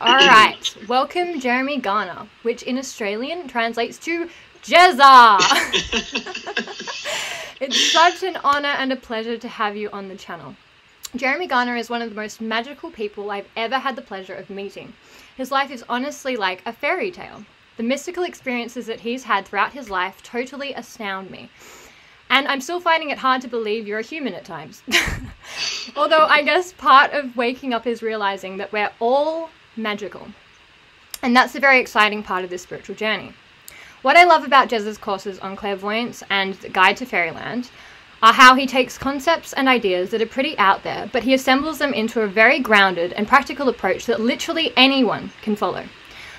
All right. Welcome, Jeremy Garner, which in Australian translates to Jezza. it's such an honor and a pleasure to have you on the channel. Jeremy Garner is one of the most magical people I've ever had the pleasure of meeting. His life is honestly like a fairy tale. The mystical experiences that he's had throughout his life totally astound me. And I'm still finding it hard to believe you're a human at times. Although I guess part of waking up is realizing that we're all magical. And that's the very exciting part of this spiritual journey. What I love about Jez's courses on clairvoyance and the Guide to Fairyland are how he takes concepts and ideas that are pretty out there, but he assembles them into a very grounded and practical approach that literally anyone can follow.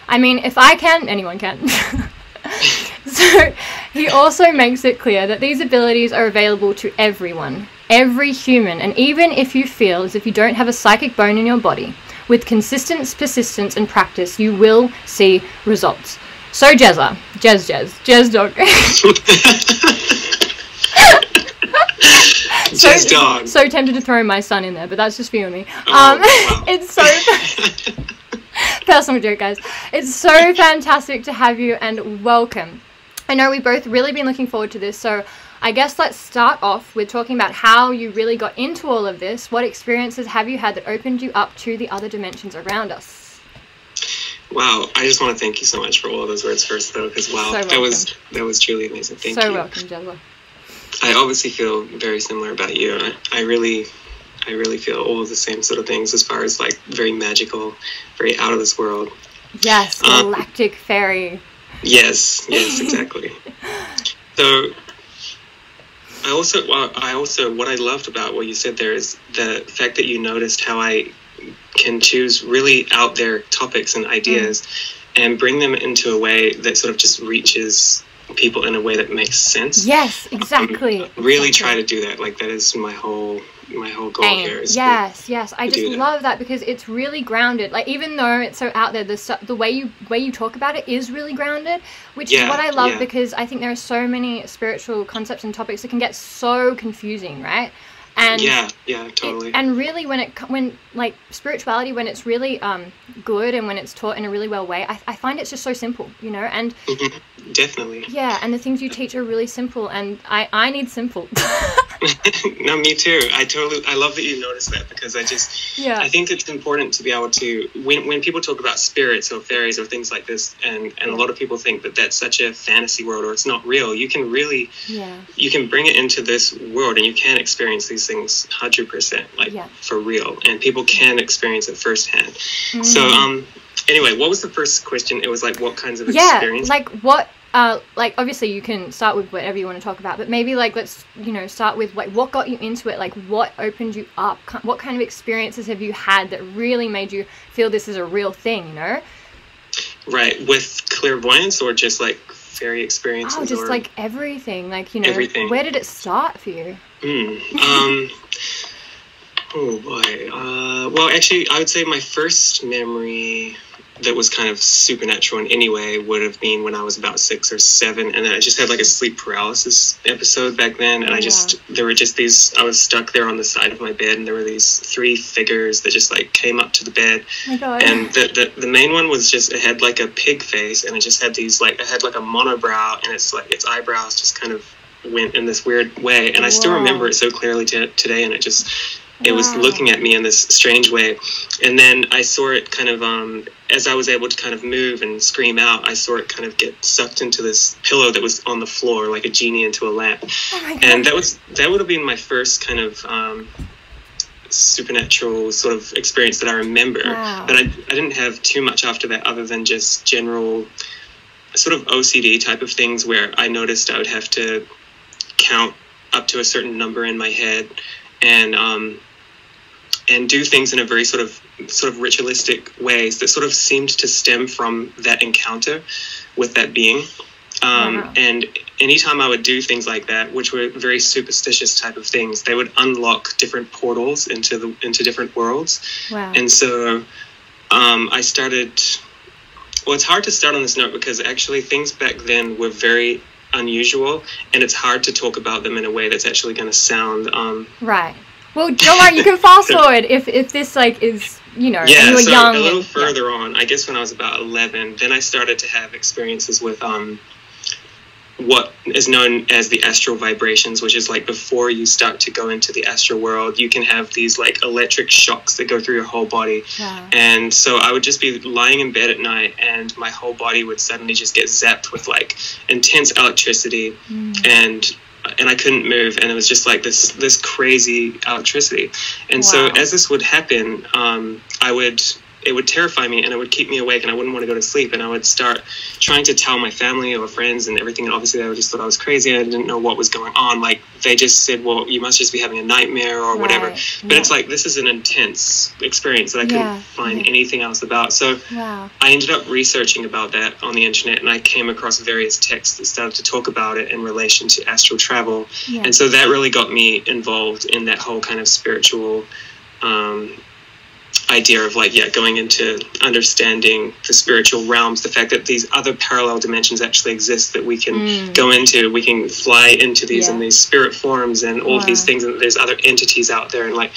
I mean, if I can, anyone can. so he also makes it clear that these abilities are available to everyone, every human, and even if you feel as if you don't have a psychic bone in your body, with consistent persistence and practice, you will see results. So Jezza, Jez Jez, Jez dog. so, Jez dog. So tempted to throw my son in there, but that's just for you and me. Oh, um, wow. it's so personal joke, guys. It's so fantastic to have you and welcome. I know we've both really been looking forward to this, so I guess let's start off with talking about how you really got into all of this. What experiences have you had that opened you up to the other dimensions around us? Wow, I just want to thank you so much for all of those words first, though, because wow, So that was that was truly amazing. Thank so you. So welcome, Jezza. I obviously feel very similar about you. I, I really, I really feel all of the same sort of things as far as like very magical, very out of this world. Yes, Um, galactic fairy. Yes, yes, exactly. so, I also, I also, what I loved about what you said there is the fact that you noticed how I can choose really out there topics and ideas and bring them into a way that sort of just reaches people in a way that makes sense. Yes, exactly. Um, really exactly. try to do that. Like that is my whole my whole goal aim. here. Is to- Yes, yes. I just that. love that because it's really grounded. Like even though it's so out there, the the way you way you talk about it is really grounded, which is what I love yeah. because I think there are so many spiritual concepts and topics that can get so confusing, right? And yeah, yeah, it- totally. and really when it when like spirituality when it's really um good and when it's taught in a really well way I, I find it's just so simple you know and Mhm, Definitely. yeah and the things you teach are really simple and i i need simple no, me too. I totally. I love that you noticed that because I just. yeah I think it's important to be able to when when people talk about spirits or fairies or things like this, and and a lot of people think that that's such a fantasy world or it's not real. You can really yeah you can bring it into this world and you can experience these things hundred percent like Yeah. for real, and people can experience it firsthand. So Mm. um. Anyway, what was the first question? It was like, what kinds of yeah experience? like what uh like obviously you can start with whatever you want to talk about but maybe like let's you know start with like what got you into it like what opened you up what kind of experiences have you had that really made you feel this is a real thing you know right, with clairvoyance or just like fairy experiences? oh just or... like everything like you know Everything. where did it start for you Hmm. Um. oh boy. Uh. Well, actually, I would say my first memory that was kind of supernatural in any way would have been when I was about six or seven, and I just had like a sleep paralysis episode back then, and I just there were just these. I was stuck there on the side of my bed, and there were these three figures that just like came up to the bed, oh my god and the, the the main one was just it had like a pig face and it just had these like it had like a monobrow and it's like its eyebrows just kind of went in this weird way and i still Wow. remember it so clearly to today and it just it was looking at me in this strange way and then i saw it kind of um as i was able to kind of move and scream out i saw it kind of get sucked into this pillow that was on the floor like a genie into a lamp oh and that was that would have been my first kind of um, supernatural sort of experience that I remember. Wow. But I, I didn't have too much after that, other than just general sort of OCD type of things where I noticed I would have to count up to a certain number in my head and um, and do things in a very sort of sort of ritualistic ways that sort of seemed to stem from that encounter with that being. Um, Wow. And anytime I would do things like that, which were very superstitious type of things, they would unlock different portals into the into different worlds. wow And so um, I started. Well, it's hard to start on this note because actually things back then were very unusual, and it's hard to talk about them in a way that's actually going to sound. Um, Right. Well, don't worry. You can fast forward if if this like is you know, yeah, you were so young. a little and- further on, I guess when I was about 11, then I started to have experiences with um, what is known as the astral vibrations, which is like before you start to go into the astral world, you can have these like electric shocks that go through your whole body. Wow. And so I would just be lying in bed at night, and my whole body would suddenly just get zapped with like intense electricity, Mm. and and I couldn't move, and it was just like this this crazy electricity. And so as this would happen, um, I would it would terrify me, and it would keep me awake, and I wouldn't want to go to sleep, and I would start trying to tell my family or friends and everything. And obviously, they just thought I was crazy. I didn't know what was going on. Like they just said, "Well, you must just be having a nightmare or whatever." Right. But Yeah. it's like this is an intense experience that I couldn't Yeah. find Yeah. anything else about. So Wow. I ended up researching about that on the internet, and I came across various texts that started to talk about it in relation to astral travel, and so that really got me involved in that whole kind of spiritual um, idea of like yeah going into understanding the spiritual realms the fact that these other parallel dimensions actually exist that we can Mm. go into we can fly into these in Yeah. these spirit forms and all of these things and there's other entities out there and like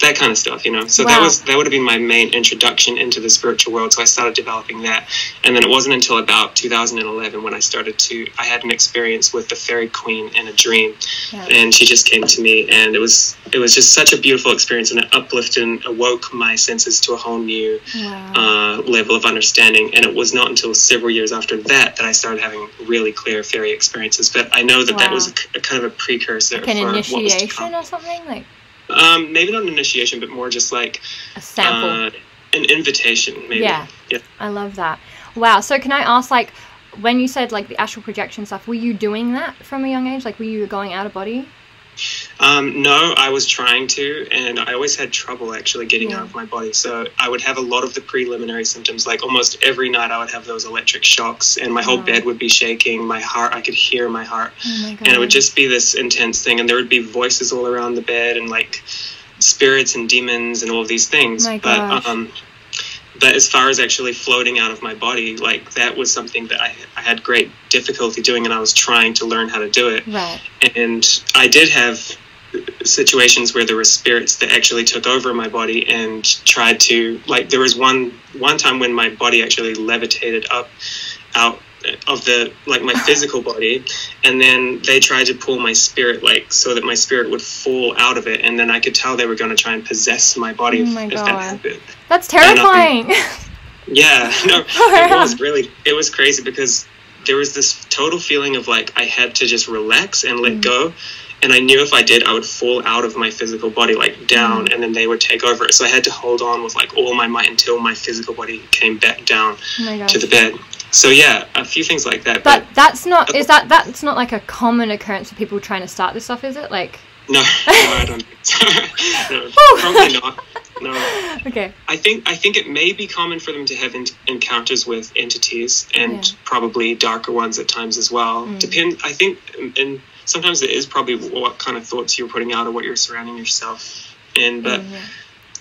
that kind of stuff you know so Wow. that was that would have been my main introduction into the spiritual world so i started developing that and then it wasn't until about 2011 when i started to i had an experience with the fairy queen in a dream Yeah. and she just came to me and it was it was just such a beautiful experience and it uplifted and awoke my senses to a whole new Wow. uh, level of understanding and it was not until several years after that that i started having really clear fairy experiences but i know that that was a, a kind of a precursor like an for what was to initiation come. or something, like um, maybe not an initiation but more just like a sample. uh, an invitation maybe Yeah. yeah I love that. Wow. So can I ask, like, when you said like the astral projection stuff, were you doing that from a young age? Like, were you going out of body? Um, no, I was trying to, and I always had trouble actually getting Yeah. out of my body. So I would have a lot of the preliminary symptoms. Like almost every night, I would have those electric shocks, and my whole Wow. bed would be shaking. My heart, I could hear my heart, oh my and it would just be this intense thing. And there would be voices all around the bed, and like spirits and demons, and all of these things. Gosh. But um, but as far as actually floating out of my body, like that was something that I, I had great difficulty doing, and I was trying to learn how to do it Right. and I did have situations where there were spirits that actually took over my body and tried to like there was one one time when my body actually levitated up out of the like my physical body and then they tried to pull my spirit like so that my spirit would fall out of it and then I could tell they were going to try and possess my body Oh my if God. that happened That's And, um, terrifying. yeah, no, it was really it was crazy because there was this total feeling of like I had to just relax and let Mm. go. And I knew if I did, I would fall out of my physical body, like down, Mm. and then they would take over it. So I had to hold on with like all my might until my physical body came back down oh to the bed. So yeah, a few things like that. But that's not. Is that that's not like a common occurrence for people trying to start this off, Is it like? no, no, I don't. No, probably not. No. Okay. I think I think it may be common for them to have en- encounters with entities and Yeah. probably darker ones at times as well. Mm. Depend. I think, and- and sometimes it is probably what kind of thoughts you're putting out or what you're surrounding yourself in. But Mm, yeah.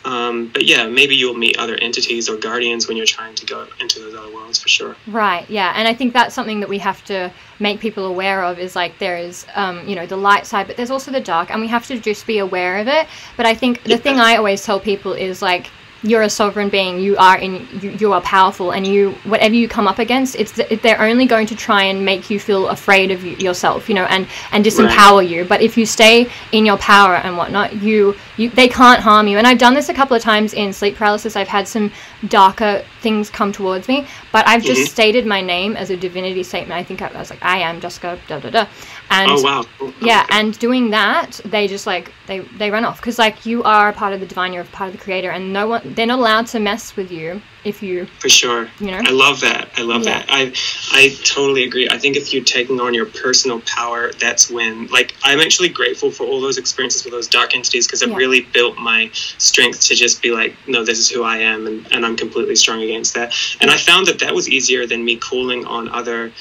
Um, but yeah, maybe you'll meet other entities or guardians when you're trying to go into those other worlds for sure. Right, yeah, and I think that's something that we have to make people aware of is like there is, um, you know, the light side, but there's also the dark, and we have to just be aware of it. But I think the Yeah. thing I always tell people is like, you're a sovereign being, you are in, you, you are powerful, and you, whatever you come up against, it's th- they're only going to try and make you feel afraid of you, yourself, you know, and and disempower you. But if you stay in your power and whatnot, you you they can't harm you. And I've done this a couple of times in sleep paralysis. I've had some darker things come towards me, but I've just Mhm. stated my name as a divinity statement. I think I, I was like, I am Jessica, da da da, and oh wow. Oh, cool. yeah, Okay. and doing that, they just like they they run off because like you are a part of the divine, you're a part of the creator, and no one they're not allowed to mess with you if you for sure. you know. I love that. I love Yeah. that. I I totally agree. I think if you're taking on your personal power, that's when like I'm actually grateful for all those experiences with those dark entities because it Yeah. really built my strength to just be like, no, this is who I am, and, and I'm completely strong against that. And I found that that was easier than me calling on other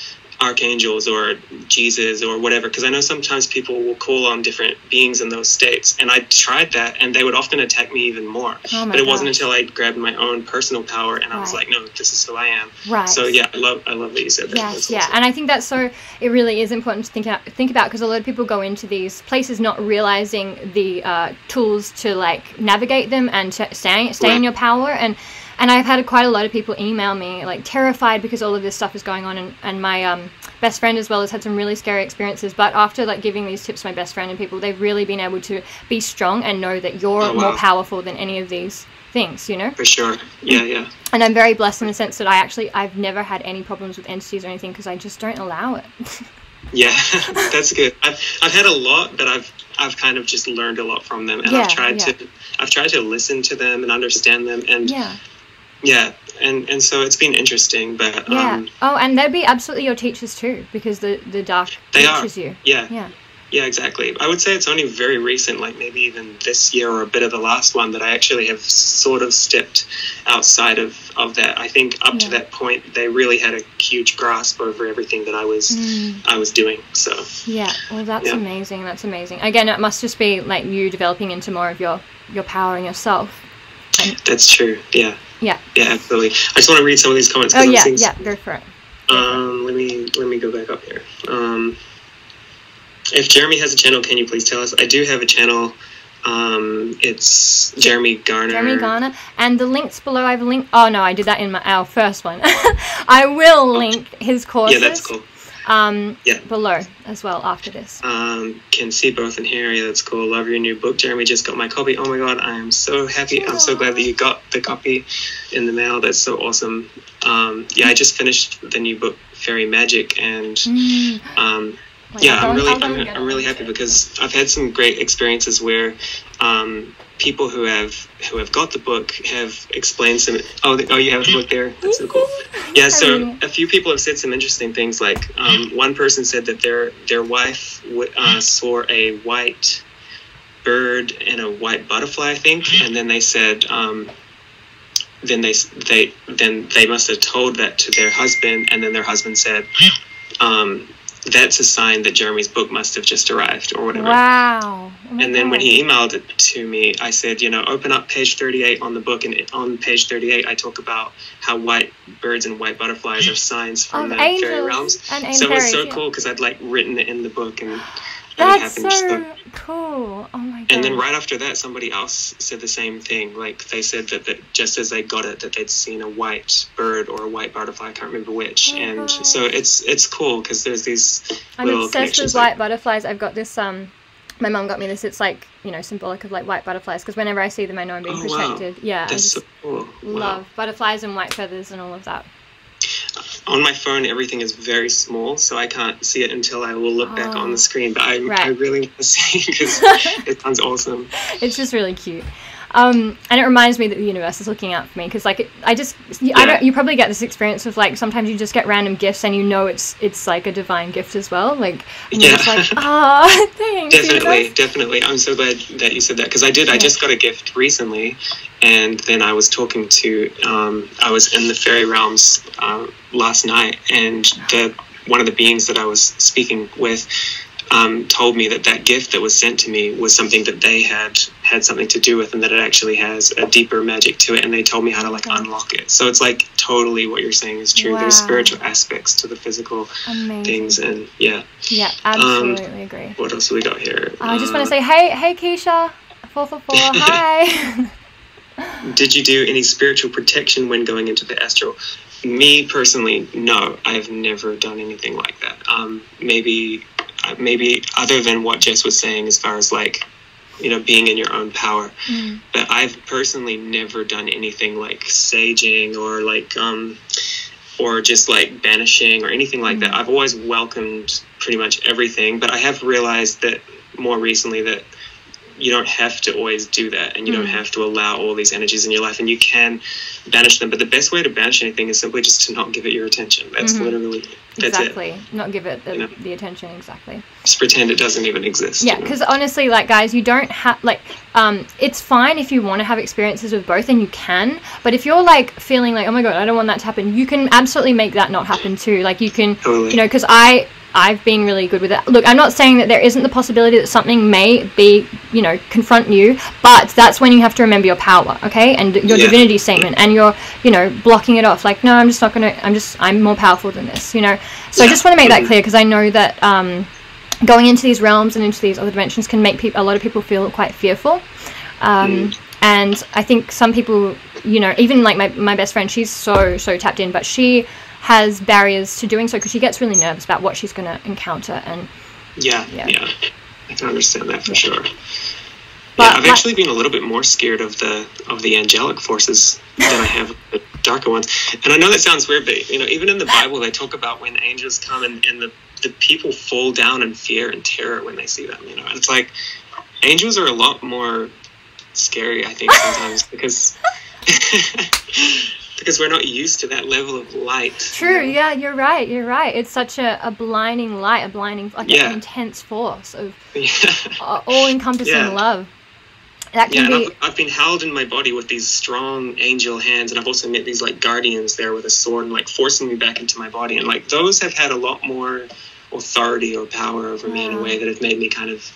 archangels or Jesus or whatever. Because I know sometimes people will call on different beings in those states, and I tried that, and they would often attack me even more. Oh but it wasn't until I grabbed my own personal power, and I was like, no, this is who I am. Right. So yeah, I love I love that you said that. Yes, That's yeah, awesome. and I think that's so. It really is important to think out, think about because a lot of people go into these places not realizing the uh, tools to like navigate them and to stay stay in your power. And and I've had quite a lot of people email me like terrified because all of this stuff is going on. And, and my um, best friend as well has had some really scary experiences. But after like giving these tips to my best friend and people, they've really been able to be strong and know that you're Oh, more powerful than any of these things. You know. For sure. Yeah, yeah. And I'm very blessed in the sense that I actually I've never had any problems with entities or anything because I just don't allow it. Yeah, that's good. I've I've had a lot, but I've I've kind of just learned a lot from them, and Yeah, I've tried yeah. to I've tried to listen to them and understand them, and yeah, yeah, and and so it's been interesting. But yeah. um, oh, and they'd be absolutely your teachers too because the the dark They are. teaches you. yeah, Yeah. yeah, exactly. I would say it's only very recent, like maybe even this year or a bit of the last one, that I actually have sort of stepped outside of of that. I think up to that point, they really had a huge grasp over everything that I was Mm, I was doing. So yeah. Well, that's Yeah. amazing. That's amazing. Again, it must just be like you developing into more of your your power in yourself. that's true. Yeah. Yeah. Yeah, absolutely. I just want to read some of these comments. Oh yeah, seeing yeah. Go for it. Um, let me let me go back up here. Um, if Jeremy has a channel, can you please tell us? I do have a channel. Um, it's Jeremy Garner. Jeremy Garner. And the links below, I've linked. Oh no, I did that in my our first one. I will link his courses. Yeah, that's cool. Um, Yeah. below as well after this. Um, can see both in here. Yeah, that's cool. Love your new book. Jeremy just got my copy. Oh my god, I am so happy. I'm so glad that you got the copy in the mail. That's so awesome. Um, yeah, I just finished the new book, Fairy Magic, and Mm. um, Wait, yeah, I'm really, I'll go and I'm, I'm really happy because I've had some great experiences where um, people who have who have got the book have explained some. Oh, oh, you have the book there. That's so cool. Yeah, so a few people have said some interesting things. Like um, one person said that their their wife w- uh, saw a white bird and a white butterfly, I think, and then they said. Um, then they they then they must have told that to their husband, and then their husband said, um, "That's a sign that Jeremy's book must have just arrived, or whatever." Wow. Oh And then when he emailed it to me, I said, you know, open up page 38 on the book, and on page 38, I talk about how white birds and white butterflies are signs from Of the fairy realms. and So it was so yeah. cool because I'd like written it in the book, and, That's so cool. Oh my god. and then right after that, somebody else said the same thing. Like they said that, that just as they got it, that they'd seen a white bird or a white butterfly. I can't remember which. Oh, and wow. so it's it's cool because there's these I'm little obsessed with like- white butterflies. I've got this. Um, my mom got me this. It's like you know symbolic of like white butterflies because whenever I see them, I know I'm being Oh, wow. protected. Yeah, I that's just so cool. Wow. love butterflies and white feathers and all of that. On my phone everything is very small so i can't see it until i will look back Oh. on the oh. screen but i, I really want to see because it sounds awesome It's just really cute. Um, and it reminds me that the universe is looking out for me because, like, it, I just, I don't. You probably get this experience of like sometimes you just get random gifts and you know it's it's like a divine gift as well. Like, Yeah. like, ah, thanks. definitely universe." definitely i'm so glad that you said that because i did i just got a gift recently and then i was talking to um, i was in the fairy realms um, last night and the one of the beings that i was speaking with um, told me that that gift that was sent to me was something that they had had something to do with and that it actually has a deeper magic to it. And they told me how to like unlock it. So it's like totally what you're saying is true. There's spiritual aspects to the physical Amazing. things and yeah. Yeah, absolutely agree. what else we got here? I just want Uh, to say, hey, hey, Keisha, four four four, hi. did you do any spiritual protection when going into the astral? Me personally no. I've never done anything like that. Um, maybe maybe other than what jess was saying as far as like you know being in your own power Mm. but i've personally never done anything like saging or like um or just like banishing or anything like that i've always welcomed pretty much everything but i have realized that more recently that you don't have to always do that and you don't Mm. have to allow all these energies in your life and you can banish them but the best way to banish anything is simply just to not give it your attention that's Mhm. literally That's it. exactly. Not give it the, the attention exactly. Just pretend it doesn't even exist. Yeah, you know? because honestly, like guys, you don't have like um, it's fine if you want to have experiences with both, and you can. But if you're like feeling like, oh my god, I don't want that to happen, you can absolutely make that not happen too. Like you can, Totally. you know, because I I've been really good with it. Look, I'm not saying that there isn't the possibility that something may be, you know, confront you, but that's when you have to remember your power, okay, and your Yeah. divinity statement, and you're, you know, blocking it off. Like, no, I'm just not gonna. I'm just. I'm more powerful than this, you know. So I just want to make that Mhm. clear because I know that. Um, going into these realms and into these other dimensions can make peop a lot of people feel quite fearful. Um, And I think some people, you know, even like my, my best friend, she's so, so tapped in, but she has barriers to doing so because she gets really nervous about what she's going to encounter. And Yeah, Yeah. yeah, I can understand that for sure. But, yeah, I've like- actually been a little bit more scared of the of the angelic forces than I have the darker ones. And I know that sounds weird, but you know, even in the Bible, they talk about when angels come and, and the the people fall down in fear and terror when they see them. You know, and it's like angels are a lot more scary. I think sometimes because because we're not used to that level of light. you true, know? yeah, you're right, you're right. It's such a, a blinding light, a blinding, like Yeah. an intense force of Yeah. uh, all encompassing Yeah. love. That Yeah, can and be. I've, I've been held in my body with these strong angel hands, and I've also met these like guardians there with a sword and like forcing me back into my body. And like those have had a lot more authority or power over me in a way that have made me kind of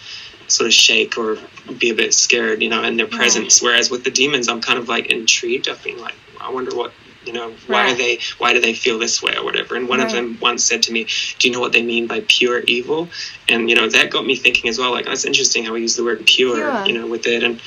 sort of shake or be a bit scared, you know, in their Yeah. presence. Whereas with the demons, I'm kind of like intrigued. I've been like, I wonder what. You know why are they? Why do they feel this way or whatever? And one of them once said to me, "Do you know what they mean by pure evil?" And you know that got me thinking as well. Like that's interesting how we use the word pure, you know, with it. And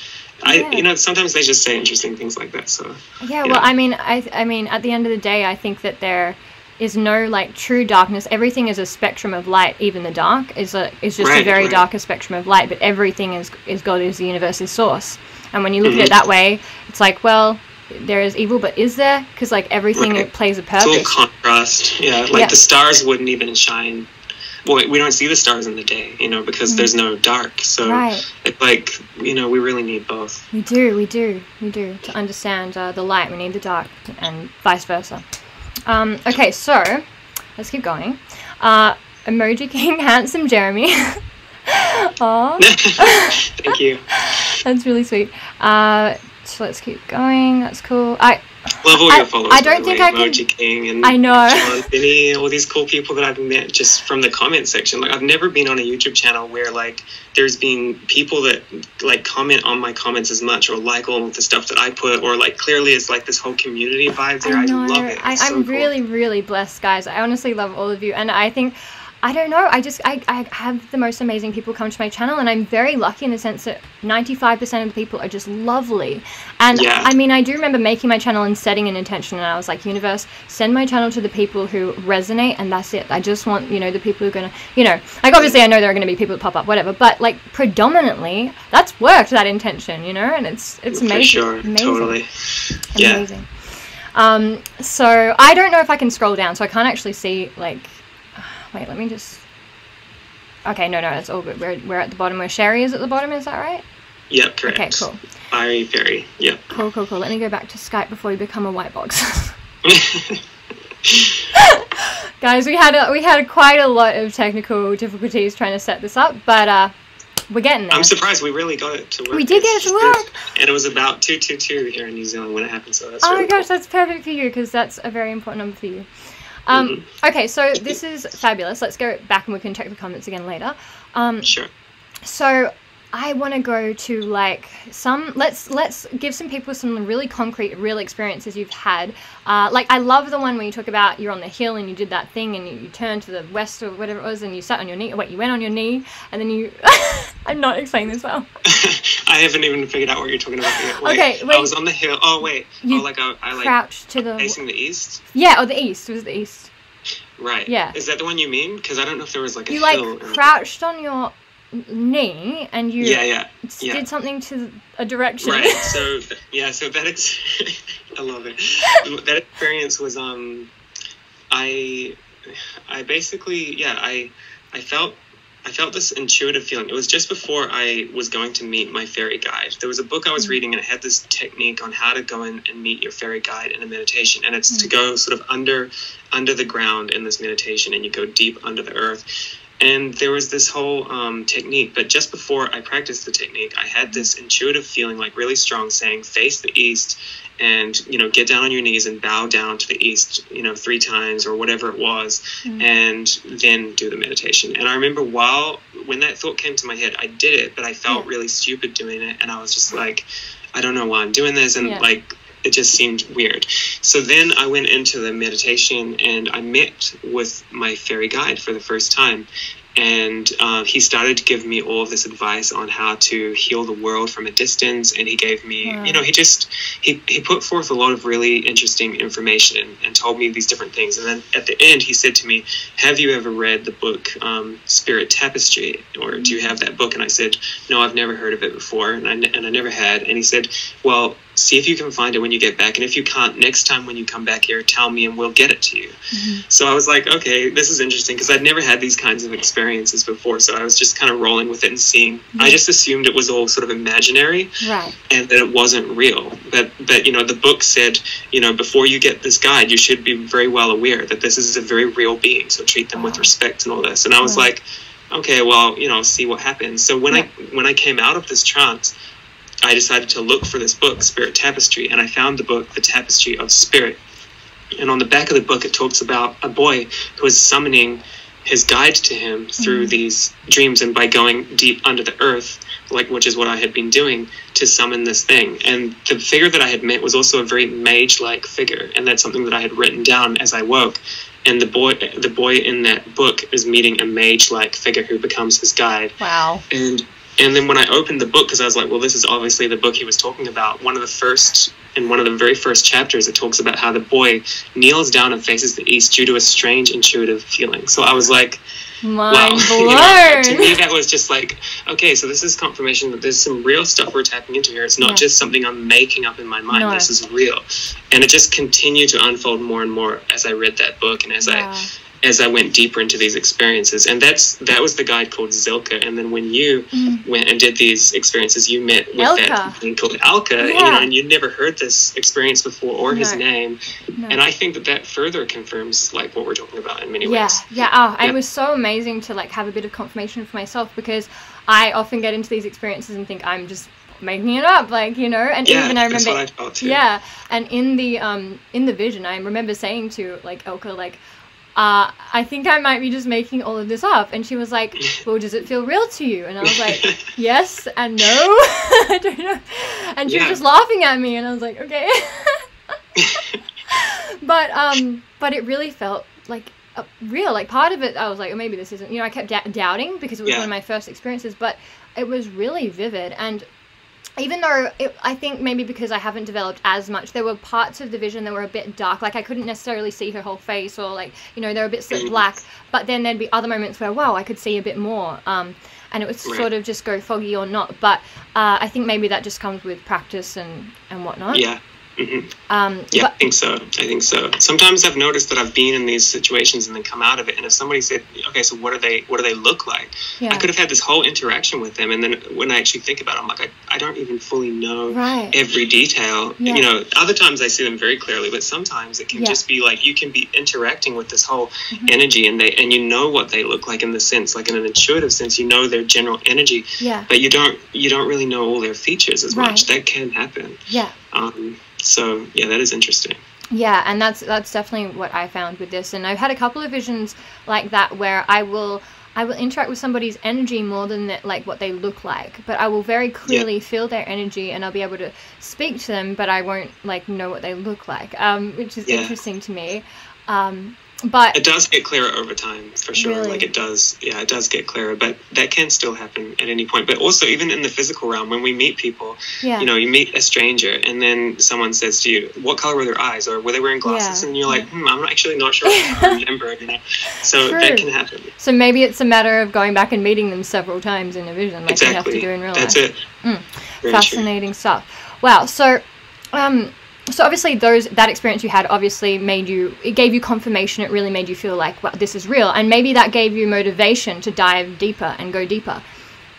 I, Yeah. you know, sometimes they just say interesting things like that. So Yeah, well, I mean, I, I mean, at the end of the day, I think that there is no like true darkness. Everything is a spectrum of light. Even the dark is a is just a very right. darker spectrum of light. But everything is is God is the universe's source. And when you look at Mhm. it that way, it's like, well, there is evil, but is there? Because like everything Right. plays a it's all contrast. Yeah, like Yeah. the stars wouldn't even shine. Well, we don't see the stars in the day, you know, because there's no dark. So Mm. Right. it's like you know, we really need both. We do, we do, we do. To understand uh, the light, we need the dark, and vice versa. Um, okay, so let's keep going. Uh, Emoji King, handsome Jeremy. Aw, Thank you. that's really sweet. Uh, so let's keep going. That's cool. I Love all I- your followers. I don't think way. I can- King and I know. John Finney, all these cool people that I've met just from the comment section. Like I've never been on a YouTube channel where like there's been people that like comment on my comments as much or like all of the stuff that I put or like clearly it's like this whole community vibe there. I, know. love it. I, It's so I'm cool. really, really blessed, guys. I honestly love all of you, and I think. I don't know. I just I, I have the most amazing people come to my channel, and I'm very lucky in the sense that 95% of the people are just lovely. And Yeah. I mean, I do remember making my channel and setting an intention, and I was like, universe, send my channel to the people who resonate, and that's it. I just want you know the people who are gonna, you know, like obviously I know there are gonna be people that pop up, whatever, but like predominantly that's worked that intention, you know, and it's it's amazing. For sure. amazing Totally. Yeah. amazing. Um, so I don't know if I can scroll down, so I can't actually see like. Wait, let me just. Okay, no, no, it's all good. We're, we're at the bottom where Sherry is at the bottom. Is that right? Yep, correct. Okay, cool, Fiery fairy. Yep. cool, cool, cool. Let me go back to Skype before we become a white box. Guys, we had a, we had quite a lot of technical difficulties trying to set this up, but uh, we're getting there. I'm surprised we really got it to work. We did get it to work. And it was about 222 here in New Zealand when it happened, so that's Oh really my gosh, cool. that's perfect for you because that's a very important number for you. Um, Mm-hmm. Okay, so this is fabulous. Let's go back and we can check the comments again later. Um, Sure. so I want to go to like some. Let's let's give some people some really concrete, real experiences you've had. Uh, like I love the one where you talk about you're on the hill and you did that thing and you, you turned to the west or whatever it was and you sat on your knee. Wait, you went on your knee and then you. I'm not explaining this well. I haven't even figured out what you're talking about yet. Wait, Okay, I was on the hill. Oh, wait. You oh, like I, I like Crouched to the facing the east? yeah, or the east. It was the east. Right. Yeah. Is that the one you mean? Because I don't know if there was like a You like crouched on your knee and you Yeah, yeah. yeah. did something to a direction. Right. So yeah. So that ex- I love it. That experience was um, I, I basically yeah I, I felt I felt this intuitive feeling. It was just before I was going to meet my fairy guide. There was a book I was Mm. reading and it had this technique on how to go in and meet your fairy guide in a meditation. And it's to Mm. go sort of under under the ground in this meditation and you go deep under the earth. And there was this whole um, technique, but just before I practiced the technique, I had this intuitive feeling, like really strong, saying, face the east and, you know, get down on your knees and bow down to the east, you know, three times or whatever it was Mm. and then do the meditation. And I remember while when that thought came to my head, I did it, but I felt Yeah. really stupid doing it, and I was just like, I don't know why I'm doing this, and Yeah. like it just seemed weird. So then I went into the meditation and I met with my fairy guide for the first time. And uh, he started to give me all of this advice on how to heal the world from a distance. And he gave me, Wow. you know, he just he, he put forth a lot of really interesting information and told me these different things. And then at the end, he said to me, "Have you ever read the book um, Spirit Tapestry, or do you have that book?" And I said, "No, I've never heard of it before, and I and I never had." And he said, "Well, see if you can find it when you get back, and if you can't, next time when you come back here, tell me, and we'll get it to you." Mm-hmm. So I was like, "Okay, this is interesting," because I'd never had these kinds of experiences before. So I was just kind of rolling with it and seeing. I mm-hmm. just assumed it was all sort of imaginary Right. and that it wasn't real. But but you know, the book said, you know, before you get this guide, you should be very well aware that this is a very real being. So treat them with respect and all this. And I was Right. like, okay, well, you know, see what happens. So when Yeah. I when I came out of this trance, I decided to look for this book, Spirit Tapestry, and I found the book, The Tapestry of Spirit. And on the back of the book, it talks about a boy who is summoning his guide to him through Mhm. these dreams and by going deep under the earth, like which is what I had been doing to summon this thing. And the figure that I had met was also a very mage-like figure, and that's something that I had written down as I woke. And the boy, the boy in that book is meeting a mage-like figure who becomes his guide Wow. and and then when I opened the book, because I was like, well, this is obviously the book he was talking about. One of the first, in one of the very first chapters, it talks about how the boy kneels down and faces the east due to a strange intuitive feeling. So I was like, wow. Mind You know, to me, that was just like, okay, so this is confirmation that there's some real stuff we're tapping into here. It's not Yeah. just something I'm making up in my mind. No. This is real, and it just continued to unfold more and more as I read that book and as I Wow. As I went deeper into these experiences. And that's that was the guide called Zilka. And then when you Mm. went and did these experiences, you met with Elka. that thing called Alka, you know, and you'd never heard this experience before or his name. No. And I think that that further confirms like what we're talking about in many yeah ways. yeah oh, and Yeah. it was so amazing to like have a bit of confirmation for myself because i often get into these experiences and think i'm just making it up like you know and Yeah, even i that's remember I yeah and in the um in the vision i remember saying to like elka like uh, I think I might be just making all of this up. And she was like, Well, does it feel real to you? And I was like, Yes and no. I don't know. And she was just laughing at me, and I was like, Okay. but um but it really felt like uh, real like part of it i was like oh maybe this isn't you know i kept da- doubting because it was Yeah. one of my first experiences but it was really vivid and even though it, i think maybe because i haven't developed as much there were parts of the vision that were a bit dark like i couldn't necessarily see her whole face or like you know they were a bit slit Mhm. black but then there'd be other moments where wow i could see a bit more um and it would Right. sort of just go foggy or not but uh, i think maybe that just comes with practice and and whatnot yeah. Hmm um Yeah, but I think so. I think so. Sometimes I've noticed that I've been in these situations and then come out of it, and if somebody said, "Okay, so what do they what do they look like?" yeah I could have had this whole interaction with them, and then when I actually think about it, I'm like, I, I don't even fully know right every detail. Yeah. You know, other times I see them very clearly, but sometimes it can Yeah. just be like you can be interacting with this whole Mhm. energy, and they and you know what they look like in the sense, like in an intuitive sense, you know their general energy, yeah but you don't you don't really know all their features as Right. much. That can happen. yeah Um, so yeah, that is interesting. Yeah, and that's that's definitely what I found with this. And I've had a couple of visions like that where I will I will interact with somebody's energy more than that, like what they look like. But I will very clearly feel their energy, and I'll be able to speak to them, but I won't like know what they look like, um, which is Yeah. interesting to me. Um, but It does get clearer over time, for sure. Really? Like it does, yeah, it does get clearer, but that can still happen at any point. But also, even in the physical realm, when we meet people, yeah, you know, you meet a stranger, and then someone says to you, "What color were their eyes?" or "Were they wearing glasses?" Yeah, And you're like, "Hmm, I'm actually not sure. I remember." You know, so True. that can happen. so maybe it's a matter of going back and meeting them several times in a vision, like you have to do in real That's life. That's it. Mm. Very true. fascinating stuff wow so um so obviously those that experience you had obviously made you it gave you confirmation it really made you feel like well this is real and maybe that gave you motivation to dive deeper and go deeper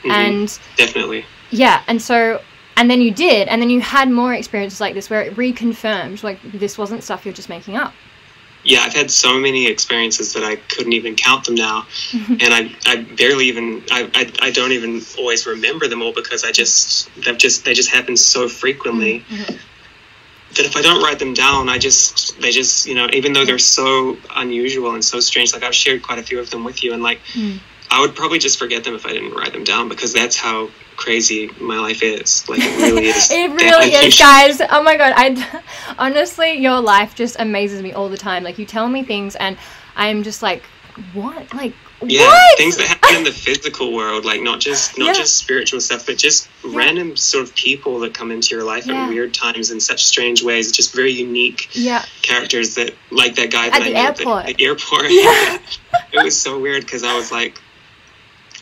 Mhm. and Definitely. yeah and so and then you did and then you had more experiences like this where it reconfirmed like this wasn't stuff you're just making up Yeah, I've had so many experiences that I couldn't even count them now, and I, I barely even I, I, I don't even always remember them all because I just they've just they just happen so frequently Mhm. That if I don't write them down, I just they just you know even though they're so unusual and so strange, like I've shared quite a few of them with you, and like Mm. I would probably just forget them if I didn't write them down because that's how crazy my life is. Like it really is. it really is guys oh my god i honestly your life just amazes me all the time like you tell me things and i'm just like what like Yeah, what things that happen in the physical world, like not just not Yeah. just spiritual stuff, but just random sort of people that come into your life Yeah. at weird times in such strange ways. Just very unique yeah characters that, like that guy that At I the met airport. at the airport. Yeah. it was so weird because I was like,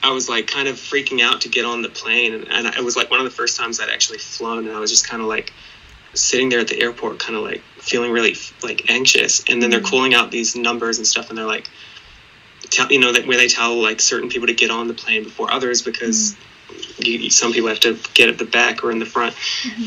I was like kind of freaking out to get on the plane, and, and it was like one of the first times I'd actually flown, and I was just kind of like sitting there at the airport, kind of like feeling really like anxious, and then they're Mm. calling out these numbers and stuff, and they're like, tell, you know, that where they tell like certain people to get on the plane before others because. You, some people have to get at the back or in the front,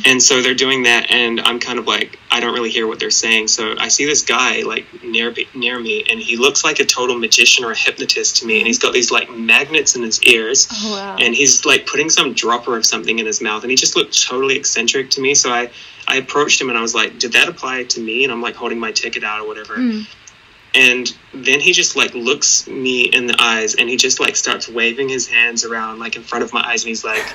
and so they're doing that, and I'm kind of like I don't really hear what they're saying. So I see this guy like near near me, and he looks like a total magician or a hypnotist to me, and he's got these like magnets in his ears, oh wow and he's like putting some dropper of something in his mouth, and he just looked totally eccentric to me. So I I approached him and I was like, "Did that apply to me?" And I'm like holding my ticket out or whatever, Mm. And then he just like looks me in the eyes and he just like starts waving his hands around like in front of my eyes. And he's like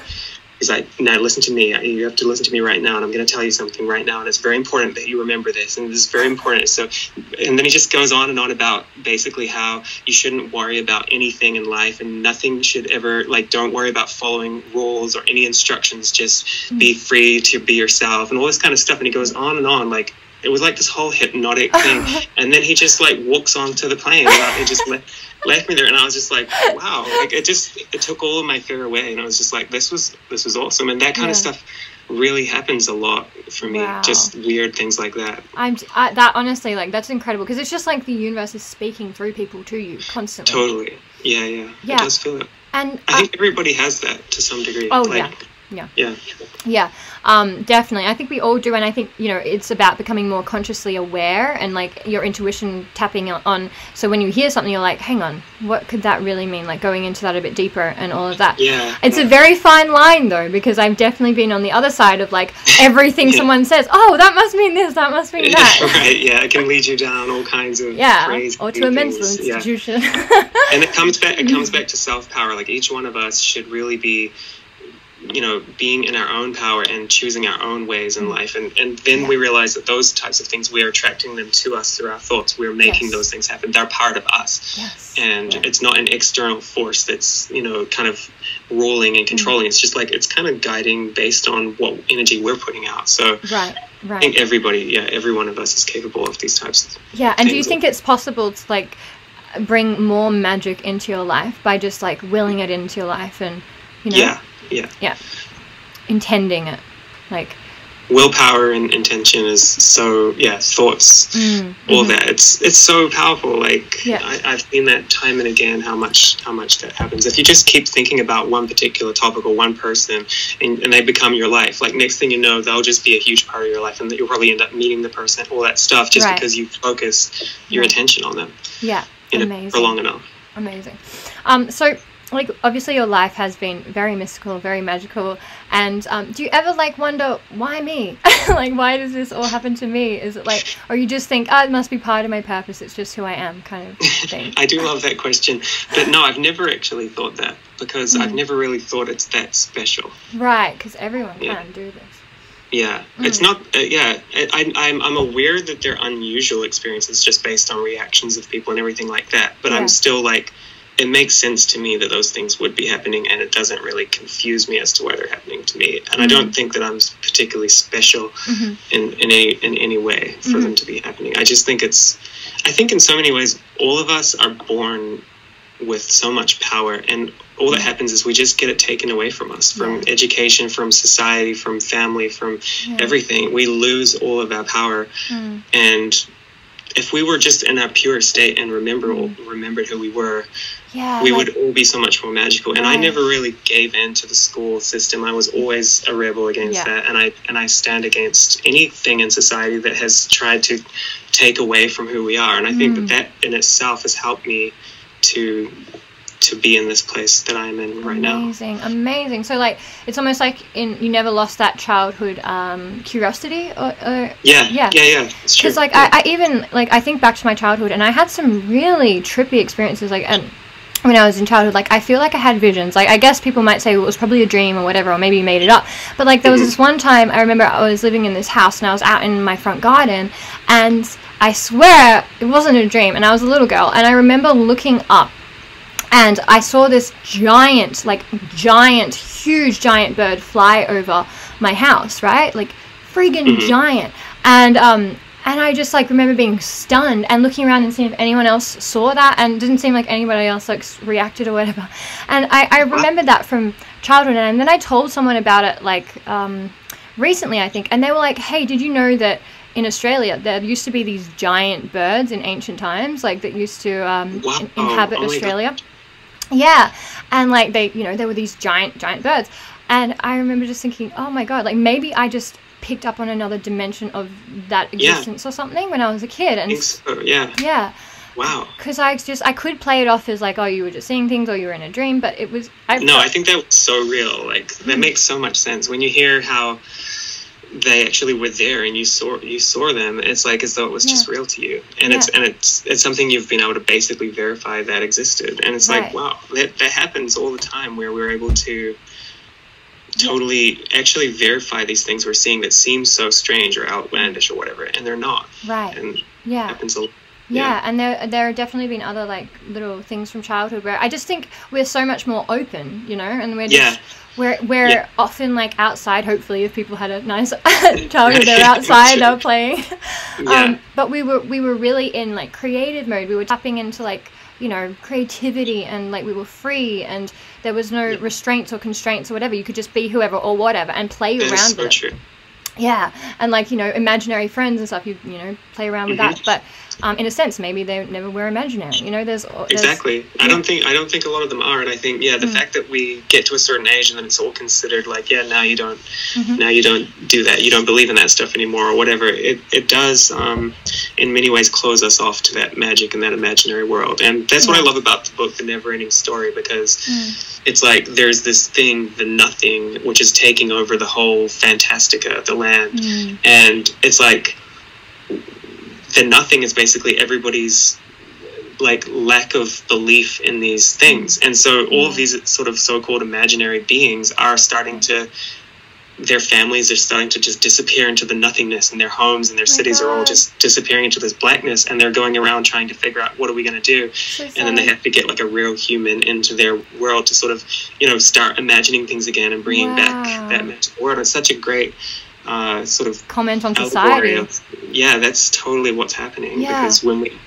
he's like now listen to me. You have to listen to me right now and i'm going to tell you something right now and it's very important that you remember this and this is very important. So and then he just goes on and on about basically how you shouldn't worry about anything in life and nothing should ever like don't worry about following rules or any instructions. Just be mm. free to be yourself and all this kind of stuff. And he goes on and on like it was like this whole hypnotic thing. And then he just like walks onto the plane and it just left, left me there. And i was just like wow like it just it took all of my fear away. And i was just like this was this was awesome. And that kind Yeah. of stuff really happens a lot for me. Wow. just weird things like that. I'm I, that honestly like that's incredible. Because it's just like the universe is speaking through people to you constantly. totally. Yeah yeah, Yeah. it does feel it. And i I- think everybody has that to some degree. Oh, like, yeah. Yeah. yeah yeah, um, definitely. I think we all do, and I think you know it's about becoming more consciously aware and like your intuition tapping on-. So when you hear something, you're like, "Hang on, what could that really mean?" Like going into that a bit deeper and all of that. yeah It's a very fine line though, because I've definitely been on the other side of like everything Yeah. someone says. Oh, that must mean this. That must mean that. right yeah it can lead you down all kinds of Yeah, crazy or to a mental things. Yeah. and it comes back it comes back to self-power like each one of us should really be you know being in our own power and choosing our own ways in life and and then Yeah. we realize that those types of things we are attracting them to us through our thoughts we're making Yes. those things happen they're part of us yes. and Yeah. it's not an external force that's you know kind of ruling and mm. controlling it's just like it's kind of guiding based on what energy we're putting out so right, Right. i think everybody yeah every one of us is capable of these types of Yeah, and do you think it's possible to like bring more magic into your life by just like willing it into your life and you know yeah yeah Yeah. intending it? Like willpower and intention is so yeah thoughts mm, all mhm. that it's it's so powerful like Yeah. I, i've seen that time and again how much how much that happens if you just keep thinking about one particular topic or one person and, and they become your life like next thing you know they'll just be a huge part of your life and that you'll probably end up meeting the person all that stuff just Right. because you focus your Right. attention on them yeah, you know, amazing. for long enough Amazing. Um, so, like, obviously, your life has been very mystical, very magical. And um, do you ever like wonder why me? like, why does this all happen to me? Is it like, or you just think, oh, it must be part of my purpose. It's just who I am, kind of thing. I do love that question, but no, I've never actually thought that because I've Mm. never really thought it's that special. right? Because everyone Yeah. can do this. Yeah, it's Mm. not. Uh, yeah, I, I'm I'm aware that they're unusual experiences just based on reactions of people and everything like that. But Yeah. I'm still like, it makes sense to me that those things would be happening, and it doesn't really confuse me as to why they're happening to me. And I Mhm. don't think that I'm particularly special hmm in in any in any way for Mhm. them to be happening. I just think it's. I think in so many ways, all of us are born with so much power and all that happens is we just get it taken away from us from Yeah. education from society from family from Yeah. everything we lose all of our power Mm. and if we were just in our pure state and remember remembered who we were Yeah. we like- would all be so much more magical and i never really gave in to the school system i was always a rebel against Yeah. that and i and i stand against anything in society that has tried to take away from who we are and i think Mm. that that in itself has helped me to to be in this place that i'm in right now amazing, amazing. So like, it's almost like in you never lost that childhood um, curiosity, or, or yeah Yeah. yeah yeah because like I, I even like I think back to my childhood and I had some really trippy experiences like and when I was in childhood like I feel like I had visions like I guess people might say well, it was probably a dream or whatever or maybe you made it up but like there was Mhm. this one time I remember I was living in this house and I was out in my front garden and I swear it wasn't a dream and I was a little girl and I remember looking up and I saw this giant, like giant, huge giant bird fly over my house, right? Like friggin' Mhm. giant. And um and I just like remember being stunned and looking around and seeing if anyone else saw that and it didn't seem like anybody else like reacted or whatever. And I, I remember that from childhood and then I told someone about it like um recently I think and they were like, Hey, did you know that in Australia, there used to be these giant birds in ancient times, like that used to um, Wow. in- inhabit Oh my God. Australia. Yeah, and like they, you know, there were these giant, giant birds, and I remember just thinking, oh my god, like maybe I just picked up on another dimension of that Yeah. existence or something when I was a kid, I and think so yeah yeah, wow because I just I could play it off as like, oh, you were just seeing things or you were in a dream, but it was I No, I think that was so real. Like that Hmm. makes so much sense when you hear how they actually were there and you saw you saw them. It's like as though it was just real to you, and it's and it's it's something you've been able to basically verify that existed. And it's Right. like wow, that that happens all the time where we're able to totally actually verify these things we're seeing that seem so strange or outlandish or whatever, and they're not. right, And yeah. happens a lot. Yeah, and there there have definitely been other like little things from childhood where I just think we're so much more open, you know, and we're just Yeah. we're we're Yeah. often like outside. Hopefully, if people had a nice childhood, they're outside, they're playing. Yeah. Um, but we were we were really in like creative mode. We were tapping into like you know creativity and like we were free and there was no Yeah. restraints or constraints or whatever. You could just be whoever or whatever and play That around so with it. true. Yeah, and like you know, imaginary friends and stuff. You you know, play around with that. Mhm. But um, in a sense, maybe they never were imaginary. You know, there's, there's Exactly. I don't think I don't think a lot of them are, and I think yeah, the Mm. fact that we get to a certain age and then it's all considered like yeah, now you don't Mhm. now you don't do that, you don't believe in that stuff anymore or whatever. It it does um, in many ways close us off to that magic and that imaginary world, and that's what I love about the book, The Never Ending Story, because Mm. it's like there's this thing, the nothing, which is taking over the whole Fantastica, the land, Mm. and it's like the nothing is basically everybody's like lack of belief in these things. Mm. And so all of mm. these sort of so-called imaginary beings are starting to their families are starting to just disappear into the nothingness and their homes and their oh My cities are all just disappearing into this blackness and they're going around trying to figure out what are we going to do. So and then they have to get like a real human into their world to sort of you know start imagining things again and bringing Wow. back that magical world. It's such a great uh, sort of comment on society. of yeah that's totally what's happening Yeah. because when we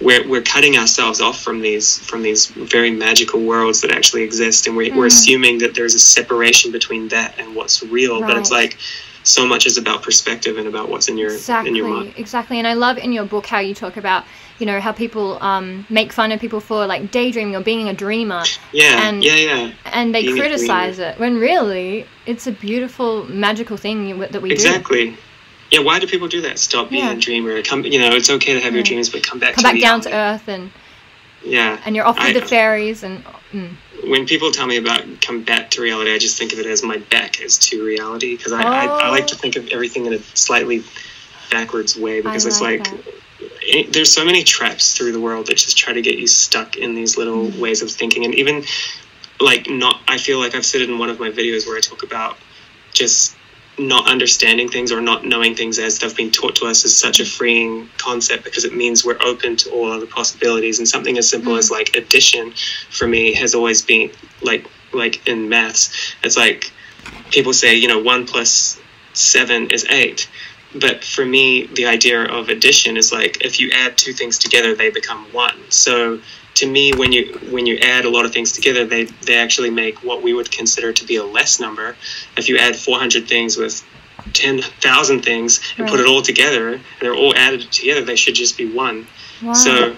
we're, we're cutting ourselves off from these from these very magical worlds that actually exist and we, we're Mm. assuming that there's a separation between that and what's real but it's like so much is about perspective and about what's in your in your mind Exactly, exactly. And I love in your book how you talk about, you know, how people um, make fun of people for like daydreaming or being a dreamer, yeah And- yeah yeah. and they Being criticize it when really it's a beautiful, magical thing that we do. exactly. Yeah why do people do that? Stop being Yeah. a dreamer. Come you know it's okay to have your dreams but come back Come to back down to earth and yeah. and you're off with the fairies and mm. when people tell me about come back to reality, I just think of it as my back is to reality because I, I, I like to Oh. think of everything in a slightly backwards way because it's like like it, there's so many traps through the world that just try to get you stuck in these little Mm. ways of thinking and even like not I feel like I've said it in one of my videos where I talk about just not understanding things or not knowing things as they've been taught to us is such a freeing concept because it means we're open to all other possibilities and something as simple Mm. as like addition for me has always been like like in maths it's like people say you know one plus seven is eight but for me the idea of addition is like if you add two things together they become one so to me, when you when you add a lot of things together, they they actually make what we would consider to be a less number. If you add 400 things with 10,000 things and Right. put it all together, and they're all added together, they should just be one. Wow. So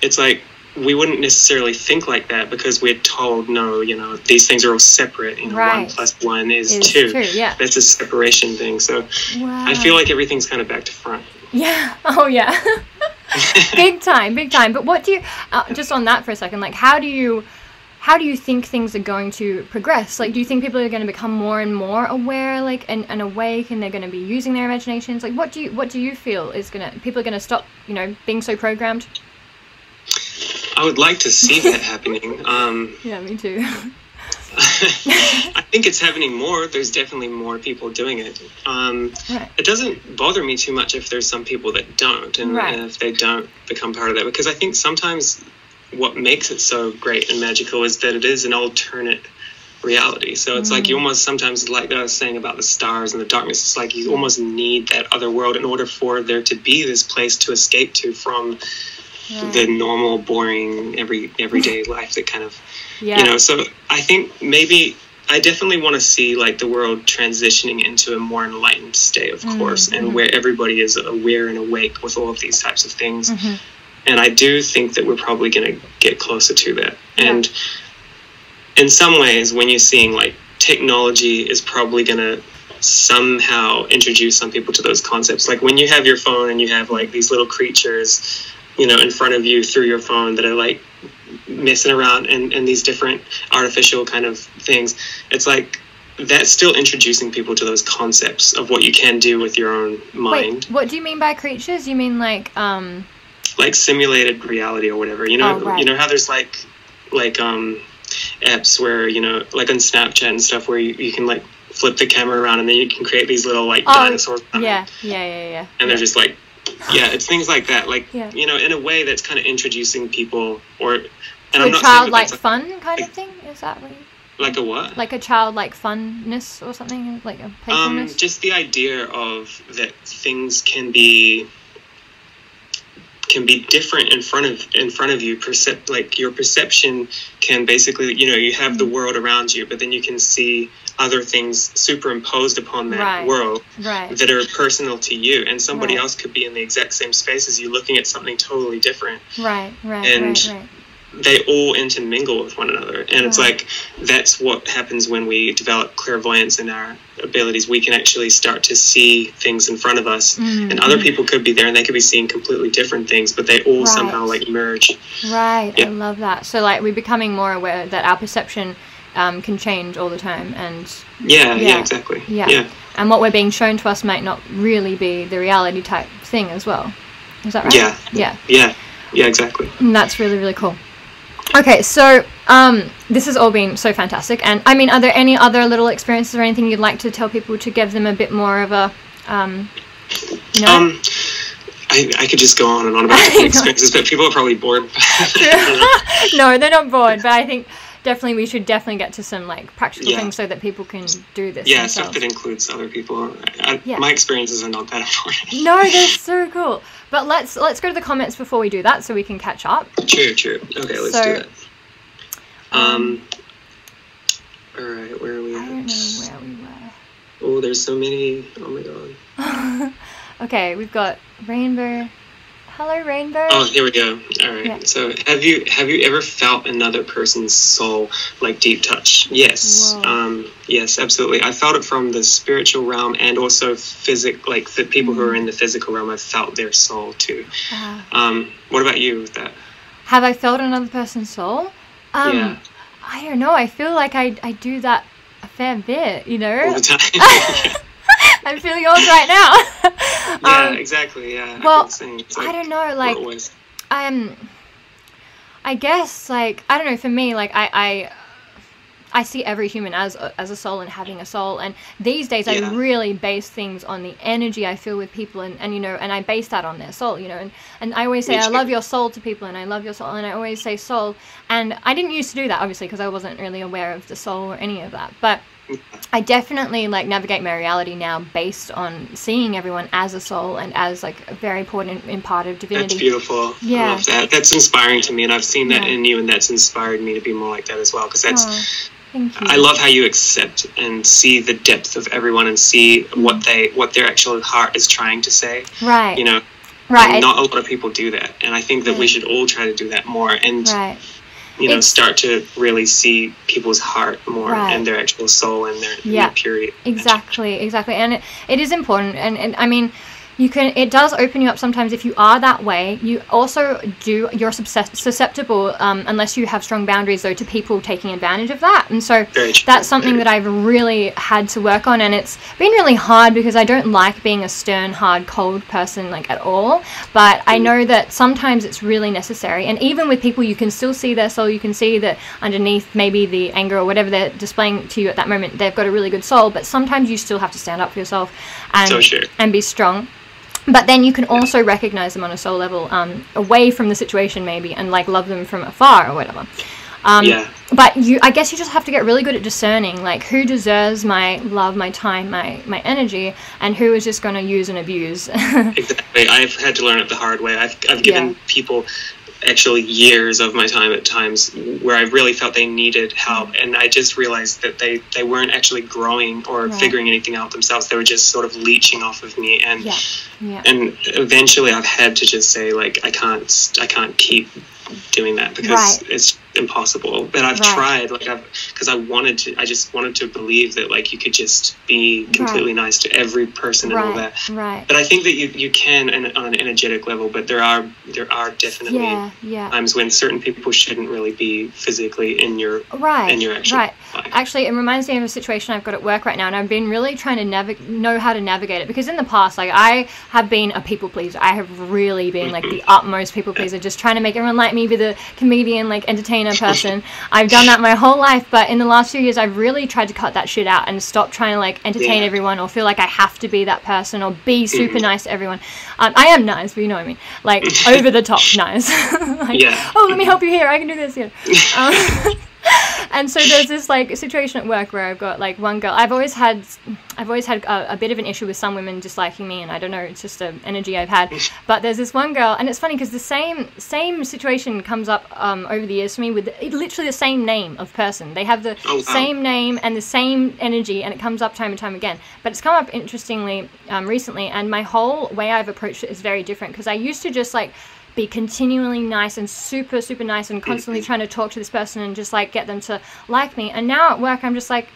it's like we wouldn't necessarily think like that because we're told no, you know, these things are all separate. You know, one Right. plus one is, Is two. two, yeah. That's a separation thing. So wow. I feel like everything's kind of back to front. Yeah. Oh, yeah. big time, big time. But what do you? Uh, just on that for a second, like, how do you? How do you think things are going to progress? Like, do you think people are going to become more and more aware, like, and, and awake, and they're going to be using their imaginations? Like, what do you what do you feel is going to people are going to stop, you know, being so programmed? I would like to see that happening. Um, Yeah, me too. I think it's happening more. There's definitely more people doing it. Um, Right. it doesn't bother me too much if there's some people that don't, and, Right. if they don't become part of that, because I think sometimes what makes it so great and magical is that it is an alternate reality. So it's like you Mm. almost sometimes, like I was saying about the stars and the darkness, it's like you almost need that other world in order for there to be this place to escape to from the normal, boring, every everyday life that kind of Yeah. you know so i think maybe i definitely want to see like the world transitioning into a more enlightened state of Mm, course and mhm. where everybody is aware and awake with all of these types of things Mhm. and i do think that we're probably going to get closer to that Yeah. and in some ways when you're seeing like technology is probably going to somehow introduce some people to those concepts like when you have your phone and you have like these little creatures you know in front of you through your phone that are like messing around and, and these different artificial kind of things it's like that's still introducing people to those concepts of what you can do with your own mind Wait, what do you mean by creatures? You mean like um like simulated reality or whatever you know Oh, right. you know how there's like like um apps where you know like on snapchat and stuff where you, you can like flip the camera around and then you can create these little like Oh, dinosaurs yeah, yeah, yeah, yeah. and they're just like yeah it's things like that like Yeah. you know in a way that's kind of introducing people or and To i'm a not that childlike that's fun kind of thing? Is that what you, like a what like a childlike funness or something? Like a um playfulness? just the idea of that things can be can be different in front of in front of you percep- like your perception can basically you know you have the world around you but then you can see other things superimposed upon that Right. world right. that are personal to you and somebody Right. else could be in the exact same space as you looking at something totally different Right, right, and- they all intermingle with one another and it's like that's what happens when we develop clairvoyance in our abilities we can actually start to see things in front of us Mm, and other people could be there and they could be seeing completely different things but they all somehow like merge Right, Yeah. I love that. So like we're becoming more aware that our perception um, can change all the time and yeah yeah, Yeah. exactly Yeah. yeah and what we're being shown to us might not really be the reality type thing as well. Is that right? Yeah. Yeah. yeah yeah exactly And that's really, really cool. Okay, so um, this has all been so fantastic. And I mean, are there any other little experiences or anything you'd like to tell people to give them a bit more of a, um, you know? um I, I could just go on and on about different experiences, but people are probably bored. no, they're not bored, but I think definitely we should definitely get to some like practical Yeah. things so that people can do this. yeah, stuff that includes other people. I, Yeah. My experiences are not that important. No, they're so cool. But let's let's go to the comments before we do that, so we can catch up. True, true. Okay, let's So, do that. um, Um, all right, where are we I at? don't know where we were. Oh, there's so many. Oh my god. okay, we've got rainbow. Hello, rainbow. Oh, here we go. All right. Yeah. So, have you have you ever felt another person's soul like deep touch? Yes. Um, yes, absolutely. I felt it from the spiritual realm and also physic like the people who are in the physical realm. I felt their soul too. Wow. Um, what about you with that? Have I felt another person's soul? Um, Yeah. I don't know. I feel like I, I do that a fair bit, you know? All the time. I'm feeling yours right now. yeah, Um, exactly. Yeah. well, I, sing. I don't know, like, um, I guess, like, I don't know, for me, like, I, I, I see every human as as a soul and having a soul, and these days Yeah. I really base things on the energy I feel with people, and, and you know, and I base that on their soul, you know, and, and I always say I love your soul to people, and I love your soul, and I always say soul, and I didn't used to do that obviously because I wasn't really aware of the soul or any of that, but I definitely like navigate my reality now based on seeing everyone as a soul and as like a very important in part of divinity. That's beautiful. Yeah. I love that. That's inspiring to me, and I've seen that Yeah. in you, and that's inspired me to be more like that as well. Because that's Oh, thank you. I love how you accept and see the depth of everyone and see what mm. they what their actual heart is trying to say. right. You know, right. and not a lot of people do that, and I think that we should all try to do that more and right. You know start to really see people's heart more Right. and their actual soul and their, Yeah. their purity. Exactly, exactly. And it, it is important. And, and I mean, you can, it does open you up sometimes if you are that way. You also do, you're susceptible, um, unless you have strong boundaries, though, to people taking advantage of that. And so that's something that I've really had to work on. And it's been really hard because I don't like being a stern, hard, cold person, like at all. But I know that sometimes it's really necessary. And even with people, you can still see their soul. You can see that underneath maybe the anger or whatever they're displaying to you at that moment, they've got a really good soul. But sometimes you still have to stand up for yourself and So and be strong. But then you can also recognize them on a soul level, um, away from the situation maybe, and like love them from afar or whatever. Um, Yeah. But you, I guess you just have to get really good at discerning, like who deserves my love, my time, my my energy, and who is just going to use and abuse. Exactly. I've had to learn it the hard way. I've, I've given Yeah. people actually years of my time at times where I really felt they needed help, mm-hmm. and I just realized that they, they weren't actually growing or Right. figuring anything out themselves. They were just sort of leeching off of me, and yeah, yeah, and eventually I've had to just say like I can't I can't keep doing that because Right. it's impossible. But I've Right. tried like I've because I wanted to I just wanted to believe that like you could just be completely nice to every person and all that. right, right. But I think that you, you can in, on an energetic level, but there are there are definitely Yeah, yeah. times when certain people shouldn't really be physically in your Right, in your actual right. life. Actually, it reminds me of a situation I've got at work right now, and I've been really trying to navig- know how to navigate it because in the past, like I have been a people pleaser. I have really been mm-hmm. like the utmost people pleaser, just trying to make everyone like me, be the comedian, like entertainer person. I've done that my whole life, but in the last few years, I've really tried to cut that shit out and stop trying to like entertain Yeah. everyone or feel like I have to be that person or be super Mhm. nice to everyone. Um, I am nice, but you know what I mean, like over the top nice. like, Yeah. oh, let me help you here. I can do this. Yeah. Um, and so there's this like situation at work where I've got like one girl. I've always had, I've always had a, a bit of an issue with some women disliking me, and I don't know. It's just an energy I've had. But there's this one girl, and it's funny because the same same situation comes up um, over the years for me with literally the same name of person. They have the Oh, same name and the same energy, and it comes up time and time again. But it's come up interestingly um, recently, and my whole way I've approached it is very different because I used to just like be continually nice and super super nice and mm-hmm. constantly trying to talk to this person and just like get them to like me. And now at work i'm just like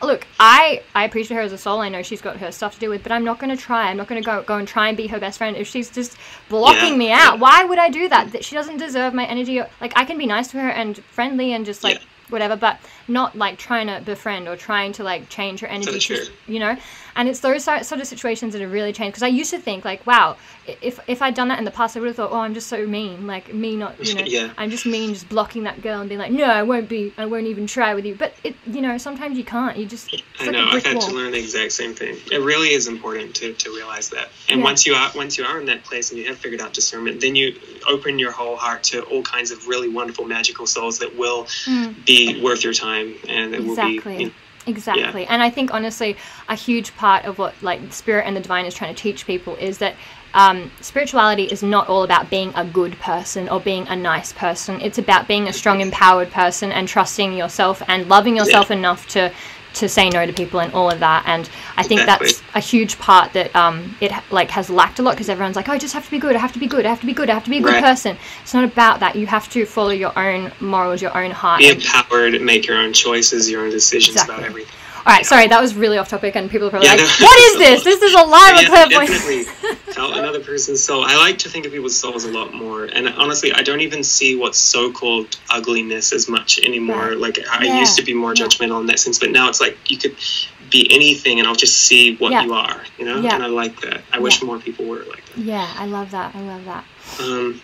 look i i appreciate her as a soul. I know she's got her stuff to deal with but i'm not going to try. I'm not going to go go and try and be her best friend if she's just blocking Yeah, me out. Why would i do that? That she doesn't deserve my energy. Like i can be nice to her and friendly and just like Yeah. whatever but not like trying to befriend or trying to like change her energy to- you know and it's those sort of situations that have really changed because i used to think like wow if if i'd done that in the past i would have thought oh i'm just so mean like me not you know Yeah. i'm just mean just blocking that girl and being like no i won't be i won't even try with you but it you know sometimes you can't you just I like know. I've had wall to learn the exact same thing. It really is important to, to realize that. And Yeah. once you are once you are in that place and you have figured out discernment, then you open your whole heart to all kinds of really wonderful magical souls that will Mm. be worth your time and it will Exactly. be you know, Exactly. And I think honestly, a huge part of what like spirit and the divine is trying to teach people is that um, spirituality is not all about being a good person or being a nice person. It's about being a strong, empowered person and trusting yourself and loving yourself enough to to say no to people and all of that. And I think Exactly. that's a huge part that um, it like has lacked a lot because everyone's like, oh, I just have to be good. I have to be good. I have to be good. I have to be a good Right. person. It's not about that. You have to follow your own morals, your own heart. be empowered, make your own choices, your own decisions Exactly. about everything. All right, sorry, that was really off topic, and people are probably Yeah, like, no. "What is this? This is a live yeah, clairvoyance." definitely felt another person's soul. I like to think of people's souls a lot more, and honestly, I don't even see what's so-called ugliness as much anymore. Like I Yeah, used to be more judgmental in that sense, but now it's like you could be anything, and I'll just see what you are, you know. And I like that. I wish more people were like that. Yeah, I love that. I love that. Um,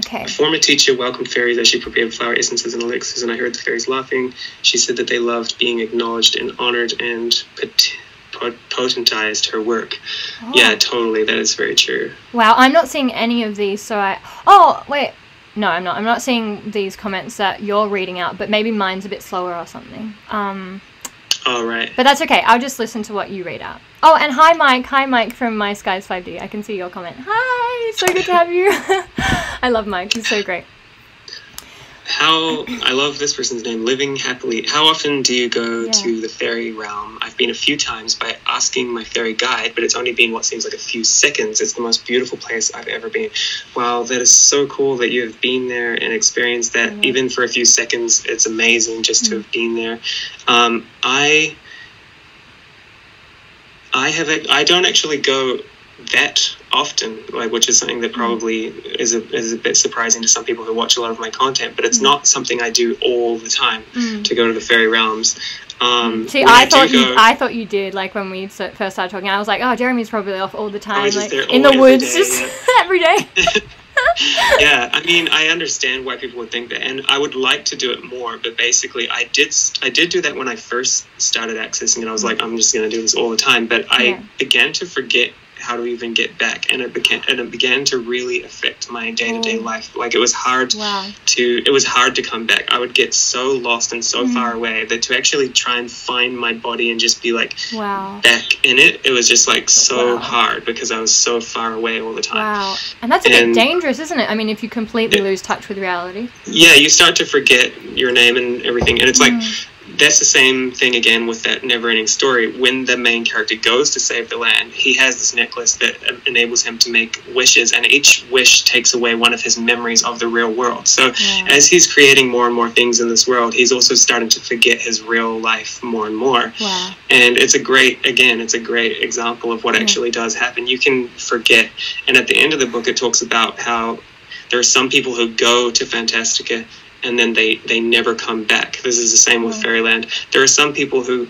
Okay. a former teacher welcomed fairies as she prepared flower essences and elixirs, and I heard the fairies laughing. She said that they loved being acknowledged and honored and pot- pot- potentized her work. Oh. Yeah, totally. That is very true. Wow, I'm not seeing any of these, so I. Oh wait, no, I'm not. I'm not seeing these comments that you're reading out, but maybe mine's a bit slower or something. Um. Oh right. But that's okay. I'll just listen to what you read out. Oh, and hi, Mike. Hi, Mike from My Skies 5D. I can see your comment. Hi, so good to have you. I love Mike. He's so great. How I love this person's name, Living Happily. How often do you go Yeah. to the fairy realm? I've been a few times by asking my fairy guide, but it's only been what seems like a few seconds. It's the most beautiful place I've ever been. Wow, that is so cool that you have been there and experienced that. Even for a few seconds, it's amazing just to have been there. Um, I I have I don't actually go that often, like which is something that Mm. probably is a, is a bit surprising to some people who watch a lot of my content. But it's Mm. not something I do all the time Mm. to go to the fairy realms. Um, See, when I do thought you, go- I thought you did. Like when we first started talking, I was like, "Oh, Jeremy's probably off all the time, like there in the every woods, day, just yeah. every day." yeah, I mean, I understand why people would think that, and I would like to do it more. But basically, I did I did do that when I first started accessing it. I was like, I'm just going to do this all the time. But I Yeah. began to forget how to even get back, and it began and it began to really affect my day to day life. Like it was hard Wow. to it was hard to come back. I would get so lost and so Mm. far away that to actually try and find my body and just be like Wow. back in it, it was just like so Wow. hard because I was so far away all the time. Wow. And that's a bit dangerous, isn't it? I mean, if you completely Yeah. lose touch with reality. yeah you start to forget your name and everything and it's like Mm. That's the same thing again with that never ending story when the main character goes to save the land he has this necklace that uh, enables him to make wishes and each wish takes away one of his memories of the real world so Yeah. as he's creating more and more things in this world he's also starting to forget his real life more and more Wow. and it's a great again it's a great example of what Yeah. actually does happen you can forget and at the end of the book it talks about how there are some people who go to fantastica and then they they never come back. This is the same with fairyland. There are some people who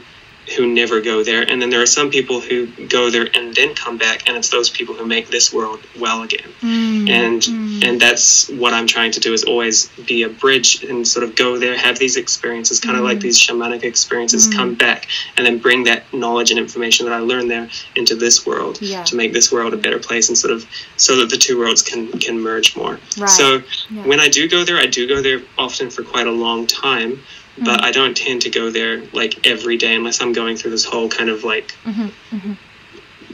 who never go there and then there are some people who go there and then come back and it's those people who make this world well again Mm. and Mm. and that's what I'm trying to do is always be a bridge and sort of go there, have these experiences, kind of like Mm. these shamanic experiences, Mm. come back, and then bring that knowledge and information that I learned there into this world Yeah. to make this world a better place and sort of so that the two worlds can can merge more. Right. So Yeah. when I do go there, I do go there often for quite a long time. But Mm. I don't tend to go there like every day unless I'm going through this whole kind of like Mhm, mhm.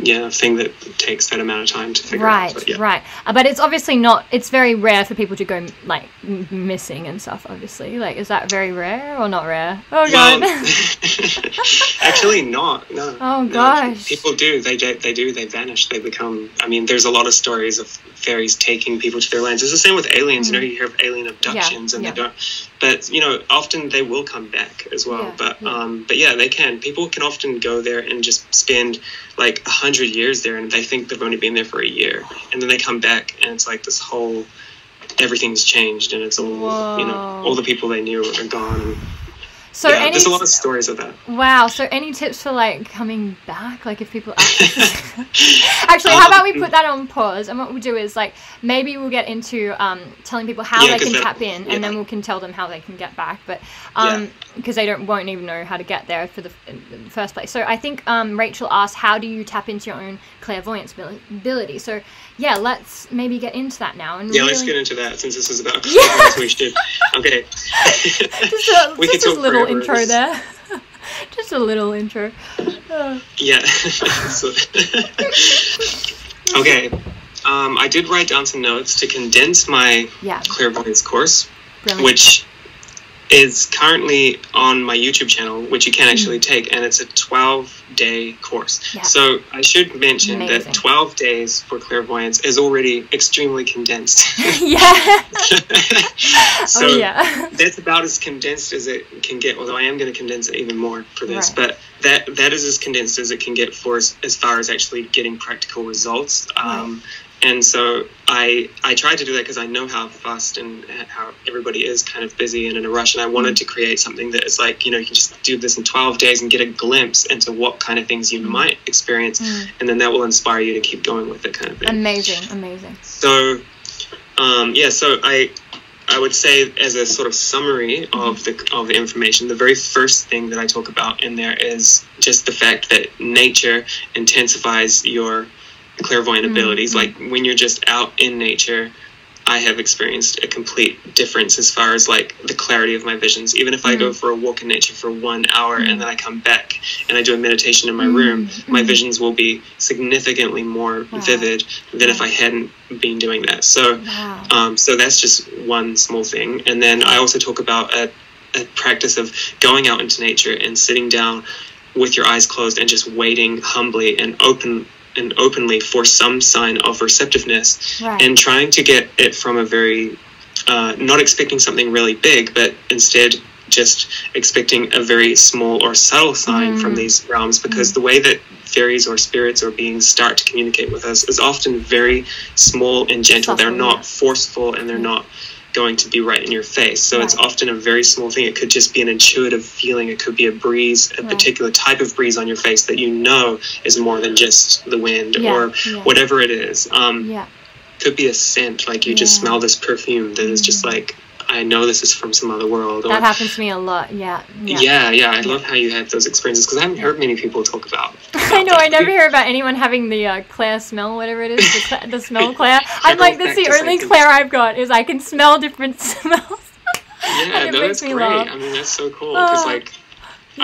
yeah thing that takes that amount of time to figure Right, out. But yeah. right. Uh, but it's obviously not. It's very rare for people to go like m- missing and stuff. Obviously, like is that very rare or not rare? Oh god. Well, actually, not. No. Oh, no. gosh. People do. They do. They do. They vanish. They become. I mean, there's a lot of stories of fairies taking people to their lands. It's the same with aliens. You know, you hear of alien abductions, and Mm. yeah. they don't. But you know, often they will come back as well. Yeah, but yeah. um, but yeah, they can. People can often go there and just spend like a hundred years there, and they think they've only been there for a year, and then they come back, and it's like this whole. Everything's changed, and it's all you know. All the people they knew are gone. And, so yeah, any there's a lot of stories of that. wow. So any tips for like coming back? Like if people actually, actually, how about we put that on pause? And what we'll do is like maybe we'll get into um, telling people how Yeah, they can tap in, yeah. and then we can tell them how they can get back. But um, because they don't won't even know how to get there for the, in the first place. So I think um, Rachel asked, how do you tap into your own clairvoyance ability? So yeah, let's maybe get into that now. And Yeah, really, let's get into that since this is about clairvoyance. We should. Okay. just a, We just a talk little. Intro there. just a little intro. Uh, Yeah. Okay. Um, I did write down some notes to condense my yeah, clairvoyance course, brilliant. which is currently on my YouTube channel, which you can actually take, and it's a 12 day course. Mm. Yeah. So I should mention Amazing. that 12 days for clairvoyance is already extremely condensed. yeah. so oh yeah. that's about as condensed as it can get. Although I am going to condense it even more for this, Right. but that that is as condensed as it can get for as, as far as actually getting practical results. Um, And so I I tried to do that because I know how fast and how everybody is kind of busy and in a rush, and I wanted to create something that is like you know you can just do this in 12 days and get a glimpse into what kind of things you might experience, Mm. and then that will inspire you to keep going with it, kind of thing. Amazing, amazing. So, um, yeah, so I, I would say as a sort of summary of the of the information, the very first thing that I talk about in there is just the fact that nature intensifies your clairvoyant Mm, abilities. Like when you're just out in nature. I have experienced a complete difference as far as like the clarity of my visions. Even if I go for a walk in nature for one hour and then I come back and I do a meditation in my room, my visions will be significantly more Wow. vivid than if I hadn't been doing that. So, Wow. um, so that's just one small thing. And then I also talk about a, a practice of going out into nature and sitting down with your eyes closed and just waiting humbly and open and openly for some sign of receptiveness Right. and trying to get it from a very uh, not expecting something really big but instead just expecting a very small or subtle sign from mm. these realms because mm. the way that fairies or spirits or beings start to communicate with us is often very small and gentle they're not yeah. forceful and they're mm. not going to be right in your face so it's often a very small thing it could just be an intuitive feeling it could be a breeze a Right. particular type of breeze on your face that you know is more than just the wind Yeah, or yeah. whatever it is um, yeah. could be a scent like you just Yeah. Mm. smell this perfume that is just like i know this is from some other world or That happens to me a lot. Yeah. Yeah. yeah yeah i love how you have those experiences because i haven't heard many people talk about I know. I never hear about anyone having the uh, clair smell, whatever it is, the, cla- the smell clair. I'm like, that's the only can- clair I've got is I can smell different smells. yeah no, that's great laugh. i mean that's so cool because Oh, like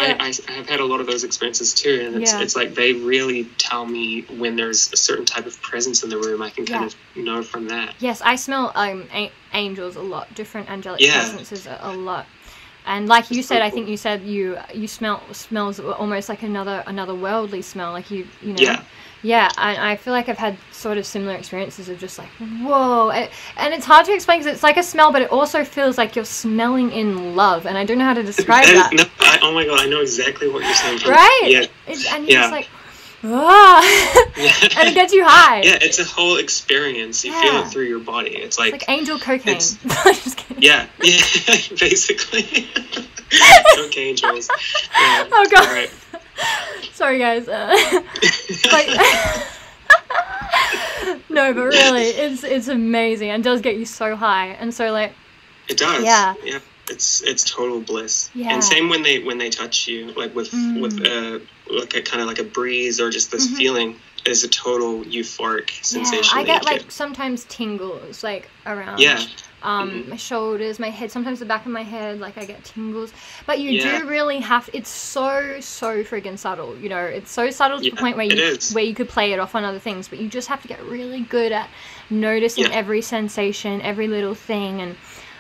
yeah. I, I have had a lot of those experiences too and it's, Yeah. it's like they really tell me when there's a certain type of presence in the room i can kind Yeah. of know from that Yes, I smell um a- angels a lot, different angelic presences a, a lot. And like you so said, I think you said you you smell smells almost like another another worldly smell, like you you know. Yeah. Yeah, and I feel like I've had sort of similar experiences of just like whoa, and, and it's hard to explain because it's like a smell, but it also feels like you're smelling in love, and I don't know how to describe that. No, I, oh my god i know exactly what you're saying right? yeah It's, and you're Yeah. just like ah, and it gets you high. yeah it's a whole experience you feel it through your body it's It's like, like angel cocaine. it's- just kidding. yeah yeah basically okay angels yeah, Oh, God. right. Sorry, guys. Uh, like, no, but really, it's it's amazing and does get you so high. And so, like, it does Yeah. yeah it's it's total bliss Yeah. and same when they when they touch you like with Mm. with a like a kind of like a breeze or just this Mhm. feeling is a total euphoric sensation. yeah, I get like sometimes tingles, like around Yeah. um Mhm. my shoulders, my head, sometimes the back of my head. Like I get tingles, but you Yeah. do really have. It's so so friggin' subtle. You know, it's so subtle to the point where you is. where you could play it off on other things, but you just have to get really good at noticing Yeah. every sensation, every little thing, and.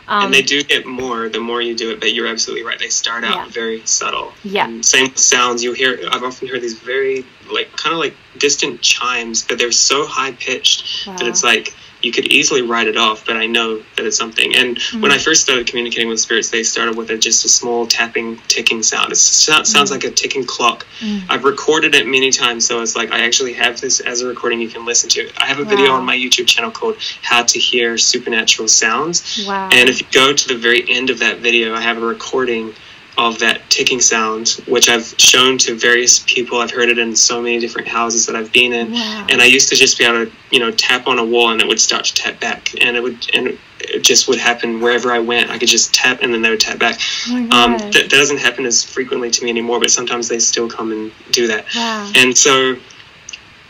Um, and they do get more the more you do it but you're absolutely right they start out Yeah. very subtle Yeah. and same with sounds you hear i've often heard these very like kind of like distant chimes but they're so high pitched that it's like you could easily write it off but i know that it's something. And when Mm. i first started communicating with spirits they started with a, just a small tapping ticking sound. It sounds sounds like a ticking clock. Mm. i've recorded it many times so it's like i actually have this as a recording you can listen to. I have a video on my youtube channel called how to hear supernatural sounds. Wow. and if you go to the very end of that video, I have a recording of that ticking sound, which I've shown to various people. I've heard it in so many different houses that I've been in. Wow. And I used to just be able to, you know, tap on a wall and it would start to tap back. And it would, and it just would happen wherever I went. I could just tap and then they would tap back. Oh Um, that, that doesn't happen as frequently to me anymore, but sometimes they still come and do that. wow. And so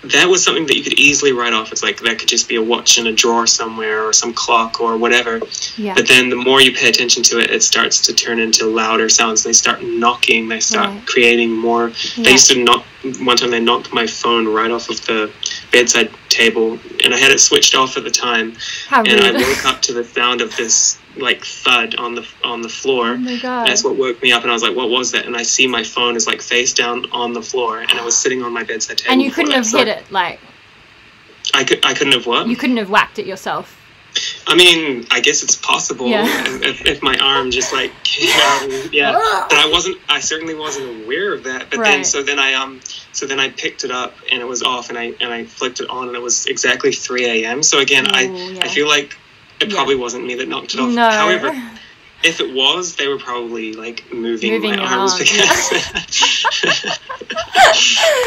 that was something that you could easily write off. It's like that could just be a watch in a drawer somewhere or some clock or whatever. Yeah. But then the more you pay attention to it, it starts to turn into louder sounds. They start knocking, they start Right. creating more. Yeah. They used to knock, one time they knocked my phone right off of the bedside table, and I had it switched off at the time. How And I woke up to the sound of this like thud on the on the floor. oh my god. That's what woke me up, and I was like, "What was that?" And I see my phone is like face down on the floor, and I was sitting on my bedside table. and you couldn't that. have So hit it, like I could. I couldn't have what? you couldn't have whacked it yourself. I mean, I guess it's possible Yeah. if, if my arm just like um, yeah. But I wasn't. I certainly wasn't aware of that. But then, so then I um, so then I picked it up and it was off, and I and I flicked it on, and it was exactly 3 a.m. So again, I yeah. I feel like it Yeah. probably wasn't me that knocked it off. No. However, if it was, they were probably like moving, Moving my arms arm, because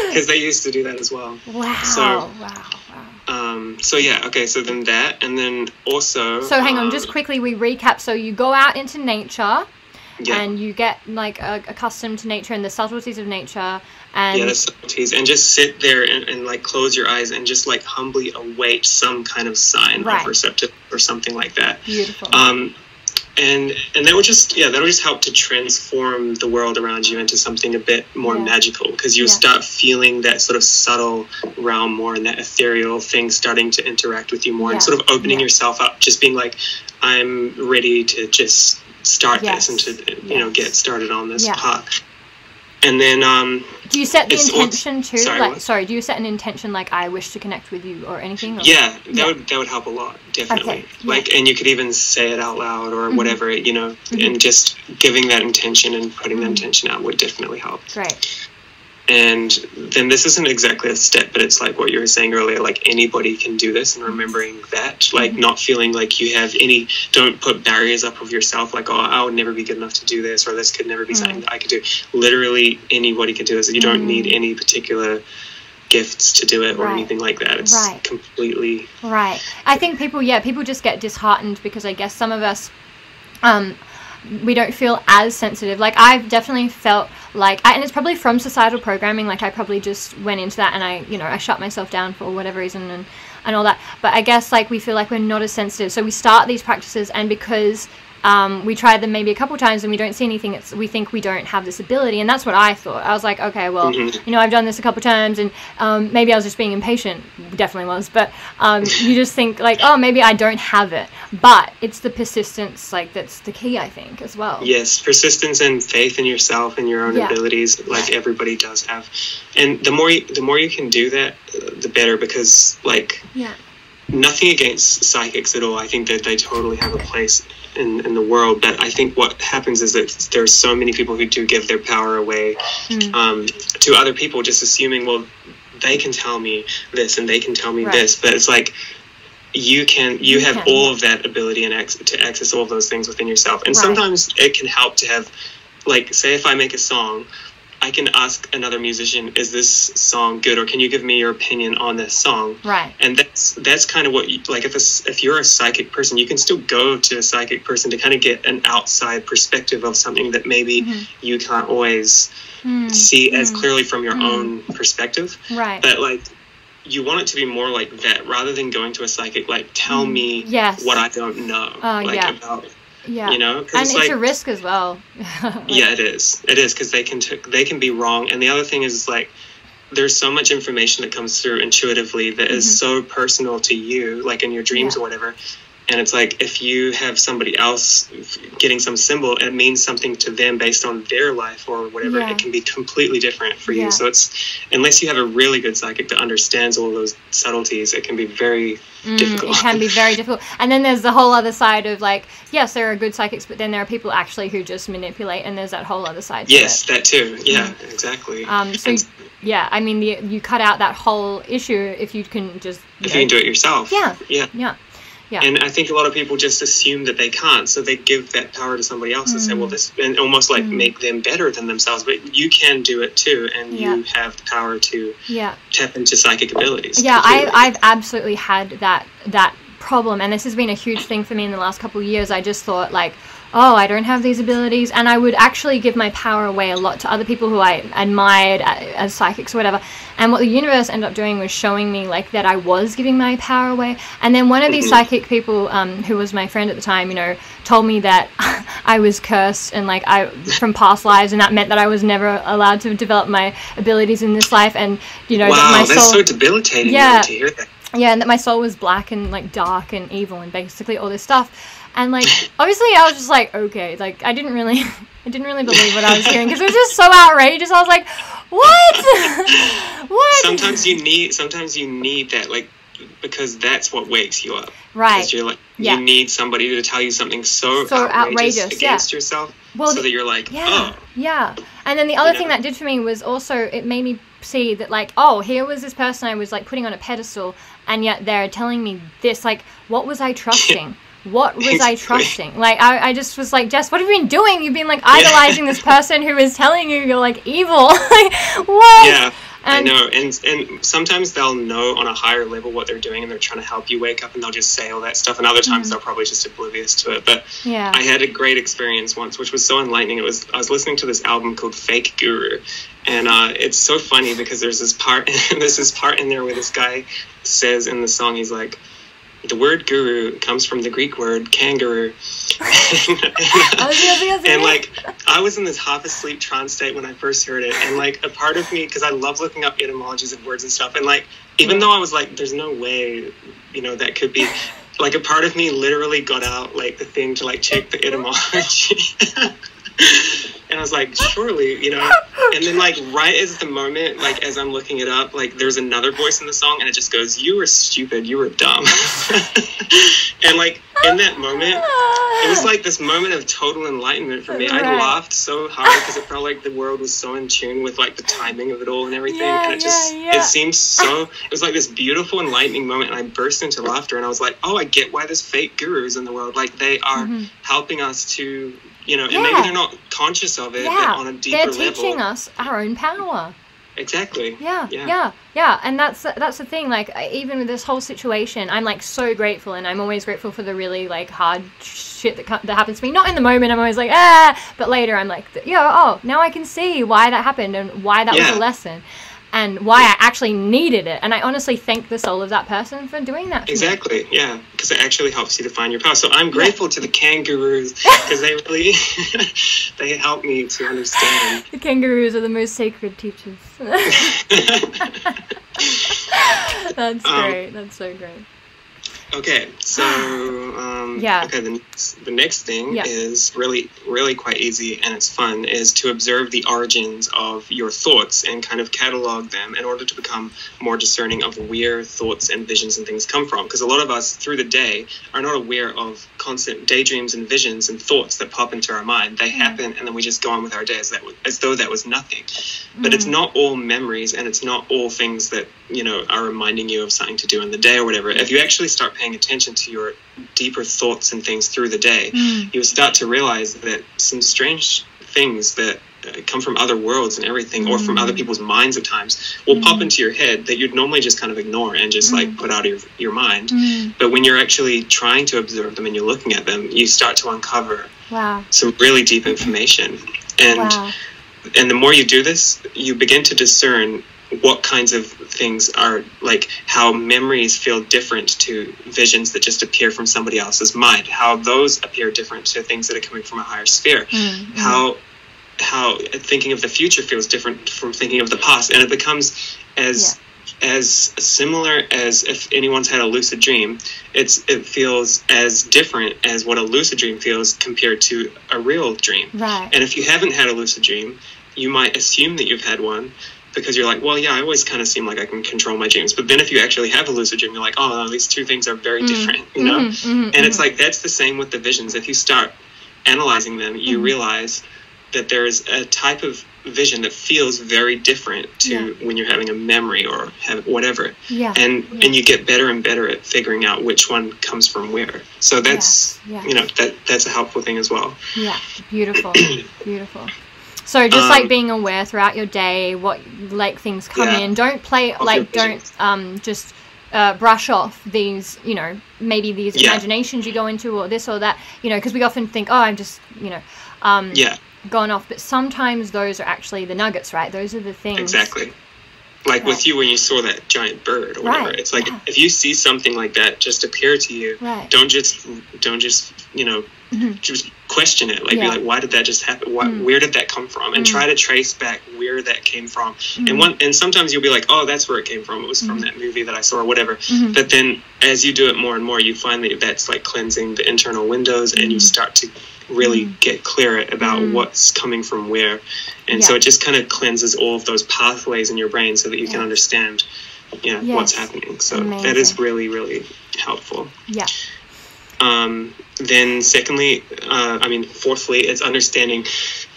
because they used to do that as well. wow. So- wow. Um, so yeah, okay, so then that, and then also. So hang on, um, just quickly we recap. So you go out into nature, Yeah. and you get like uh, accustomed to nature and the subtleties of nature and yeah, the subtleties, and just sit there and, and like close your eyes and just like humbly await some kind of sign Right. of receptive or something like that. beautiful. Um, and and that would just yeah that would just help to transform the world around you into something a bit more Yeah. magical because you Yeah. start feeling that sort of subtle realm more and that ethereal thing starting to interact with you more Yeah. and sort of opening yourself up just being like i'm ready to just start Yes. this and to you know get started on this path and then um do you set the intention too? sorry, like, sorry, do you set an intention like I wish to connect with you or anything? Or? Yeah, that Yeah. would that would help a lot, definitely. Okay, yeah. Like, and you could even say it out loud or Mhm. whatever, you know, Mhm. and just giving that intention and putting Mhm. that intention out would definitely help. Great. And then this isn't exactly a step, but it's like what you were saying earlier. Like anybody can do this, and remembering that, like Mhm. not feeling like you have any. Don't put barriers up of yourself. Like, oh, I would never be good enough to do this, or this could never be something that I could do. Literally, anybody can do this. You don't need any particular gifts to do it or Right. anything like that. It's Right. completely Right. I think people, yeah, people just get disheartened because I guess some of us, um, we don't feel as sensitive. Like I've definitely felt like, I, and it's probably from societal programming. Like I probably just went into that and I, you know, I shut myself down for whatever reason and and all that. But I guess like we feel like we're not as sensitive. So we start these practices and because um, we tried them maybe a couple times and we don't see anything. It's we think we don't have this ability, and that's what I thought. I was like, okay, well, Mhm. you know, I've done this a couple times, and um, maybe I was just being impatient. Definitely was, but um, you just think like, oh, maybe I don't have it. But it's the persistence, like that's the key, I think, as well. Yes, persistence and faith in yourself and your own Yeah. abilities, like everybody does have. And the more you, the more you can do that, the better. Because like Yeah. nothing against psychics at all. I think that they totally have a place in, in the world. But I think what happens is that there's so many people who do give their power away Mm. um, to other people, just assuming, well, they can tell me this and they can tell me Right. this. But it's like you can you, You have can, all of that ability and ac- to access all of those things within yourself. And Right. sometimes it can help to have, like, say, if I make a song. I can ask another musician, "Is this song good?" or "Can you give me your opinion on this song?" Right. and that's that's kind of what you like if a, if you're a psychic person you can still go to a psychic person to kind of get an outside perspective of something that maybe Mhm. you can't always Mm. see as Mm. clearly from your Mm. own perspective Right. but like you want it to be more like that rather than going to a psychic like tell Mm. me Yes. what i don't know Oh, like yeah. about yeah. you know, and it's it's like a risk as well. Like, yeah, it is. It is because they can t- they can be wrong. And the other thing is like there's so much information that comes through intuitively that is Mhm. so personal to you, like in your dreams Yeah. or whatever. And it's like if you have somebody else getting some symbol, it means something to them based on their life or whatever. Yeah. It can be completely different for Yeah. you. So it's unless you have a really good psychic that understands all those subtleties, it can be very Mm, difficult. it can be very difficult. And then there's the whole other side of like, yes, there are good psychics, but then there are people actually who just manipulate, and there's that whole other side. to yes, it. that too. Yeah, exactly. Um, so And yeah, I mean, the, you cut out that whole issue if you can just. if you can do it yourself. Yeah. Yeah. Yeah. Yeah. And I think a lot of people just assume that they can't, so they give that power to somebody else and say, Mm. "Well, this," and almost like Mm. make them better than themselves. But you can do it too, and you have the power to Yeah. tap into psychic abilities. Yeah, I. I've absolutely had that that problem, and this has been a huge thing for me in the last couple of years. I just thought like, oh, I don't have these abilities, and I would actually give my power away a lot to other people who I admired as psychics or whatever. And what the universe ended up doing was showing me like that I was giving my power away. And then one of these Mhm. psychic people, um, who was my friend at the time, you know, told me that I was cursed and like I from past lives, and that meant that I was never allowed to develop my abilities in this life, and you know wow, that my that's soul. so debilitating Yeah. to hear that. Yeah, and that my soul was black and like dark and evil and basically all this stuff. And like obviously I was just like okay, like I didn't really I didn't really believe what I was hearing because it was just so outrageous. I was like, "What? what?" Sometimes you need, sometimes you need that, like, because that's what wakes you up. right. Because you're like, Yeah. you need somebody to tell you something so, So outrageous, outrageous, yeah. against yourself, Well, so that you're like, Yeah, oh, yeah. And then the other thing know? that did for me was also it made me see that like, oh, here was this person I was like putting on a pedestal, and yet they're telling me this. Like, what was I trusting? What was I trusting? Like, I, I just was like, Jess, what have you been doing? You've been like idolizing this person who is telling you you're like evil. like, what? yeah. I know, and and sometimes they'll know on a higher level what they're doing, and they're trying to help you wake up, and they'll just say all that stuff. And other times Mm. they're probably just oblivious to it. But Yeah. I had a great experience once, which was so enlightening. It was I was listening to this album called Fake Guru, and uh, it's so funny because there's this part there's this part in there where this guy says in the song he's like. The word guru comes from the Greek word kangaroo. Oh, and like I was in this half asleep trance state when I first heard it, and like a part of me, because I love looking up etymologies of words and stuff, and like even though I was like, "There's no way," you know, that could be. Like a part of me literally got out like the thing to like check the etymology. And I was like, surely, you know. And then like right as the moment, like as I'm looking it up, like there's another voice in the song and it just goes, You were stupid, you were dumb. and like in that moment, it was like this moment of total enlightenment for me. I laughed so hard because it felt like the world was so in tune with like the timing of it all and everything. Yeah, and it just yeah, yeah. it seemed so it was like this beautiful enlightening moment and I burst into laughter and I was like, Oh, I get why there's fake gurus in the world. Like they are Mhm. helping us to you know, and Yeah. maybe they're not conscious of it, but yeah, on a deeper level. they're level. teaching us our own power. Exactly. Yeah, Yeah. yeah, yeah, and that's that's the thing. Like even with this whole situation, I'm like so grateful, and I'm always grateful for the really like hard shit that that happens to me. Not in the moment, I'm always like ah, but later I'm like, yeah, oh, now I can see why that happened and why that was a lesson, and why I actually needed it. And I honestly thank the soul of that person for doing that. For me. Exactly, yeah, because it actually helps you to find your power. So I'm grateful to the kangaroos because they really they help me to understand. The kangaroos are the most sacred teachers. That's Um, great. That's so great. Okay, so um, Yeah. Okay, the next, the next thing Yeah. is really really quite easy and it's fun is to observe the origins of your thoughts and kind of catalog them in order to become more discerning of where thoughts and visions and things come from. Because a lot of us through the day are not aware of constant daydreams and visions and thoughts that pop into our mind. They happen and then we just go on with our day as that as though that was nothing. But it's Mm. not all memories and it's not all things that you know are reminding you of something to do in the day or whatever. If you actually start paying attention to your deeper thoughts and things through the day, Mm. you'll start to realize that some strange things that come from other worlds and everything, or from Mm. other people's minds at times, will pop into your head that you'd normally just kind of ignore and just like put out of your, your mind. Mm. But when you're actually trying to observe them and you're looking at them, you start to uncover Wow. some really deep information. And Wow. and the more you do this, you begin to discern what kinds of things are like how memories feel different to visions that just appear from somebody else's mind, how those appear different to things that are coming from a higher sphere, Mm, how how thinking of the future feels different from thinking of the past, and it becomes as as similar as if anyone's had a lucid dream. It's it feels as different as what a lucid dream feels compared to a real dream. Right. And if you haven't had a lucid dream, you might assume that you've had one because you're like, well, yeah, I always kind of seem like I can control my dreams. But then if you actually have a lucid dream, you're like, oh, no, these two things are very different, you know? Mhm, mhm, And it's mhm. like that's the same with the visions. If you start analyzing them, you Mhm. realize that there's a type of vision that feels very different to Yeah. when you're having a memory or have whatever. yeah. And Yeah. and you get better and better at figuring out which one comes from where. So that's yes. you know that that's a helpful thing as well. Yeah, beautiful, beautiful. So just Um, like being aware throughout your day, what like things come Yeah. in. Don't play like don't um just uh, brush off these you know maybe these Yeah. imaginations you go into or this or that you know because we often think oh I'm just you know um Yeah. Gone off, but sometimes those are actually the nuggets, right? Those are the things. Exactly. Like Right. with you when you saw that giant bird or whatever. Right, It's like yeah. if you see something like that just appear to you, Right. don't just don't just, you know, Mhm. just question it. Like Yeah. be like, why did that just happen? Why, Mm. Where did that come from? And Mm. try to trace back where that came from. Mhm. And one and sometimes you'll be like, oh, that's where it came from. It was from Mhm. that movie that I saw or whatever. Mhm. But then as you do it more and more, you find that that's like cleansing the internal windows, and you Mm. start to really Mm. get clear about Mm. what's coming from where. And so it just kind of cleanses all of those pathways in your brain so that you can understand you know, what's happening. So that is really, really helpful. Yeah. Um, then, secondly, uh, I mean, fourthly, it's understanding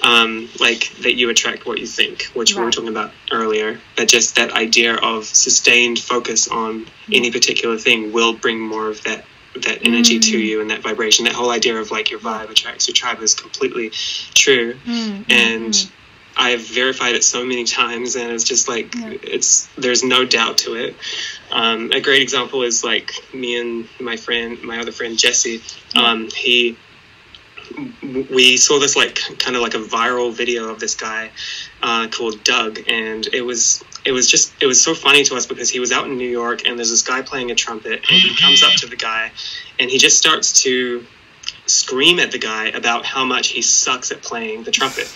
um, like that you attract what you think, which we were talking about earlier. But just that idea of sustained focus on any particular thing will bring more of that that energy to Mm. you and that vibration. That whole idea of like your vibe attracts your tribe is completely true. Mm, mm, And mm. I've verified it so many times, and it's just like Yeah. it's there's no doubt to it. Um, a great example is like me and my friend, my other friend Jesse. Um, he we saw this like kind of like a viral video of this guy uh, called Doug, and it was it was just it was so funny to us because he was out in New York, and there's this guy playing a trumpet, and he comes up to the guy, and he just starts to scream at the guy about how much he sucks at playing the trumpet.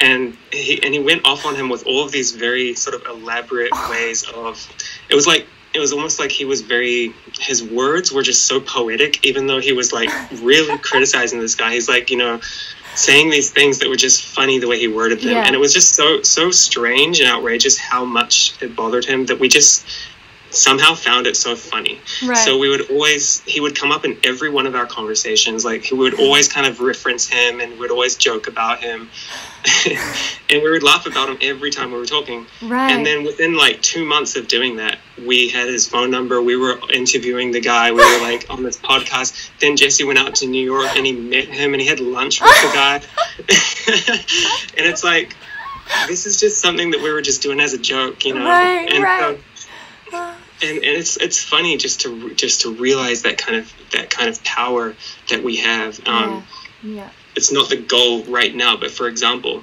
And he and he went off on him with all of these very sort of elaborate ways of it was like it was almost like he was very his words were just so poetic even though he was like really criticizing this guy he's like you know saying these things that were just funny the way he worded them Yeah. and it was just so so strange and outrageous how much it bothered him that we just somehow found it so funny Right. so we would always he would come up in every one of our conversations like he would always kind of reference him and would always joke about him and we would laugh about him every time we were talking right. and then within like two months of doing that, we had his phone number. We were interviewing the guy. We were like on this podcast. Then Jesse went out to New York and he met him and he had lunch with the guy. and it's like, this is just something that we were just doing as a joke, you know? Right, and, right. So, and, and it's it's funny just to just to realize that kind of that kind of power that we have. Um, yeah. yeah. it's not the goal right now, but for example,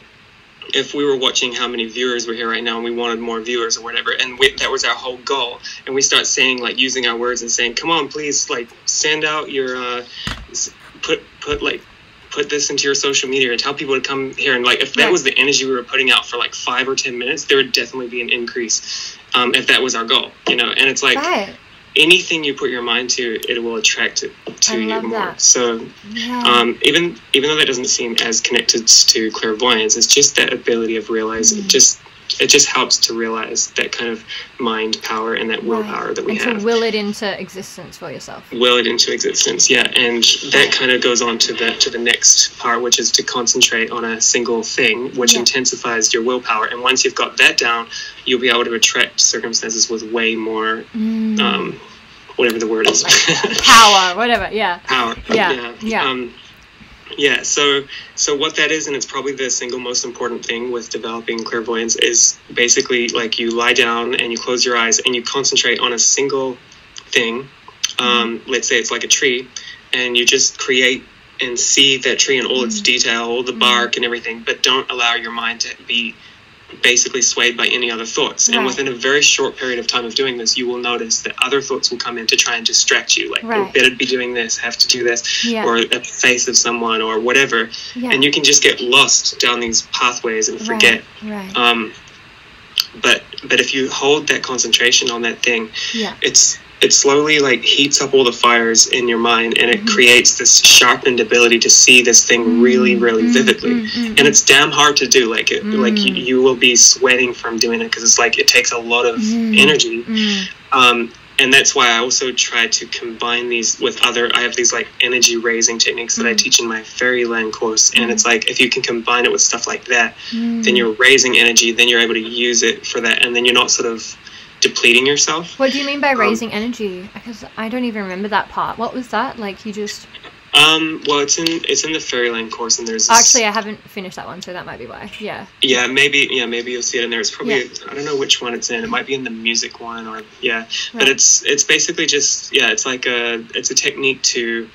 if we were watching how many viewers were here right now and we wanted more viewers or whatever, and we, that was our whole goal, and we start saying like using our words and saying, "Come on, please, like send out your uh, put put like." Put this into your social media and tell people to come here. And like, if that was the energy we were putting out for like five or ten minutes, there would definitely be an increase. Um, if that was our goal, you know. And it's like Right. anything you put your mind to, it will attract it to you more. that. So Yeah. um, even even though that doesn't seem as connected to clairvoyance, it's just that ability of realize Mm. it just it just helps to realize that kind of mind power and that willpower Right. that we and have. to will it into existence for yourself. will it into existence, yeah, and that kind of goes on to the to the next part, which is to concentrate on a single thing, which Yeah. intensifies your willpower. And once you've got that down, you'll be able to attract circumstances with way more, Mm. um, whatever the word is, Power, whatever. Yeah. power. Yeah, yeah. Um, yeah. So, so what that is, and it's probably the single most important thing with developing clairvoyance, is basically like you lie down and you close your eyes and you concentrate on a single thing. Um, let's say it's like a tree, and you just create and see that tree in all its detail, all the bark and everything, but don't allow your mind to be basically swayed by any other thoughts. And within a very short period of time of doing this, you will notice that other thoughts will come in to try and distract you. Like, oh, better be doing this, have to do this, Yeah. or a face of someone, or whatever. Yeah. And you can just get lost down these pathways and forget. Right. right. Um, but but if you hold that concentration on that thing, yeah. it's it slowly like heats up all the fires in your mind and it Mm-hmm. creates this sharpened ability to see this thing really really Mm, vividly mm, mm, and it's damn hard to do like it like you, Mm. you will be sweating from doing it because it's like it takes a lot of Mm. energy Mm. um, and that's why I also try to combine these with other. I have these like energy raising techniques that I teach in my fairyland course, and it's like if you can combine it with stuff like that, then you're raising energy. Then you're able to use it for that, and then you're not sort of depleting yourself. What do you mean by Um, raising energy? Because I don't even remember that part. What was that? Like you just Um, well, it's in it's in the fairyland course, and there's this, actually I haven't finished that one, so that might be why. Yeah. yeah maybe yeah maybe you'll see it in there. It's probably Yeah. I don't know which one it's in. It might be in the music one or yeah, right. but it's it's basically just yeah it's like a it's a technique to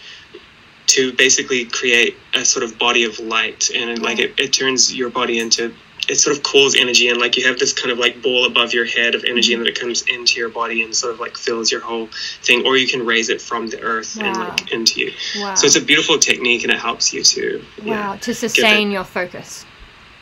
to basically create a sort of body of light and it, like it, it turns your body into it sort of calls energy and like you have this kind of like ball above your head of energy and then it comes into your body and sort of like fills your whole thing or you can raise it from the earth and like into you Wow. so it's a beautiful technique and it helps you to wow. yeah To sustain your focus.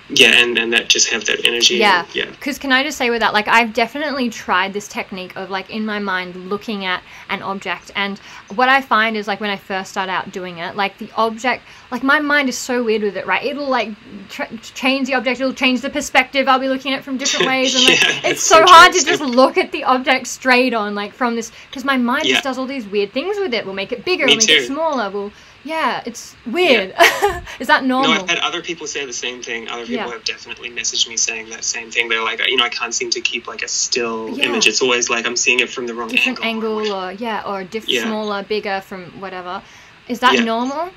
Yeah and and that just have that energy Yeah. yeah Because can I just say with that, like I've definitely tried this technique of like in my mind looking at an object, and what I find is like when I first start out doing it, like the object, like my mind is so weird with it, right? It'll like tra- change the object, it'll change the perspective. I'll be looking at it from different ways, and like Yeah, it's so so hard to just look at the object straight on, like from this, because my mind Yeah. just does all these weird things with it. We'll make it bigger, Me we'll make it smaller. We'll yeah, it's weird. is that normal? No. I've had other people say the same thing. Other people Yeah. have definitely messaged me saying that same thing. They're like, you know, I can't seem to keep like a still Yeah. image. It's always like I'm seeing it from the wrong different angle. angle or yeah or diff- Yeah. smaller bigger from whatever is that Yeah. normal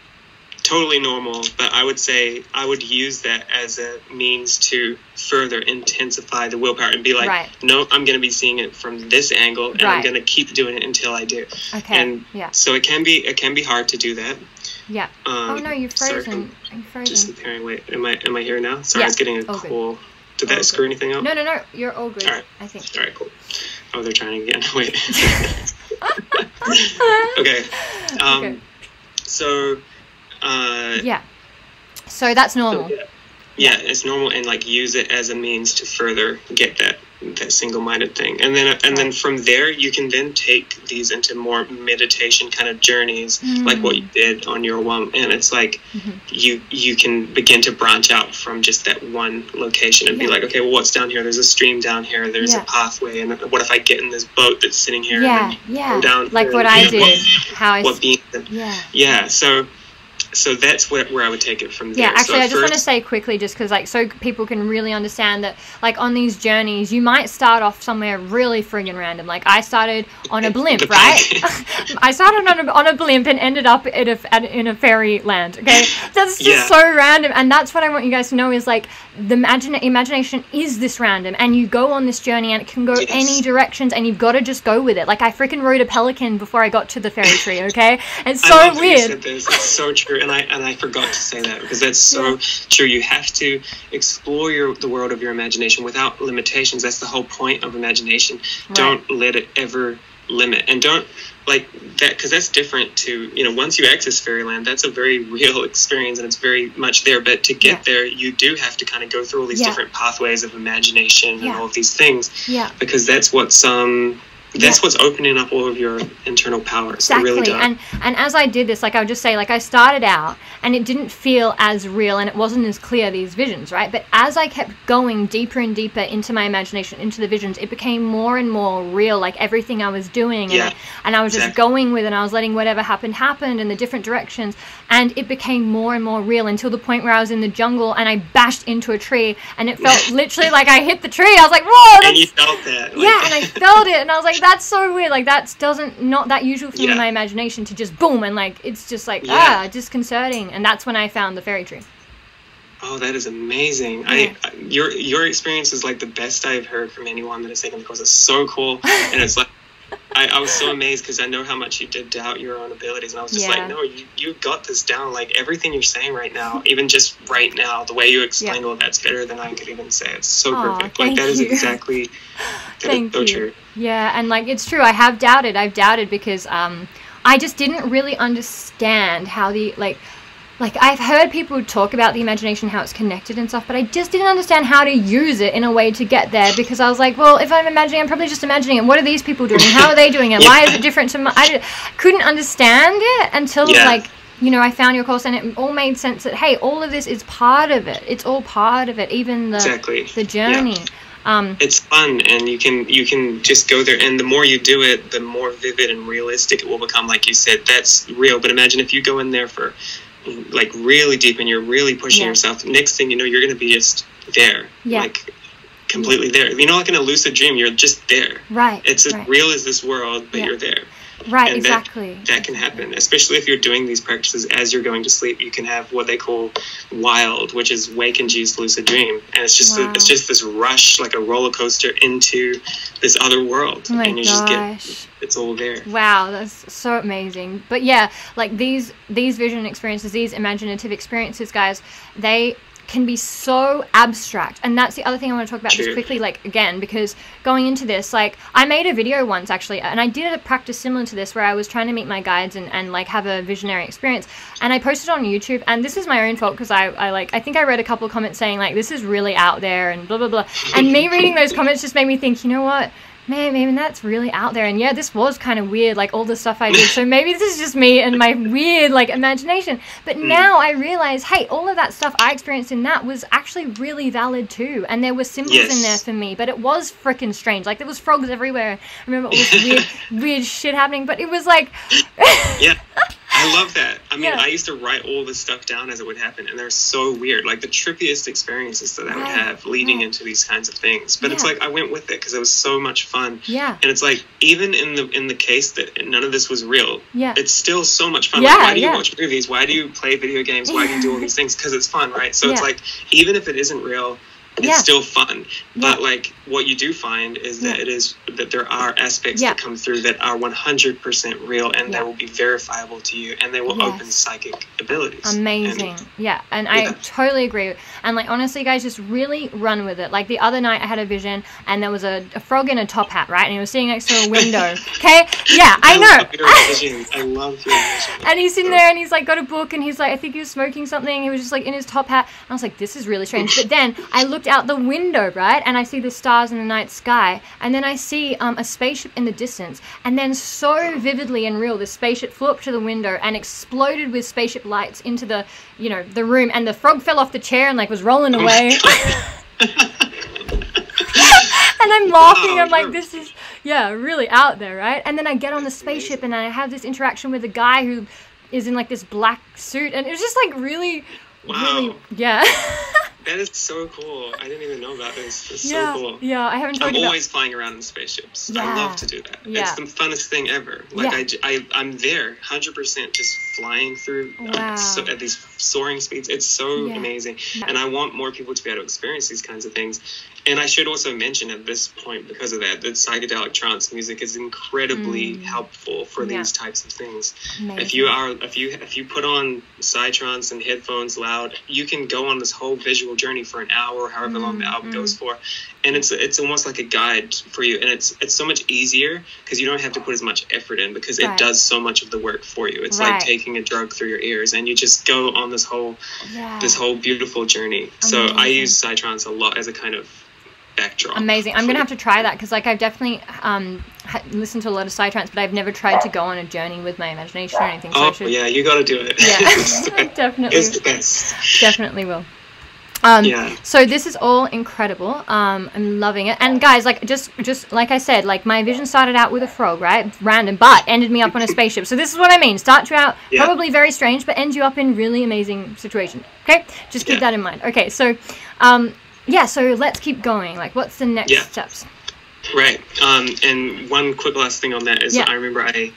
totally normal, but I would say I would use that as a means to further intensify the willpower and be like, Right. no, I'm going to be seeing it from this angle, and I'm going to keep doing it until I do. Okay. And yeah. so it can be it can be hard to do that. Yeah. Um, oh no, you're sorry, frozen. I'm You're just frozen. comparing. Wait, am I am I here now? Sorry, Yeah. I was getting a All good. call. Did All that good. screw anything up? No, no, no. You're all good. Alright. I think. All right, cool. Oh, they're trying again. Wait. okay. Um, Okay. So, uh, Yeah. So that's normal. yeah, yeah, it's normal, and like use it as a means to further get that that single-minded thing, and then and then from there you can then take these into more meditation kind of journeys, like what you did on your one, and it's like Mhm. you you can begin to branch out from just that one location and be like, okay, well, what's down here? There's a stream down here. There's Yeah. a pathway, and what if I get in this boat that's sitting here? Yeah, and yeah. down Like what I what- did. How I. What? Yeah. Yeah, so so that's where, where I would take it from there. Yeah, So actually, I at just want to say quickly, just because like so people can really understand that, like on these journeys, you might start off somewhere really friggin' random. Like I started on a blimp, right? I started on a, on a blimp and ended up at a, at, in a fairy land. Okay, that's just Yeah. so random, and that's what I want you guys to know is like the imagine imagination is this random, and you go on this journey, and it can go Yes. any directions, and you've got to just go with it. Like I freaking rode a pelican before I got to the fairy tree. Okay, it's I so love that you weird. It's so true, and I and I forgot to say that because that's so Yeah. true. You have to explore your the world of your imagination without limitations. That's the whole point of imagination. Right. Don't let it ever limit, and don't like that because that's different to you know once you access fairyland that's a very real experience and it's very much there but to get Yeah. there you do have to kind of go through all these Yeah. different pathways of imagination and all of these things Yeah. because that's what um that's Yeah. what's opening up all of your internal powers Exactly. really and and as I did this, like I would just say, like I started out and it didn't feel as real and it wasn't as clear these visions, right? But as I kept going deeper and deeper into my imagination, into the visions, it became more and more real. Like everything I was doing, Yeah, and, I, and I was just going with it. and I was letting whatever happened happen in the different directions, and it became more and more real until the point where I was in the jungle and I bashed into a tree, and it felt literally like I hit the tree. I was like, whoa! and you felt that. like- yeah, and I felt it, and I was like, "That's so weird. Like that's doesn't not that usual for me Yeah. in my imagination to just boom and like it's just like Yeah. ah disconcerting." And that's when I found the fairy tree. Oh, that is amazing! Yeah. I, I your your experience is like the best I've heard from anyone that has taken the course. It's so cool, and it's like I, I was so amazed because I know how much you did doubt your own abilities, and I was just Yeah. like, no, you you got this down. Like everything you're saying right now, even just right now, the way you explain all that's better than I could even say. It's so Aw, perfect. Like that thank is exactly that Thank so you. true. Yeah, and like it's true. I have doubted. I've doubted because um, I just didn't really understand how the like. Like I've heard people talk about the imagination, how it's connected and stuff, but I just didn't understand how to use it in a way to get there because I was like, well, if I'm imagining, I'm probably just imagining it. What are these people doing? How are they doing it? Why is it different to my? I did, couldn't understand it until Yeah. like you know I found your course and it all made sense that hey, all of this is part of it. It's all part of it, even the Exactly. the Yeah. journey. Um, it's fun and you can you can just go there and the more you do it the more vivid and realistic it will become like you said that's real but imagine if you go in there for like really deep and you're really pushing Yeah. yourself next thing you know you're going to be just there Yeah. like completely there you know like in a lucid dream you're just there right. it's as right. real as this world but Yeah. you're there Right, and exactly. that, that can happen especially if you're doing these practices as you're going to sleep you can have what they call wild which is wake and induced lucid dream and it's just Wow. it's just this rush like a roller coaster into this other world Oh and you just get gosh. it's all there Wow, that's so amazing. But yeah, like these these vision experiences, these imaginative experiences, guys, they can be so abstract. And that's the other thing I want to talk about just quickly, like again, because going into this, like I made a video once actually, and I did a practice similar to this where I was trying to meet my guides and, and like have a visionary experience. And I posted on YouTube, and this is my own fault because I, I like I think I read a couple of comments saying like this is really out there and blah blah blah. And me reading those comments just made me think, you know what? Man, maybe that's really out there. And yeah, this was kind of weird, like all the stuff I did. So maybe this is just me and my weird, like, imagination. But hmm. now I realize, hey, all of that stuff I experienced in that was actually really valid too. And there were symbols in there for me, but it was freaking strange. Like, there was frogs everywhere. I remember all this weird, weird shit happening, but it was like, yeah I love that. I mean, Yeah. I used to write all this stuff down as it would happen, and they're so weird. Like the trippiest experiences that I would have leading right. into these kinds of things. But it's like I went with it because it was so much fun. Yeah. And it's like even in the in the case that none of this was real, Yeah. it's still so much fun. Yeah, like, why do you yeah. watch movies? Why do you play video games? Why do you do all these things? Because it's fun, right? So it's like even if it isn't real, it's Yeah. still fun. But Yeah. like what you do find is that Yeah. it is that there are aspects that come through that are 100% real and that will be verifiable to you and they will Yes. open psychic abilities. Amazing. And- yeah. And I totally agree. And like honestly guys, just really run with it. Like the other night I had a vision and there was a, a frog in a top hat, right? And he was sitting next to a window. Okay? Yeah, I know. love your visions. I love your visions. And he's in there and he's like got a book and he's like I think he was smoking something. He was just like in his top hat. And I was like, this is really strange. But then I looked out the window, right? And I see the stars in the night sky. And then I see um, a spaceship in the distance. And then so vividly and real, the spaceship flew up to the window and exploded with spaceship lights into the you know, the room and the frog fell off the chair and like was rolling Oh away. and I'm laughing. Wow, I'm like, this is yeah, really out there, right? And then I get on the spaceship and I have this interaction with a guy who is in like this black suit, and it was just like really, really, Wow. yeah, That is so cool. I didn't even know about this. It's yeah, so cool. yeah. I haven't I'm about. always flying around in spaceships. Yeah. I love to do that. Yeah. It's the funnest thing ever. Like Yeah. I'm there, hundred percent, just flying through uh, Wow. so, at these soaring speeds. It's so Yeah. amazing, Yeah. and I want more people to be able to experience these kinds of things. And I should also mention at this point, because of that, that psychedelic trance music is incredibly Mm. helpful for Yeah. these types of things. Amazing. If you are, if you if you put on psytrance and headphones loud, you can go on this whole visual journey for an hour, however long the album Mm, goes for, and it's it's almost like a guide for you, and it's it's so much easier because you don't have to put as much effort in because Right. it does so much of the work for you. It's Right. like taking a drug through your ears, and you just go on this whole yeah. this whole beautiful journey. So I use psytrance a lot as a kind of backdrop. Amazing. I'm gonna have to try that because like I've definitely um listened to a lot of psytrance, but I've never tried to go on a journey with my imagination or anything. So Oh should, yeah, you got to do it. yeah, definitely, it's the best. definitely will. Um, Yeah. So this is all incredible. Um, I'm loving it. And guys, like just just like I said, like my vision started out with a frog, right? Random, but ended me up on a spaceship. So this is what I mean. Start you out Yeah. probably very strange, but end you up in really amazing situation. Okay, just keep Yeah. that in mind. Okay, so um, yeah, so let's keep going. Like, what's the next Yeah. steps? Right. Um, and one quick last thing on that is Yeah. I remember I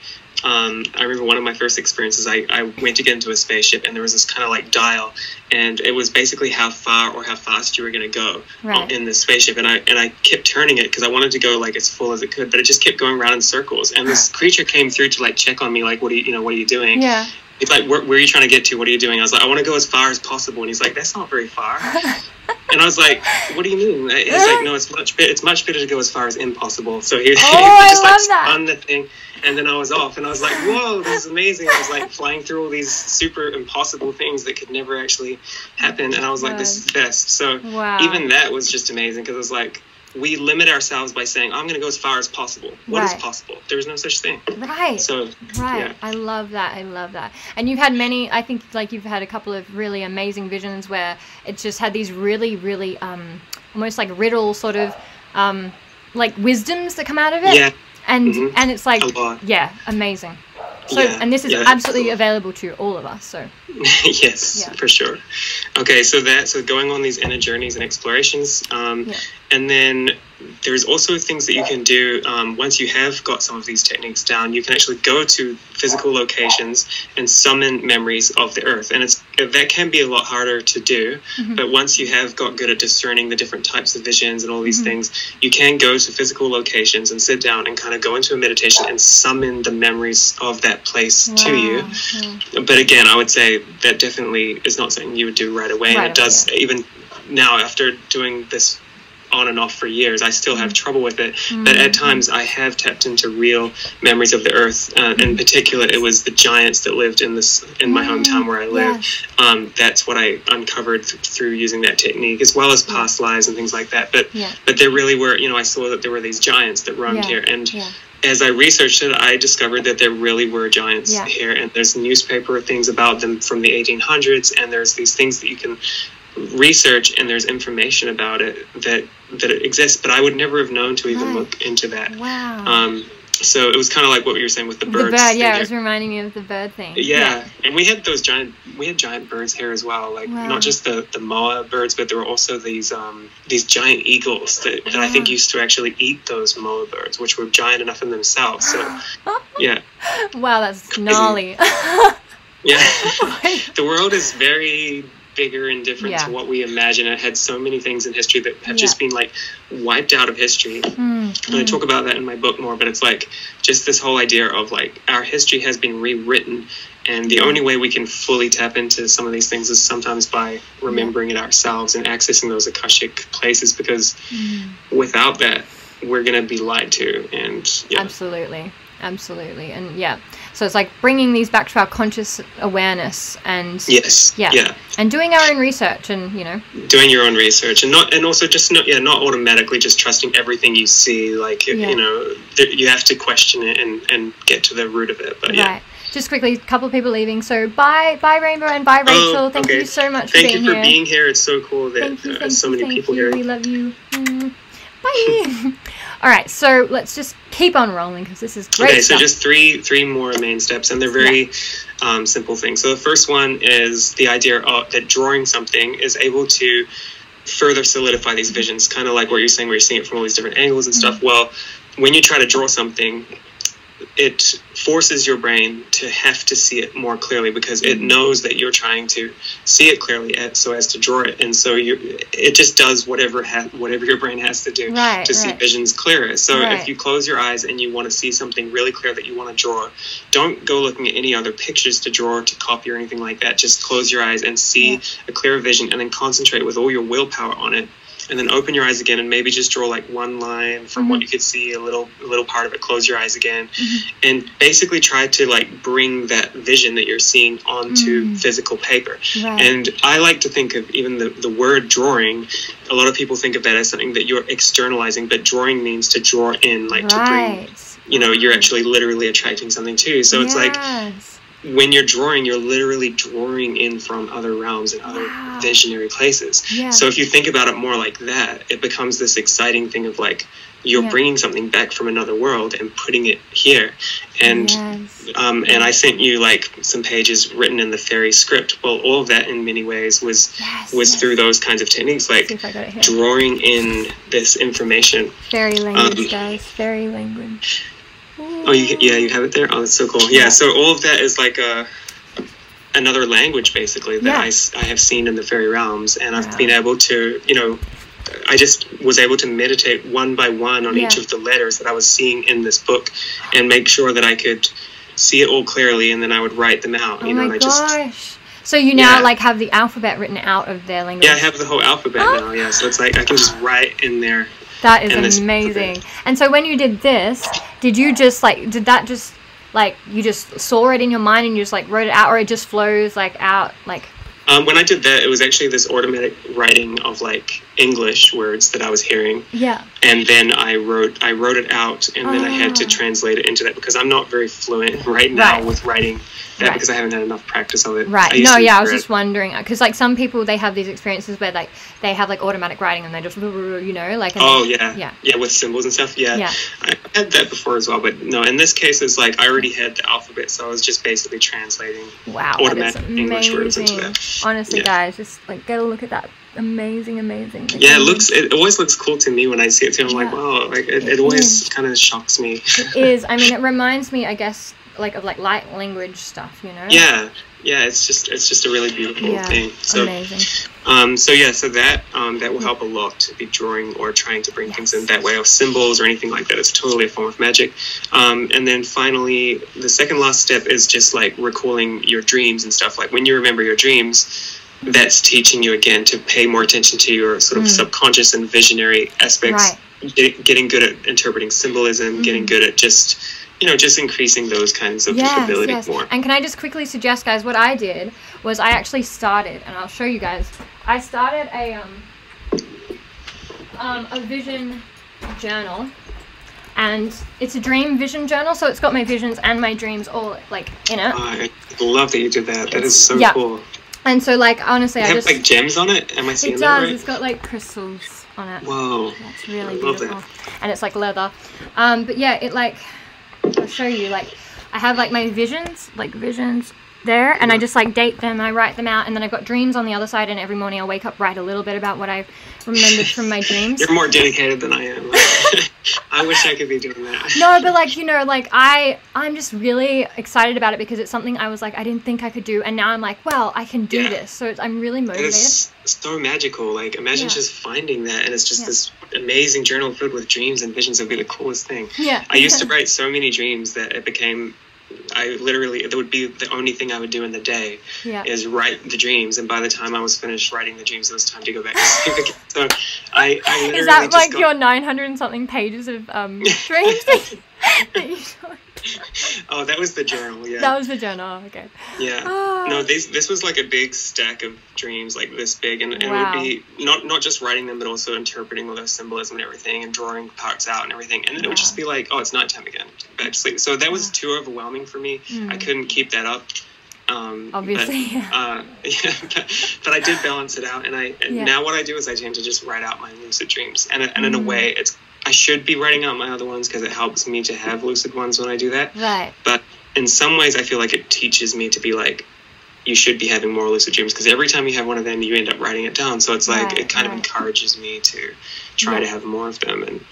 um, I remember one of my first experiences. I, I went to get into a spaceship, and there was this kind of like dial, and it was basically how far or how fast you were going to go Right. in the spaceship. And I and I kept turning it because I wanted to go like as full as it could, but it just kept going around in circles. And this creature came through to like check on me, like, "What are you, you know, what are you doing?" Yeah. He's like, where, where are you trying to get to? What are you doing? I was like, I want to go as far as possible. And he's like, that's not very far. and I was like, what do you mean? He's like, no, it's much better. It's much better to go as far as impossible. So he, he oh, just love like that. spun the thing, and then I was off. And I was like, whoa, this is amazing. I was like flying through all these super impossible things that could never actually happen. And I was like, this is the best. So Wow. even that was just amazing because it was like. We limit ourselves by saying, "I'm going to go as far as possible." What is Right. possible? There is no such thing. Right. So, Right. yeah. I love that. I love that. And you've had many, I think, like you've had a couple of really amazing visions where it's just had these really, really, um, almost like riddle sort of, um, like wisdoms that come out of it. Yeah. And, Mhm. and it's like, yeah, amazing. So, Yeah, and this is yeah, absolutely available to all of us. So, yes, Yeah. for sure. Okay, so that so going on these inner journeys and explorations, um, and then there's also things that you can do um, once you have got some of these techniques down. You can actually go to physical locations and summon memories of the earth, and it's that can be a lot harder to do. Mm-hmm. But once you have got good at discerning the different types of visions and all these Mm-hmm. things, you can go to physical locations and sit down and kind of go into a meditation and summon the memories of that place to you Wow. Yeah. but again, I would say that definitely is not something you would do right away. Right and it away, does even now after doing this on and off for years, I still Mm. have trouble with it. But at times, I have tapped into real memories of the earth. Uh, Mm. in particular, it was the giants that lived in this in my hometown where I live. Um, that's what I uncovered th- through using that technique, as well as past lives and things like that. But Yeah. but there really were, you know, I saw that there were these giants that roamed Yeah, here, and yeah. as I researched it, I discovered that there really were giants Yeah. here, and there's newspaper things about them from the 1800s, and there's these things that you can research, and there's information about it that that it exists. But I would never have known to even Right. look into that. Wow. Um, so it was kind of like what you were saying with the birds. The bird, yeah, it was reminding me of the bird thing. yeah. and we had those giant we had giant birds here as well like Wow. not just the the moa birds but there were also these um these giant eagles that, that i think used to actually eat those moa birds which were giant enough in themselves so yeah wow, that's gnarly. yeah the world is very bigger and different Yeah. to what we imagine it had so many things in history that have Yeah. just been like wiped out of history Mm, and I mm. talk about that in my book more, but it's like just this whole idea of like our history has been rewritten, and the only way we can fully tap into some of these things is sometimes by remembering it ourselves and accessing those Akashic places because Mm. without that, we're going to be lied to. And yeah, Absolutely. Absolutely. And yeah. So it's like bringing these back to our conscious awareness and yes, Yeah. yeah, and doing our own research and, you know, doing your own research and not and also just not yeah not automatically just trusting everything you see. Like Yeah. you know, th- you have to question it and and get to the root of it. But yeah. right. Just quickly, a couple of people leaving. So bye, bye, Rainbow, and bye, Rachel. Oh, Thank okay. you so much Thank for being you for here. being here. It's so cool that thank you, uh, thank so you, many thank people you. here. We love you. Mm. Bye. All right, so let's just keep on rolling because this is great okay, so stuff. just three three more main steps, and they're very um, simple things. So the first one is the idea of, that drawing something is able to further solidify these visions, kind of like what you're saying, where you're seeing it from all these different angles and stuff. Well, when you try to draw something, it forces your brain to have to see it more clearly because it mm-hmm. knows that you're trying to see it clearly at, so as to draw it, and so you it just does whatever ha- whatever your brain has to do Right, to see right. visions clearer. So Right. if you close your eyes and you want to see something really clear that you want to draw, don't go looking at any other pictures to draw or to copy or anything like that. Just close your eyes and see Yeah. a clear vision and then concentrate with all your willpower on it. And then open your eyes again and maybe just draw like one line from what Mhm. you could see, a little a little part of it. Close your eyes again, Mhm. and basically try to like bring that vision that you're seeing onto Mm. physical paper. right. And I like to think of even the, the word drawing, a lot of people think of that as something that you're externalizing, but drawing means to draw in, like to bring, right. you know, you're actually literally attracting something too. So it's like Yes. When you're drawing, you're literally drawing in from other realms and other Wow. visionary places. Yeah. So if you think about it more like that, it becomes this exciting thing of like, you're Yeah. bringing something back from another world and putting it here. And yes. um, and I sent you like some pages written in the fairy script. Well, all of that in many ways was yes. was yes. through those kinds of techniques, like if I got it here. drawing in this information. Fairy language, um, guys. Fairy language. Oh, you yeah, you have it there. Oh, that's so cool. Yeah, Yeah. so all of that is like a another language basically that Yeah. I, I have seen in the fairy realms, and I've Wow. been able to you know. I just was able to meditate one by one on each of the letters that I was seeing in this book, and make sure that I could see it all clearly, and then I would write them out. Oh you know, my and I just gosh. So you now Yeah. like have the alphabet written out of their language. Yeah, I have the whole alphabet Oh. now. Yeah, so it's like I can just write in there. That is amazing. And so when you did this, did you just like did that just like you just saw it in your mind and you just like wrote it out or it just flows like out like Um, when I did that, it was actually this automatic writing of like English words that I was hearing, yeah. and then I wrote I wrote it out, and then I had to Ah. translate it into that because I'm not very fluent right now Right. with writing that Right. because I haven't had enough practice of it. Right. No, yeah, I was read- just wondering because like some people they have these experiences where like they have like automatic writing and they just you know like Oh they- yeah, yeah. yeah, with symbols and stuff. Yeah, Yeah. I had that before as well, but no. In this case, it's like I already had the alphabet, so I was just basically translating. Wow, automatic English words into amazing. that. Honestly, Yeah. guys, just like get a look at that. Amazing, amazing. Like, Yeah, it looks. It always looks cool to me when I see it too. I'm like, wow, like it, It it always kind of shocks me. It is. I mean, it reminds me, I guess, like of like light language stuff. You know. yeah, yeah, it's just it's just a really beautiful Yeah. thing. So, Amazing. um, so yeah, so that um, that will help a lot to be drawing or trying to bring things in that way, or symbols or anything like that. It's totally a form of magic. Um, and then finally, the second last step is just like recalling your dreams and stuff. Like when you remember your dreams. That's teaching you again to pay more attention to your sort of Mm. subconscious and visionary aspects. Right. Get, getting good at interpreting symbolism, getting Mhm. good at just, you know, just increasing those kinds of Yes, ability yes. more. And can I just quickly suggest, guys, what I did was I actually started, and I'll show you guys. I started a um, um a vision journal, and it's a dream vision journal, so it's got my visions and my dreams all like in it. I love that you did that. That is so Yeah. cool. And so, like, honestly, It I have just like gems on it. Am I seeing it that does. right? It's got like crystals on it. Whoa. That's really beautiful. And it's like leather. Um, but yeah, it like I'll show you. Like, I have like my visions, like visions there, and I just like date them. I write them out, and then I've got dreams on the other side. And every morning I wake up, write a little bit about what I've remembered from my dreams. You're more dedicated than I am. I wish I could be doing that. No, but like you know, like I, I'm just really excited about it because it's something I was like I didn't think I could do, and now I'm like, well, I can do Yeah. this. So it's, I'm really And motivated. it's so magical. Like imagine Yeah. just finding that, and it's just this amazing journal filled with dreams and visions. It would be the coolest thing. Yeah. I used to write so many dreams that it became. I literally that would be the only thing I would do in the day Yeah. is write the dreams, and by the time I was finished writing the dreams, it was time to go back to sleep again. So I, I Is that like got- your 900 and something pages of um, dreams that you Oh, that was the journal. Yeah. That was the journal. Okay. Yeah. Ah. No, this this was like a big stack of dreams, like this big, and, and Wow. it would be not not just writing them, but also interpreting all the symbolism and everything, and drawing parts out and everything, and then it would just be like, oh, it's nighttime again, back to sleep. So that was too overwhelming for me. I couldn't keep that up. Um, Hmm. Obviously, but, yeah. uh, yeah, but, but I did balance it out, and I and Yeah. now what I do is I tend to just write out my lucid dreams, and and in a Mm. way, it's I should be writing out my other ones because it helps me to have lucid ones when I do that Right. but in some ways i feel like it teaches me to be like you should be having more lucid dreams because every time you have one of them you end up writing it down so it's like Right, it kind of encourages me to try Yeah. to have more of them and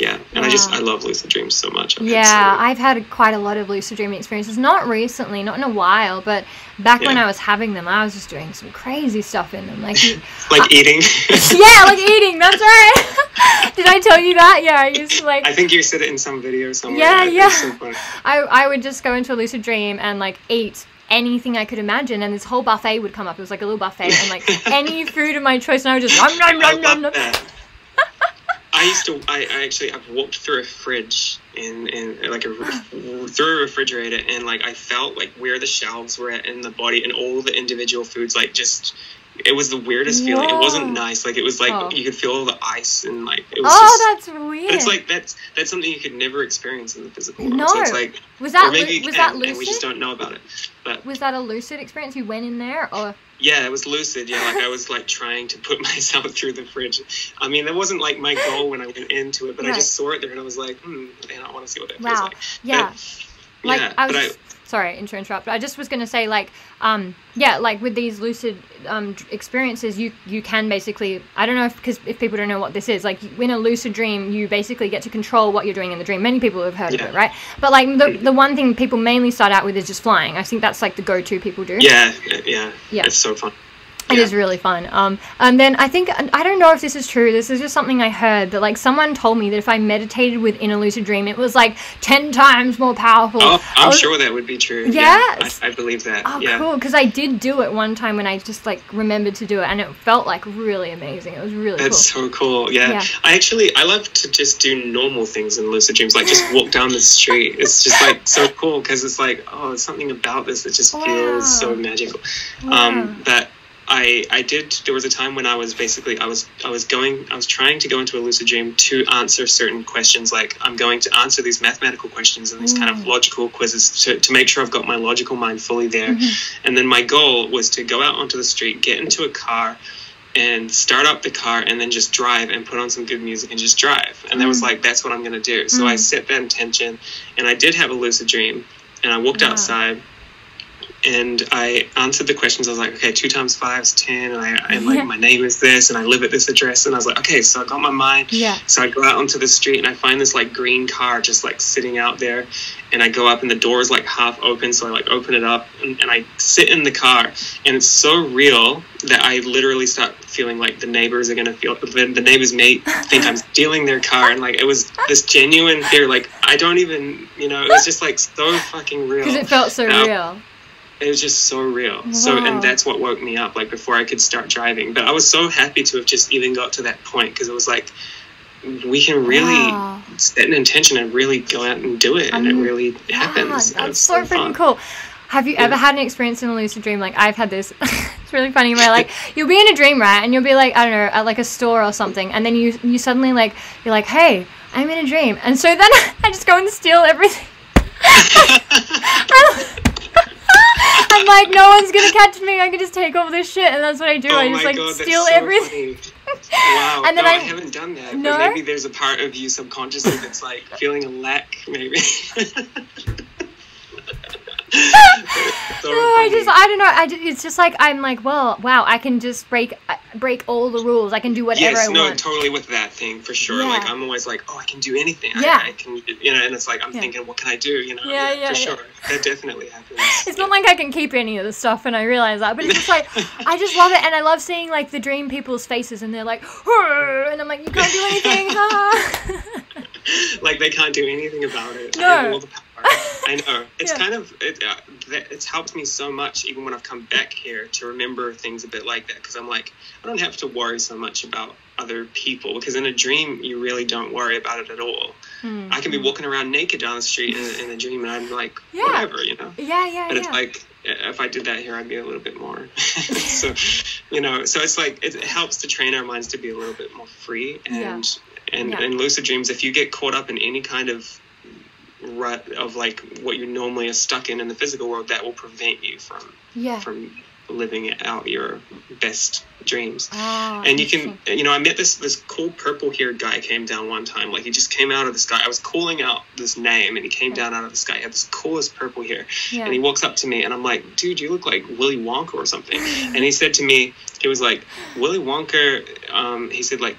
yeah and i just i love lucid dreams so much I've had Yeah, so- I've had quite a lot of lucid dreaming experiences. Not recently, not in a while, but back when I was having them, I was just doing some crazy stuff in them. Like, like eating yeah, like eating. That's right. Did I tell you that? Yeah, I used to like. i think you said it in some video somewhere Yeah, yeah. so. I, I would just go into a lucid dream and like eat anything I could imagine, and this whole buffet would come up. It was like a little buffet, and like any food of my choice, and I would just nom nom I nom nom nom. I used to. I, I actually. I've walked through a fridge and in like a through a refrigerator, and like I felt like where the shelves were at in the body, and all the individual foods. Like just, it was the weirdest feeling. It wasn't nice. Like it was like Oh. you could feel all the ice and like it was Oh, just. that's weird. It's like that's that's something you could never experience in the physical world. No. So it's like, was that maybe was can, that and we just don't know about it. But Was that a lucid experience? You went in there, or yeah, it was lucid. Yeah, like I was like trying to put myself through the fridge. I mean, that wasn't like my goal when I went into it, but I just saw it there and I was like, hmm, man, I want to see what that feels wow, like. yeah. But, like yeah, I was but just- sorry to interrupt, but I just was gonna say like um yeah like with these lucid um experiences you you can basically I don't know if because if people don't know what this is like in a lucid dream you basically get to control what you're doing in the dream. Many people have heard of it, right? But like the the one thing people mainly start out with is just flying. I think that's like the go-to people do. yeah, yeah, Yeah. it's so fun. It Yeah. is really fun. Um, and then I think I don't know if this is true. This is just something I heard that like someone told me that if I meditated within a lucid dream, it was like ten times more powerful. Oh, I'm was- sure that would be true. Yes. Yeah, I, I believe that. Oh, yeah. cool! Because I did do it one time when I just like remembered to do it, and it felt like really amazing. It was really That's cool. so cool. Yeah. Yeah. I actually I love to just do normal things in lucid dreams, like just walk down the street. It's just like so cool because it's like oh, there's something about this that just Wow. feels so magical. Um, but I I did. There was a time when I was basically I was I was going I was trying to go into a lucid dream to answer certain questions. Like I'm going to answer these mathematical questions and these kind of mm. logical quizzes to, to make sure I've got my logical mind fully there. Mm-hmm. And then my goal was to go out onto the street, get into a car and start up the car and then just drive and put on some good music and just drive. And that was mm. like, that's what I'm going to do. So I mm. set that intention and I did have a lucid dream and I walked Wow. outside and I answered the questions. I was like, okay, two times five is 10. And I, and like, Yeah. my name is this and I live at this address. And I was like, okay, so I got my mind. Yeah. So I go out onto the street and I find this like green car just like sitting out there. And I go up and the door is like half open. So I like open it up and, and I sit in the car. And it's so real that I literally start feeling like the neighbors are going to feel, the, the neighbors may think I'm stealing their car. And like it was this genuine fear. Like I don't even, you know, it was just like so fucking real. Because it felt so Now- real. It was just so real. So, and that's what woke me up, like before I could start driving. But I was so happy to have just even got to that point because it was like, we can really Wow. set an intention and really go out and do it, and it Um, really Yeah, happens. that's so freaking fun. cool. Have you ever had an experience in a lucid dream? Like I've had this. it's really funny where like you'll be in a dream, right? And you'll be like I don't know at like a store or something, and then you you suddenly like you're like, hey, I'm in a dream, and so then I just go and steal everything. I'm like, no one's gonna catch me. I can just take all this shit, and that's what I do. Oh I just like god, steal so everything. Wow. And then no, I, I- haven't done that. No? But maybe there's a part of you subconsciously that's like feeling a lack, maybe. No, I just I don't know. I just, it's just like I'm like, well, wow, I can just break uh, break all the rules. I can do whatever yes, I no, want. totally with that thing for sure. Yeah. Like I'm always like, oh, I can do anything. Yeah. I, I can, you know, and it's like I'm Yeah. thinking, what can I do? You know, Yeah, yeah, for yeah. sure. That definitely happens. It's not like I can keep any of the stuff, and I realize that. But it's just like I just love it, and I love seeing like the dream people's faces, and they're like, and I'm like, you can't do anything. huh?" like they can't do anything about it. No. Have all the power. I know. It's Yeah. kind of it, uh, it's helped me so much even when I've come back here to remember things a bit like that because I'm like I don't have to worry so much about other people because in a dream you really don't worry about it at all. Hmm. I can be walking around naked down the street in, in a dream and I'm like Yeah. whatever, you know. yeah, yeah, But it's like if I did that here, I'd be a little bit more. so, you know, so it's like it helps to train our minds to be a little bit more free and and Yeah. in lucid dreams. If you get caught up in any kind of rut of like what you normally are stuck in in the physical world, that will prevent you from yeah. from living out your best dreams. Oh, And you can, you know, I met this this cool purple haired guy came down one time. Like he just came out of the sky. I was calling out this name, and he came down out of the sky. He had this coolest purple hair, Yeah. and he walks up to me, and I'm like, "Dude, you look like Willy Wonka or something." And he said to me, he was like, "Willy Wonka." Um, he said like.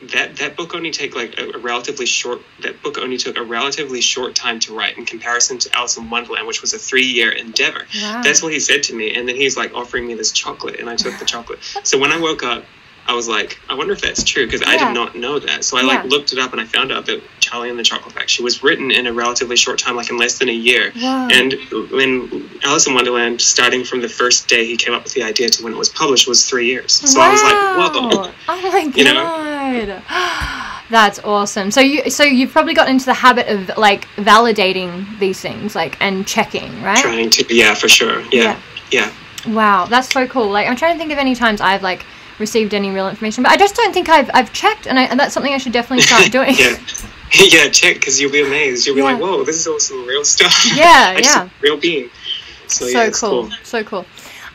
That, that book only take like a, a relatively short that book only took a relatively short time to write in comparison to Alice in Wonderland, which was a three year endeavor. Wow. That's what he said to me. And then he's like offering me this chocolate, and I took the chocolate. So when I woke up, I was like, I wonder if that's true because I did not know that. So I like looked it up and I found out that Charlie and the Chocolate Factory was written in a relatively short time, like in less than a year. Wow. And when Alice in Wonderland, starting from the first day he came up with the idea to when it was published, was three years. So I was like, whoa. Oh my You know? god. That's awesome. So you so you've probably gotten into the habit of like validating these things, like and checking, right? Trying to, yeah, for sure. Yeah. Yeah. Wow, that's so cool. Like I'm trying to think of any times I've like received any real information, but I just don't think I've I've checked, and, I, and that's something I should definitely start doing. yeah. yeah, check because you'll be amazed. You'll be Yeah. like, whoa, this is all some real stuff. Yeah, yeah. real being. So, so yeah, it's cool. so cool.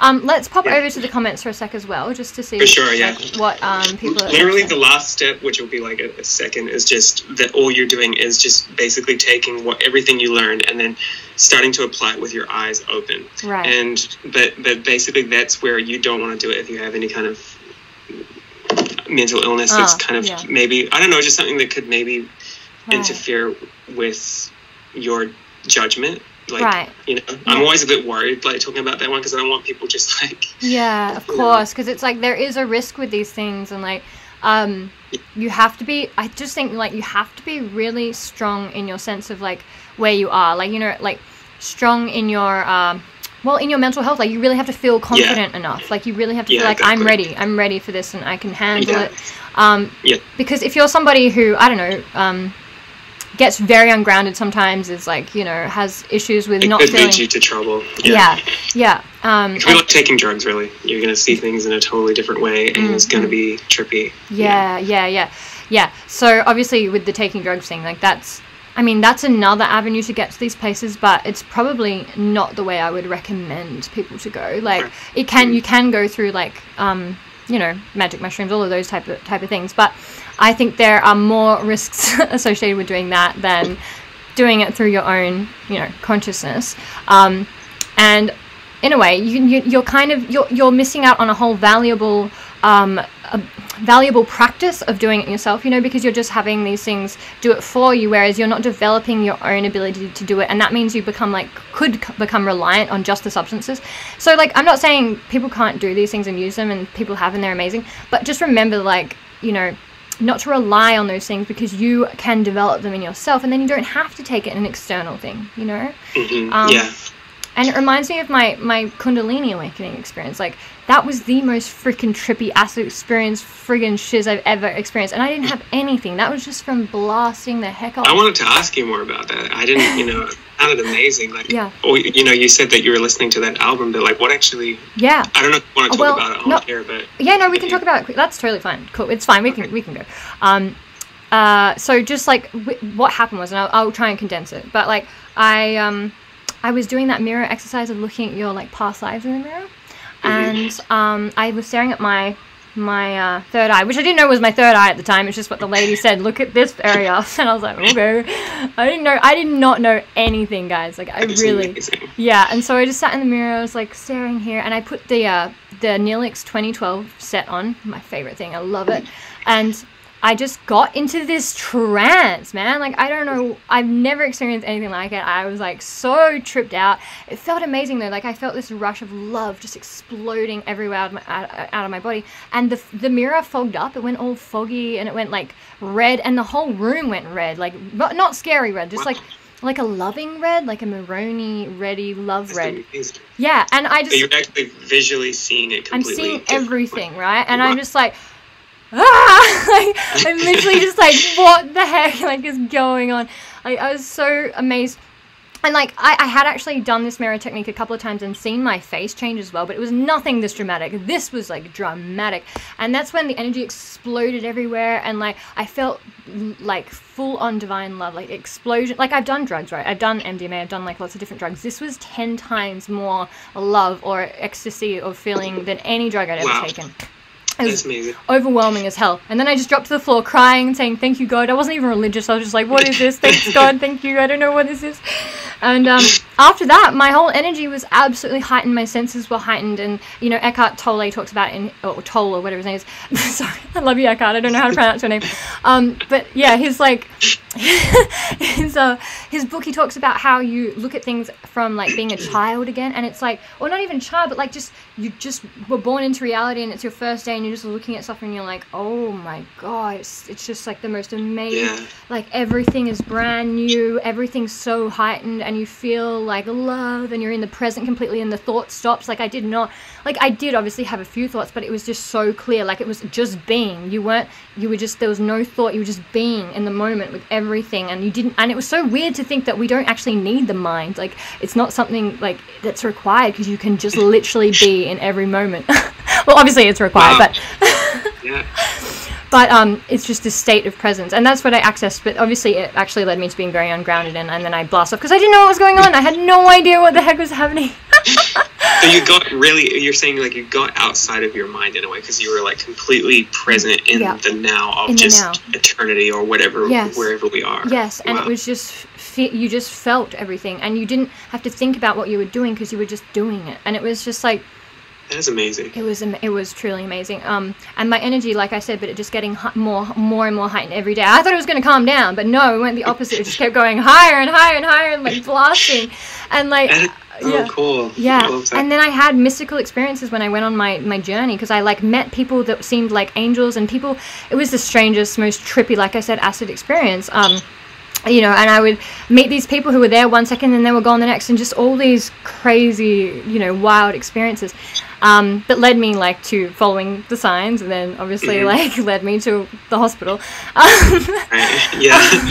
Um, let's pop Yeah. over to the comments for a sec as well, just to see For sure, yeah. like, what um people. are Literally, the last step, which will be like a, a second, is just that all you're doing is just basically taking what everything you learned and then starting to apply it with your eyes open. Right. And but but basically, that's where you don't want to do it if you have any kind of mental illness. that's Ah, kind of yeah. maybe I don't know, just something that could maybe Right. interfere with your judgment. Like, Right. you know, I'm always a bit worried, like talking about that one, because I don't want people just like Yeah, of course, because it's like there is a risk with these things, and like, um, you have to be. I just think like you have to be really strong in your sense of like where you are, like you know, like strong in your um, well, in your mental health. Like you really have to feel confident enough. Like you really have to Yeah, feel like I'm ready. I'm ready for this, and I can handle Yeah. it. Um, Yeah. because if you're somebody who I don't know. Gets very ungrounded sometimes is like you know has issues with it not could feeling lead you to trouble. yeah yeah um It's like taking drugs, really. You're going to see things in a totally different way, and it's going to be trippy. Mm-hmm. Yeah, yeah, yeah, yeah. So obviously, with the taking drugs thing, like that's, I mean, that's another avenue to get to these places, but it's probably not the way I would recommend people to go. Like, it can, you can go through like, um, you know, magic mushrooms, all of those type of type of things, but I think there are more risks associated with doing that than doing it through your own, you know, consciousness. Um, and in a way, you, you're kind of you're you're missing out on a whole valuable um, a valuable practice of doing it yourself. You know, because you're just having these things do it for you, whereas you're not developing your own ability to do it, and that means you become like could become reliant on just the substances. So like, I'm not saying people can't do these things and use them, and people have and they're amazing, but just remember like you know not to rely on those things because you can develop them in yourself and then you don't have to take it in an external thing you know? Hmm Um, yeah. and it reminds me of my my kundalini awakening experience. Like that was the most freaking trippy acid experience friggin' shiz i've ever experienced and i didn't have anything that was just from blasting the heck off I wanted to ask you more about that. I didn't, you know, it sounded amazing. Like, Yeah. Or, you know, you said that you were listening to that album, but like, what actually? yeah I don't know if you want to talk Well, about it on no. here, but Yeah, no, we can talk about it. That's totally fine. Cool, it's fine. We can we can go. Um, uh, so just like w- what happened was, and I'll, I'll try and condense it. But like I um, I was doing that mirror exercise of looking at your like past lives in the mirror, and um, I was staring at my my uh, third eye, which I didn't know was my third eye at the time. It's just what the lady said. Look at this area, and I was like, okay. I didn't know. I did not know anything, guys. Like I really, amazing. yeah. And so I just sat in the mirror. I was like staring here, and I put the uh, the Neelix 2012 set on. My favorite thing. I love it, and. I just got into this trance, man. Like I don't know, I've never experienced anything like it. I was like so tripped out. It felt amazing though. Like I felt this rush of love just exploding everywhere out of my, out, of my body. And the the mirror fogged up. It went all foggy and it went like red, and the whole room went red. Like not not scary red, just like like a loving red, like a maroni ready love That's red. amazing. Yeah, and I So just you're actually visually seeing it I'm seeing everything, right? And Wow. I'm just like, ah! like, I'm literally just like, what the heck like is going on? Like, I was so amazed. And like, I, I had actually done this mirror technique a couple of times and seen my face change as well, but it was nothing this dramatic. This was like dramatic. And that's when the energy exploded everywhere. And like, I felt like full on divine love, like explosion. Like, I've done drugs, right? I've done MDMA, I've done like lots of different drugs. This was 10 times more love or ecstasy or feeling than any drug I'd ever Wow. taken. It was amazing. overwhelming as hell. And then I just dropped to the floor crying and saying, Thank you, God. I wasn't even religious. I was just like, What is this? Thanks, God. Thank you. I don't know what this is. And um, after that, my whole energy was absolutely heightened. My senses were heightened. And, you know, Eckhart Tolle talks about in, or Tolle, or whatever his name is. Sorry, I love you, Eckhart. I don't know how to pronounce your name. Um, but yeah, his like, his, uh, his book, he talks about how you look at things from like being a child again. And it's like, or not even child, but like just, you just were born into reality and it's your first day and you're just looking at stuff and you're like, oh my God, it's, it's just like the most amazing Yeah. like everything is brand new everything's so heightened and you feel like love and you're in the present completely and the thought stops. Like i did not like i did obviously have a few thoughts but it was just so clear. Like it was just being. You weren't you were just there was no thought. You were just being in the moment with everything and you didn't and it was so weird to think that we don't actually need the mind. Like it's not something like that's required because you can just literally be in every moment. Well obviously it's required Wow. but Yeah. but um, it's just a state of presence, and that's what I accessed. But obviously, it actually led me to being very ungrounded, and, and then I blast off because I didn't know what was going on. I had no idea what the heck was happening. So you got really, you're saying like you got outside of your mind in a way because you were like completely present in Yeah. the now of In just now. eternity or whatever, Yes. wherever we are. yes, and it was just you just felt everything, and you didn't have to think about what you were doing because you were just doing it, and it was just like That is amazing. it was it was truly amazing. Um, and my energy, like I said, but it just getting more more and more heightened every day. I thought it was going to calm down, but no, it went the opposite. It just kept going higher and higher and higher and like blasting, and like That is so yeah. cool. Yeah, and then I had mystical experiences when I went on my my journey because I like met people that seemed like angels and people. It was the strangest, most trippy, like I said, acid experience. Um, you know, and I would meet these people who were there one second and they were gone the next, and just all these crazy, you know, wild experiences um, that led me like to following the signs, and then obviously Mhm. like led me to the hospital. Um, Right. Yeah.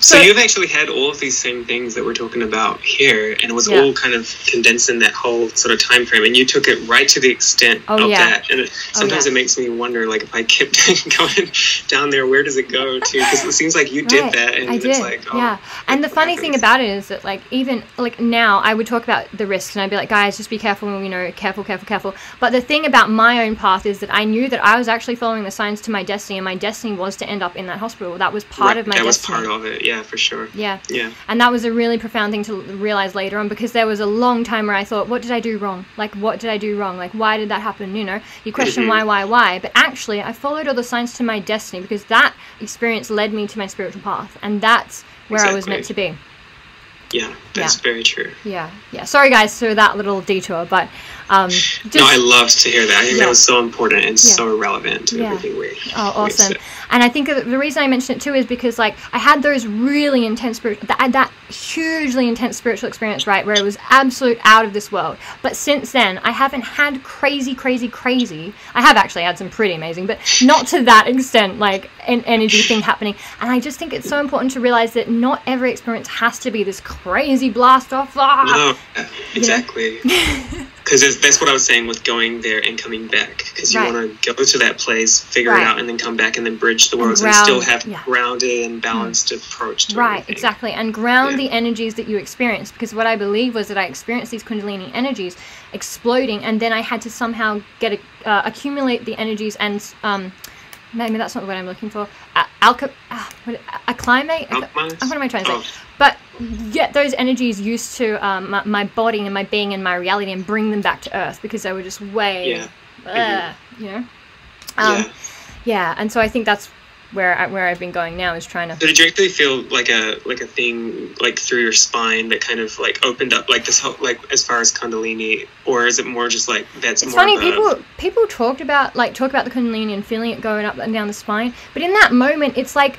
so, So- you've actually had all of these same things that we're talking about here, and it was Yeah. all kind of condensed in that whole sort of time frame, and you took it right to the extent Oh, of yeah. that. And it, sometimes yeah. it makes me wonder, like, if I kept going down there, where does it go to? Because it seems like you did Right. that, and I it's did. like, oh, yeah. And the funny thing about it is that like even like now I would talk about the risks and I'd be like, guys, just be careful, you know, careful, careful, careful. But the thing about my own path is that I knew that I was actually following the signs to my destiny, and my destiny was to end up in that hospital. That was part Right, of my that destiny. was part of it. Yeah, for sure. yeah. Yeah. And that was a really profound thing to realize later on because there was a long time where I thought, what did I do wrong? Like, what did I do wrong? Like, why did that happen? You know, you question Mhm. why, why, why. But actually, I followed all the signs to my destiny because that experience led me to my spiritual path. And that's where I was meant to be. Yeah, that's very true. Yeah, yeah. Sorry, guys, for that little detour, but um, just, no, I loved to hear that. I think Yeah. that was so important and Yeah. so relevant to Yeah. everything we. Oh, awesome. said. And I think the reason I mention it too is because like I had those really intense spiritual, that, that hugely intense spiritual experience, right, where it was absolute out of this world. But since then, I haven't had crazy, crazy, crazy. I have actually had some pretty amazing, but not to that extent, like an energy thing happening. And I just think it's so important to realize that not every experience has to be this crazy blast off. Ah! No, exactly. because that's what I was saying with going there and coming back. Because you Right. want to go to that place, figure Right. it out, and then come back and then bridge the worlds and, ground- still have yeah. grounded and balanced approach to Right, everything. exactly. And ground Yeah. the energies that you experience. Because what I believe was that I experienced these Kundalini energies exploding, and then I had to somehow get a, uh, accumulate the energies and. Um, Maybe that's not the word I'm looking for. Uh, alka, uh, what, acclimate? Alchemize? What am I trying to say? Oh. But get those energies used to um, my, my body and my being and my reality and bring them back to earth because they were just way, Yeah. uh, you know? Um, yeah. yeah, and so I think that's where I, where I've been going now is trying to. Did you actually feel like a like a thing like through your spine that kind of like opened up like this whole like as far as Kundalini, or is it more just like that's It's more funny of a, people people talked about like talk about the Kundalini and feeling it going up and down the spine, but in that moment, it's like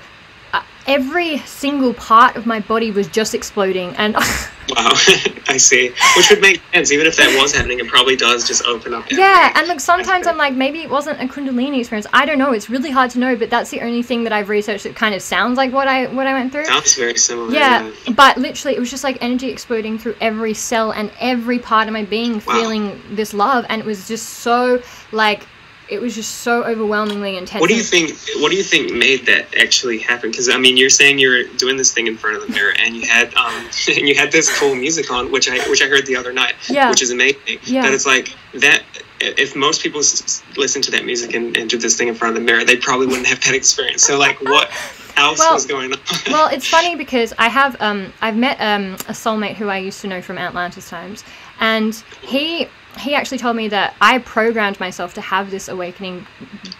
every single part of my body was just exploding, and Wow, I see. Which would make sense. Even if that was happening, it probably does just open up. yeah, and look, sometimes. I'm like, maybe it wasn't a Kundalini experience. I don't know. It's really hard to know, but that's the only thing that I've researched that kind of sounds like what I what I went through. Sounds very similar. Yeah, but literally, it was just like energy exploding through every cell and every part of my being, Wow. feeling this love, and it was just so like, it was just so overwhelmingly intense. What do you think? What do you think made that actually happen? Because I mean, you're saying you're doing this thing in front of the mirror, and you had um, and you had this cool music on, which I which I heard the other night, Yeah. which is amazing. Yeah. That it's like that. If most people s- listen to that music and, and do this thing in front of the mirror, they probably wouldn't have that experience. So, like, what else Well- was going on? well, it's funny because I have um, I've met um, a soulmate who I used to know from Atlantis times, and he he actually told me that I programmed myself to have this awakening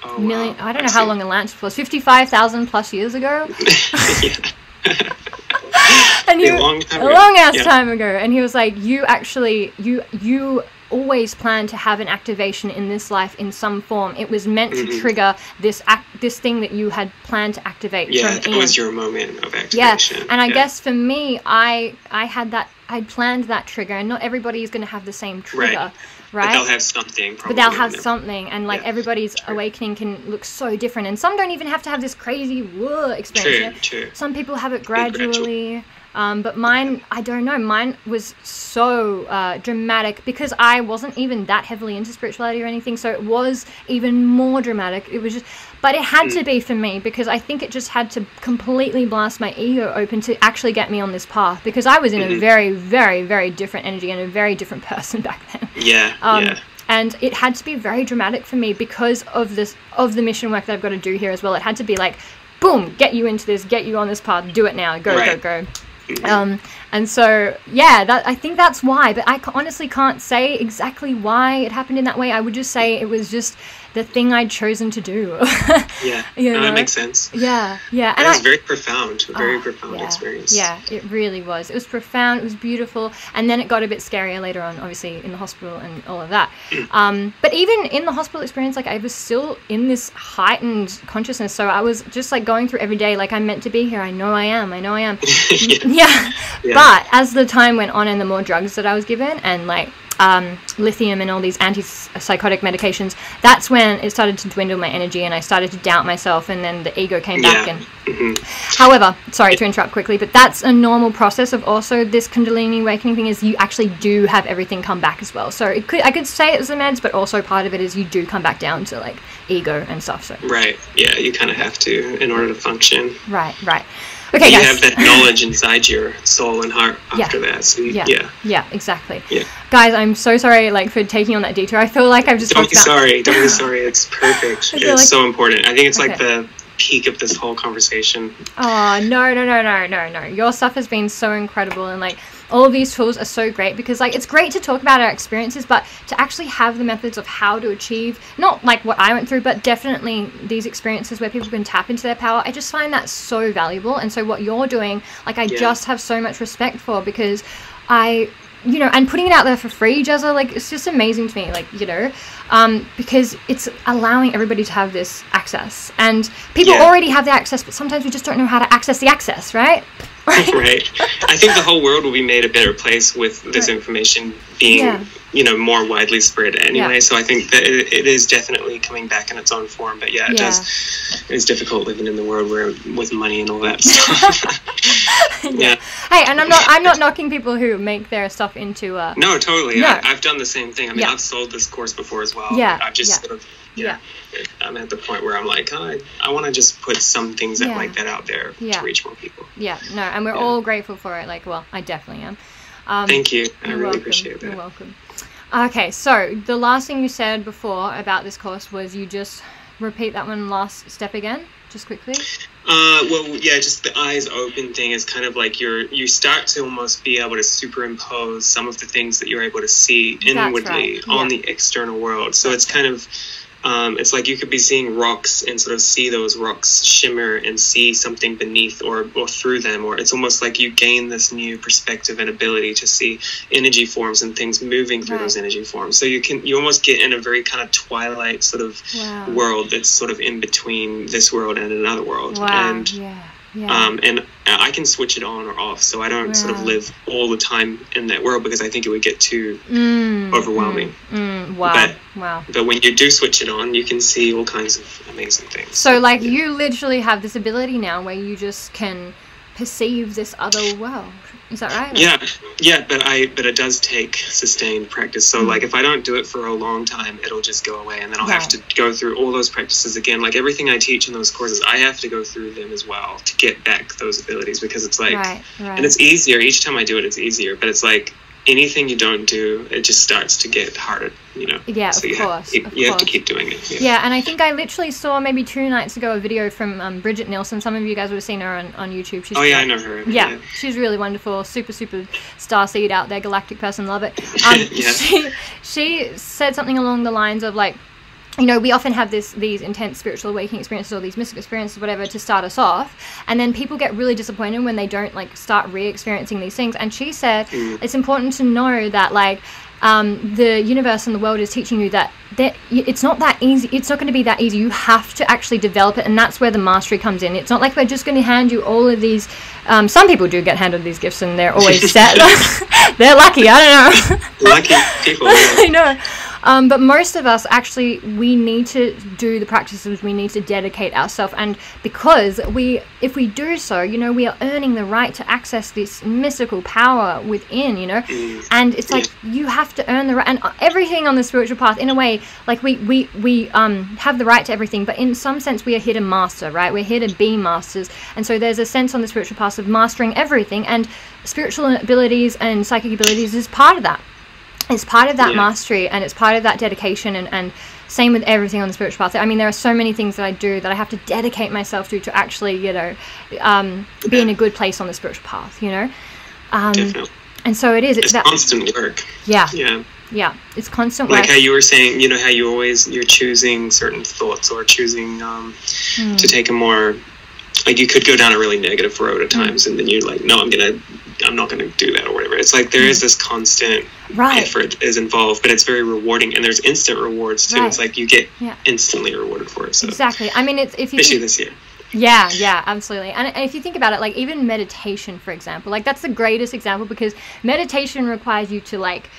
Oh, wow. million. I don't know how see. long Atlantis was, fifty five thousand plus years ago, and he A long time a ago. long ass Yeah. time ago, and he was like, "You actually you you." always plan to have an activation in this life in some form it was meant to Mhm. trigger this act this thing that you had planned to activate Yeah, that Ian. was your moment of activation. yeah and i Yeah. guess for me i i had that i planned that trigger and not everybody is going to have the same trigger right, But they'll have something. Probably but they'll have something and like Yeah, everybody's true. awakening can look so different and some don't even have to have this crazy whoa experience True, you know? true. some people have it gradual. gradually um, but mine i don't know mine was so uh, dramatic because i wasn't even that heavily into spirituality or anything so it was even more dramatic it was just but it had to be for me because i think it just had to completely blast my ego open to actually get me on this path because i was in a Mhm. very very very different energy and a very different person back then Yeah, um, yeah. and it had to be very dramatic for me because of this of the mission work that I've got to do here as well. It had to be like, boom, get you into this, get you on this path, do it now, go Right. go go. Um, and so yeah, that I think that's why. But I honestly can't say exactly why it happened in that way. I would just say it was just the thing I'd chosen to do. Yeah, you no, that makes sense. yeah, yeah, And and it's I, very profound, very Oh, profound yeah, experience. Yeah, it really was. It was profound. It was beautiful, and then it got a bit scarier later on, obviously in the hospital and all of that. Mm. Um, but even in the hospital experience, like I was still in this heightened consciousness. So I was just like going through every day, like I'm meant to be here. I know I am. I know I am. yeah. yeah. Yeah. But as the time went on and the more drugs that I was given and like um, lithium and all these antipsychotic medications, that's when it started to dwindle my energy and I started to doubt myself and then the ego came back Yeah. and Mhm. However, sorry to interrupt quickly, but that's a normal process of also this Kundalini awakening thing is you actually do have everything come back as well. So it could I could say it was the meds, but also part of it is you do come back down to like ego and stuff. So Right. Yeah, you kind of have to in order to function. right, right. Okay, you guys. have that knowledge inside your soul and heart Yeah. after that. So yeah, yeah. yeah, exactly. Yeah. Guys, I'm so sorry like for taking on that detour. I feel like I've just Don't be about sorry. Don't be sorry. It's perfect. It's like- so important. I think it's like Okay. the peak of this whole conversation. Oh no no no no no no! Your stuff has been so incredible, and like all of these tools are so great because like it's great to talk about our experiences, but to actually have the methods of how to achieve not like what I went through, but definitely these experiences where people can tap into their power. I just find that so valuable, and so what you're doing, like I Yeah. just have so much respect for because I. You know, and putting it out there for free, Jezza, like it's just amazing to me. Like you know, um, because it's allowing everybody to have this access, and people Yeah. already have the access, but sometimes we just don't know how to access the access, right? right. I think the whole world will be made a better place with this Right. information being, Yeah. you know, more widely spread anyway. Yeah. So I think that it, it is definitely coming back in its own form. But yeah, it does. It is difficult living in the world where with money and all that stuff. Yeah. Hey, and I'm not I'm not knocking people who make their stuff into uh No, totally. No. I, I've done the same thing. I mean, Yeah. I've sold this course before as well. Yeah, I've just yeah. sort of, yeah, I'm at the point where I'm like, oh, I, I want to just put some things that Yeah. like that out there Yeah. to reach more people. yeah, no, and we're Yeah. all grateful for it. Like, well, I definitely am. Um, Thank you. I really welcome. appreciate You're welcome. Okay, so the last thing you said before about this course was you just repeat that one last step again, just quickly. Uh, well, yeah, just the eyes open thing is kind of like you're you start to almost be able to superimpose some of the things that you're able to see inwardly right, on the external world. So That's it's kind of um, it's like you could be seeing rocks and sort of see those rocks shimmer and see something beneath or, or through them or it's almost like you gain this new perspective and ability to see energy forms and things moving through Right. those energy forms so you can you almost get in a very kind of twilight sort of Wow. world that's sort of in between this world and another world Wow. and yeah. Yeah. um, and I can switch it on or off, so I don't sort of live all the time in that world because I think it would get too Mm, overwhelming. Mm, mm, wow. But- wow. But when you do switch it on, you can see all kinds of amazing things. So, like, you literally have this ability now where you just can perceive this other world. Is that right? yeah, yeah, but I but it does take sustained practice. So Mm. like if I don't do it for a long time, it'll just go away, and then I'll have to go through all those practices again. Like everything I teach in those courses, I have to go through them as well to get back those abilities because it's like right. Right. and it's easier each time I do it. It's easier, but it's like anything you don't do, it just starts to get harder. You know. Yeah, So of you have, course, you, of you have to keep doing it. Yeah. Yeah, and I think I literally saw maybe two nights ago a video from um, Bridget Nielsen. Some of you guys would have seen her on, on YouTube. She's Oh yeah, I know her. Yeah, she's really wonderful. Super, super star seed out there, galactic person, love it. Um, Yeah. She she said something along the lines of like, you know, we often have this these intense spiritual awakening experiences or these mystic experiences, whatever, to start us off, and then people get really disappointed when they don't like start re-experiencing these things. And she said Mm. it's important to know that like. Um, the universe and the world is teaching you that that it's not that easy. It's not going to be that easy. You have to actually develop it, and that's where the mastery comes in. It's not like we're just going to hand you all of these. Um, some people do get handed these gifts, and they're always set. they're lucky. I don't know. Lucky people. I know. Um, but most of us actually, we need to do the practices. We need to dedicate ourselves, and because we, if we do so, you know, we are earning the right to access this mystical power within. You know, Mm. and it's like you have to earn the right, and everything on the spiritual path, in a way, like we we we um have the right to everything, but in some sense, we are here to master, right? We're here to be masters, and so there's a sense on the spiritual path of mastering everything, and spiritual abilities and psychic abilities is part of that it's part of that Yeah. mastery and it's part of that dedication and, and same with everything on the spiritual path i mean there are so many things that i do that i have to dedicate myself to to actually you know um, be in a good place on the spiritual path you know um, Definitely. and so it is it's It's that constant work. yeah Yeah. yeah it's constant Like work how you were saying, you know, how you always you're choosing certain thoughts or choosing um, Hmm. to take a more like you could go down a really negative road at Hmm. times, and then you're like, no, I'm gonna, I'm not gonna do that or whatever. It's like there is mm-hmm. this constant right effort is involved, but it's very rewarding, and there's instant rewards too. Right. It's like you get Yeah. instantly rewarded for it. So exactly i mean it's if you especially think- this year. Yeah, yeah, absolutely. And if you think about it, like even meditation, for example, like that's the greatest example because meditation requires you to like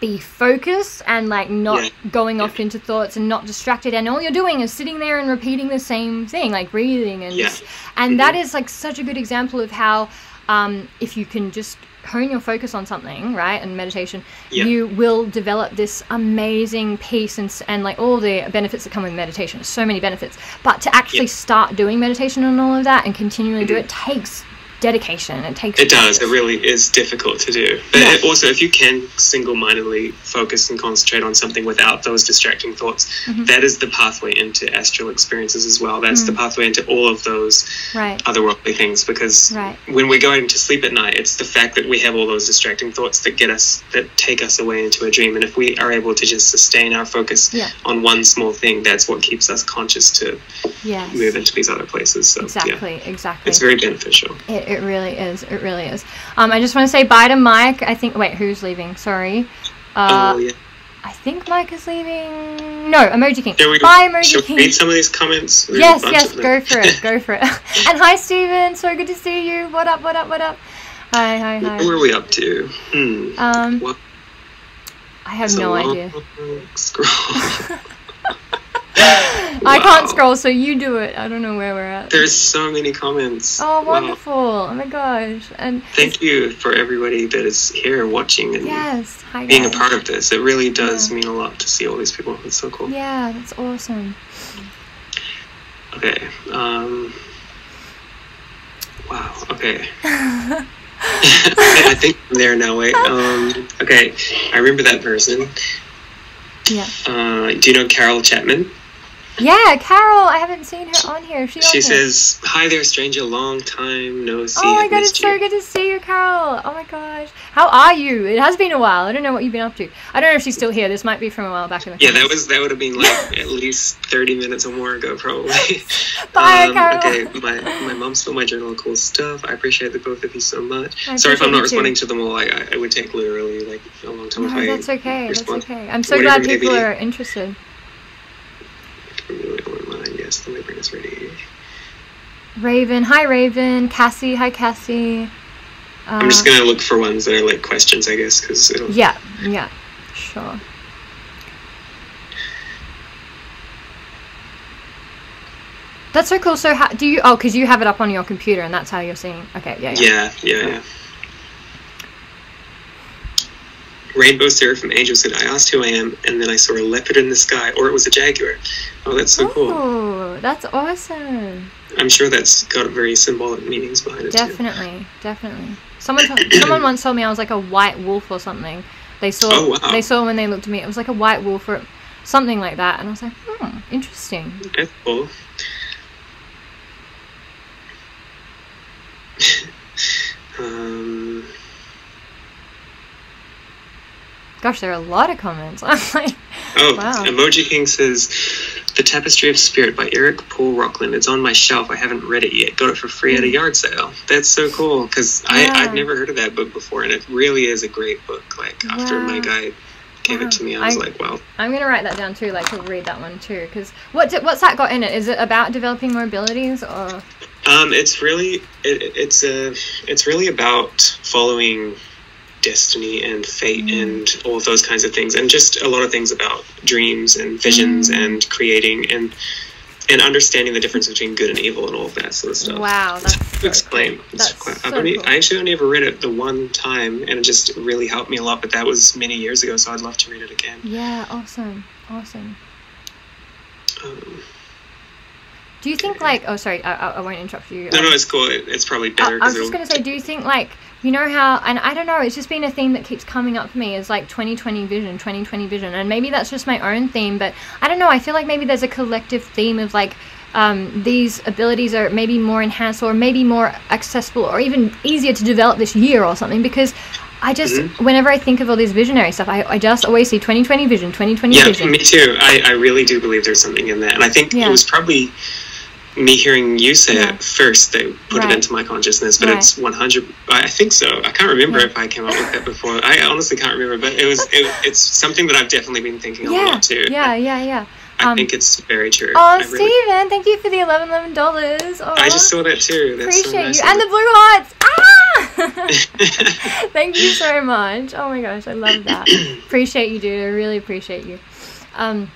be focused and like not Yeah. going off into thoughts and not distracted and all you're doing is sitting there and repeating the same thing like breathing and Yeah. and mm-hmm. that is like such a good example of how um, if you can just hone your focus on something right and meditation Yeah. you will develop this amazing peace and, and like all the benefits that come with meditation so many benefits but to actually Yeah. start doing meditation and all of that and continually do it takes dedication it takes It does. It really is difficult to do. But Yeah. also, if you can single-mindedly focus and concentrate on something without those distracting thoughts, Mm-hmm. that is the pathway into astral experiences as well. That's Mm. the pathway into all of those right otherworldly things. Because Right. when we're going to sleep at night, it's the fact that we have all those distracting thoughts that get us, that take us away into a dream. And if we are able to just sustain our focus Yeah. on one small thing, that's what keeps us conscious to yes move into these other places. So yeah, exactly exactly it's very beneficial. It, it really is. It really is. Um, I just want to say bye to Mike. I think. Wait, who's leaving? Sorry. Uh, oh yeah. I think Mike is leaving. No, Emoji King. There we go. Bye, Emoji Shall King. read some of these comments? There's Yes, yes, go for it. Go for it. and hi, Steven. So good to see you. What up? What up? What up? Hi, hi, hi. What hi. were we up to? Hmm. Um, What? I have It's no idea. Scroll. I can't scroll, so you do it. I don't know where we're at. There's so many comments. Oh, Wow. wonderful! Oh my gosh! And Thank you for everybody that is here watching and yes, hi being a part of this. It really does Yeah. mean a lot to see all these people. It's so cool. Yeah, that's awesome. Okay. Um. Wow. Okay. I think I'm there now. Wait. Um. Okay. I remember that person. Yeah. Uh. Do you know Carol Chapman? Yeah, Carol, I haven't seen her on here. she She says, "Hi there, stranger. Long time no see. Oh my I've god, it's missed so good to see you, Carol. Oh my gosh. How are you? It has been a while. I don't know what you've been up to. I don't know if she's still here. This might be from a while back in the Yeah, that was that would have been like at least thirty minutes or more ago, probably. Bye, um, Carol. Okay, my my mom's filled my journal of cool stuff. I appreciate the both of you so much. I Sorry if I'm not responding too. to them all. I, I would take literally like a long time No, that's okay. That's okay. I'm so Whatever glad people are interested. Really don't mind. Yes, bring this ready. Raven, hi Raven. Cassie, hi Cassie. Uh, I'm just gonna look for ones that are like questions, I guess, because it'll. Yeah, yeah, sure. That's so cool. So, how, do you? Oh, because you have it up on your computer, and that's how you're seeing. Okay, yeah, yeah. Yeah, yeah, yeah. Rainbow Seraphim Angel said, I asked who I am, and then I saw a leopard in the sky, or it was a jaguar. Oh, that's so cool. Oh, that's awesome. I'm sure that's got very symbolic meanings behind it, too. Definitely, definitely. Someone, t- someone once told me I was like a white wolf or something. They saw, Oh, wow. they saw when they looked at me. It was like a white wolf or something like that, and I was like, hmm, interesting. That's cool. um, Gosh, there are a lot of comments. I'm like, oh, Wow. Emoji King says, The Tapestry of Spirit by Eric Paul Rockland. It's on my shelf. I haven't read it yet. Got it for free at a yard sale. That's so cool because Hmm. Yeah. I've never heard of that book before, and it really is a great book. Like, after my guy gave Wow. it to me, I was I- like, wow. I'm gonna write that down too. Like to read that one too, because what d- what's that got in it? Is it about developing more abilities or? Um, it's really it, it's a it's really about following destiny and fate Mm. and all of those kinds of things, and just a lot of things about dreams and visions Mm. and creating and and understanding the difference between good and evil and all of that sort of stuff. Wow, that's so explain. cool. That's quite, so only, cool. I actually only ever read it the one time, and it just really helped me a lot. But that was many years ago, so I'd love to read it again. Yeah, awesome, awesome. Um, Do you think like? Oh, sorry, I, I, I won't interrupt you. no, no, it's cool. It, it's probably I, better I was just gonna say, do you think like you know how? And I don't know, it's just been a theme that keeps coming up for me is like 2020 vision, 2020 vision, and maybe that's just my own theme, but I don't know. I feel like maybe there's a collective theme of like. Um, these abilities are maybe more enhanced or maybe more accessible or even easier to develop this year or something because I just Mm-hmm. whenever I think of all this visionary stuff I, I just always see 2020 vision 2020 Yeah, vision me too. I, I really do believe there's something in that. And I think Yeah. it was probably me hearing you say Yeah. it first that put Right. it into my consciousness, but Right. it's 100. I think so. I can't remember Yeah. if I came up with that before. I honestly can't remember, but it was. It, it's something that I've definitely been thinking a lot too. yeah yeah yeah I um, think it's very true. oh really- Steven thank you for the 11 11 dollars oh, I just saw that too. That's so appreciate nice you and the blue hearts ah thank you so much oh my gosh I love that appreciate you dude I really appreciate you um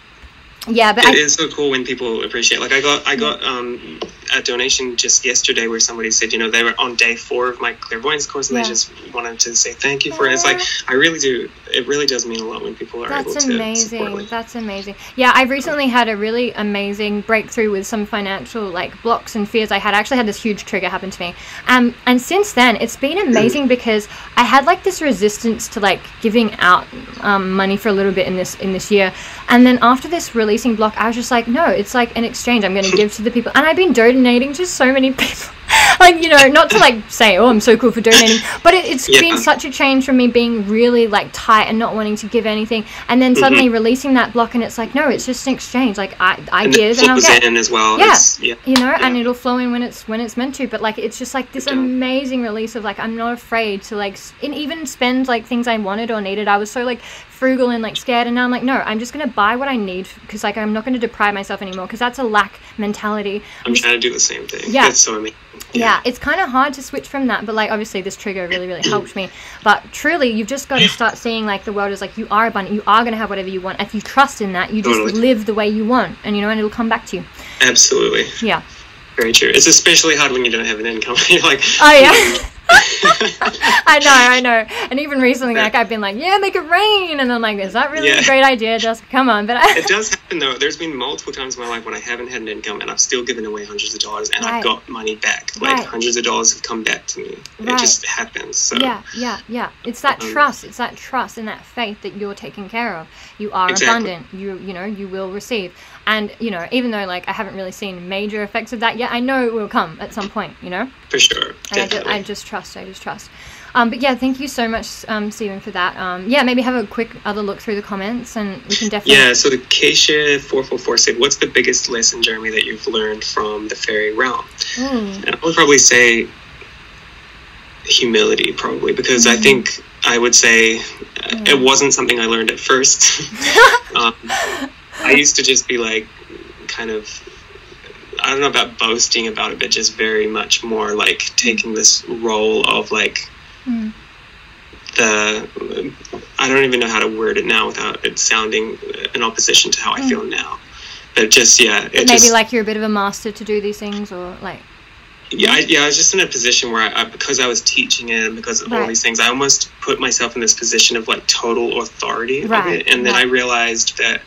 yeah but It I, is so cool when people appreciate. Like I got, I got um, a donation just yesterday where somebody said, you know, they were on day four of my clairvoyance course and Yeah. they just wanted to say thank you for it. It's like I really do. It really does mean a lot when people are able That's to amazing. support. Like, That's amazing. Yeah, I've recently had a really amazing breakthrough with some financial like blocks and fears I had. I actually had this huge trigger happen to me. Um, and since then, it's been amazing because I had like this resistance to like giving out um, money for a little bit in this in this year. And then after this releasing block, I was just like, no, it's like an exchange. I'm going to give to the people, and I've been donating to so many people. like you know, not to like say, oh, I'm so cool for donating, but it, it's Yeah. been such a change from me being really like tight and not wanting to give anything, and then mm-hmm. suddenly releasing that block, and it's like, no, it's just an exchange. Like I, I and give and I'll get. in as well. Yeah. Yeah. You know, and it'll flow in when it's when it's meant to. But like, it's just like this amazing release of like I'm not afraid to like and even spend like things I wanted or needed. I was so like frugal and like scared, and now I'm like, no, I'm just gonna buy what I need because like I'm not gonna deprive myself anymore because that's a lack mentality. I'm trying to do the same thing. Yeah. It's so amazing. yeah, it's kind of hard to switch from that but like obviously this trigger really really helped me but truly you've just got to start seeing like the world is like you are abundant you are going to have whatever you want if you trust in that you just Totally. live the way you want and you know and it'll come back to you Absolutely. yeah Very true. It's especially hard when you don't have an income. You're like, oh yeah I know, I know. And even recently, like I've been like, yeah, make it rain, and I'm like, is that really a great idea? Just come on, but I, it does happen though. There's been multiple times in my life when I haven't had an income and I've still given away hundreds of dollars and Right. I've got money back. Like Right. hundreds of dollars have come back to me. Right. It just happens. So yeah, yeah, yeah. It's that Um, trust. It's that trust and that faith that you're taken care of. You are Exactly. abundant. You, you know, you will receive. And you know, even though like I haven't really seen major effects of that yet, I know it will come at some point. You know. for sure. And I just, I just trust. I just trust. Um, but yeah, thank you so much, um, Stephen, for that. Um, yeah, maybe have a quick other look through the comments, and we can definitely. yeah, so the Keisha four four four said, "What's the biggest lesson, Jeremy, that you've learned from the fairy realm?" Ooh, And I would probably say humility, probably, because I think I would say uh, it wasn't something I learned at first. I used to just be like, kind of, I don't know about boasting about it, but just very much more like taking this role of like Mm. the, I don't even know how to word it now without it sounding in opposition to how I feel now. But just yeah, it maybe just, like you're a bit of a master to do these things, or like. yeah, I, yeah, I was just in a position where I, I because I was teaching it and because of all these things, I almost put myself in this position of like total authority Right, of it, and then right. I realized that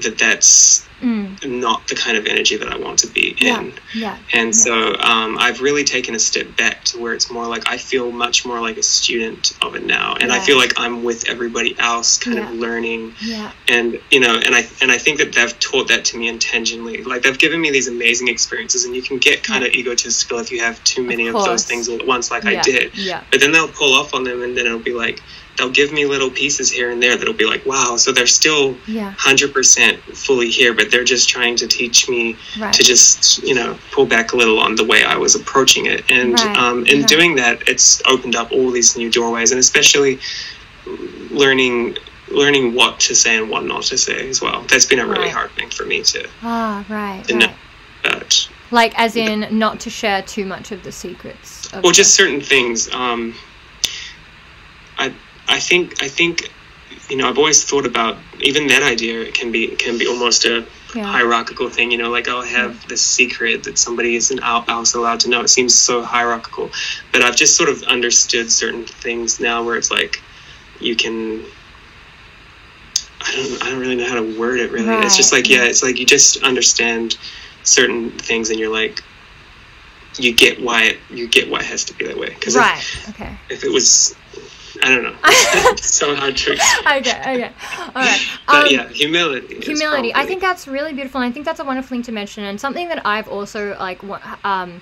that that's Mm, not the kind of energy that I want to be in. yeah, And so um, I've really taken a step back to where it's more like I feel much more like a student of it now, and I feel like I'm with everybody else, kind of learning. Yeah, and you know and i and i think that they've taught that to me intentionally like they've given me these amazing experiences and you can get kind of egotistical if you have too many of, course. those things all at once like yeah, i did. Yeah, but then they'll pull off on them and then it'll be like they'll give me little pieces here and there that'll be like wow so they're still yeah, 100% fully here but they're just trying to teach me right. to just you know pull back a little on the way i was approaching it. And Right, um, in right. doing that it's opened up all these new doorways and especially learning learning what to say and what not to say as well. That's been a really hard thing for me to Ah, right, to know about. Like, as in, not to share too much of the secrets. Of well just certain things um i i think i think you know i've always thought about even that idea it can be can be almost a yeah, hierarchical thing. You know, like I'll have this secret that somebody isn't out- else allowed to know. It seems so hierarchical, but I've just sort of understood certain things now where it's like you can. I don't. I don't really know how to word it. Really, it's just like yeah, it's like you just understand certain things, and you're like, you get why it. You get why it has to be that way. Because right. Okay. if, if it was, I don't know. it's so hard to explain. Okay. Okay. All right. Um, yeah, humility. humility i think that's really beautiful and i think that's a wonderful thing to mention and something that i've also like um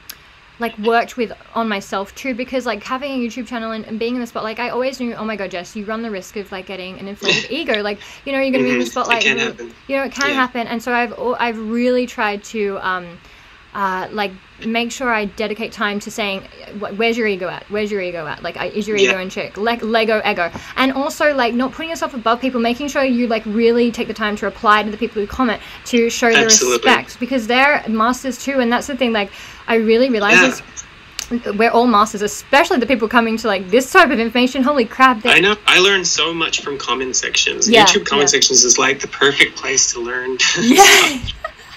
like worked with on myself too because like having a youtube channel and, and being in the spot like i always knew oh my god jess you run the risk of like getting an inflated ego like you know you're gonna be in the Mhm, it spotlight can you- happen. you know it can Yeah. happen and so i've i've really tried to um uh, like make sure I dedicate time to saying where's your ego at where's your ego at like is your ego Yeah. in check like lego ego and also like not putting yourself above people making sure you like really take the time to reply to the people who comment to show the respect because they're masters too and that's the thing like I really realize Yeah. this we're all masters especially the people coming to like this type of information holy crap they I know. I learned so much from comment sections. Yeah, YouTube comment yeah. sections is like the perfect place to learn. yeah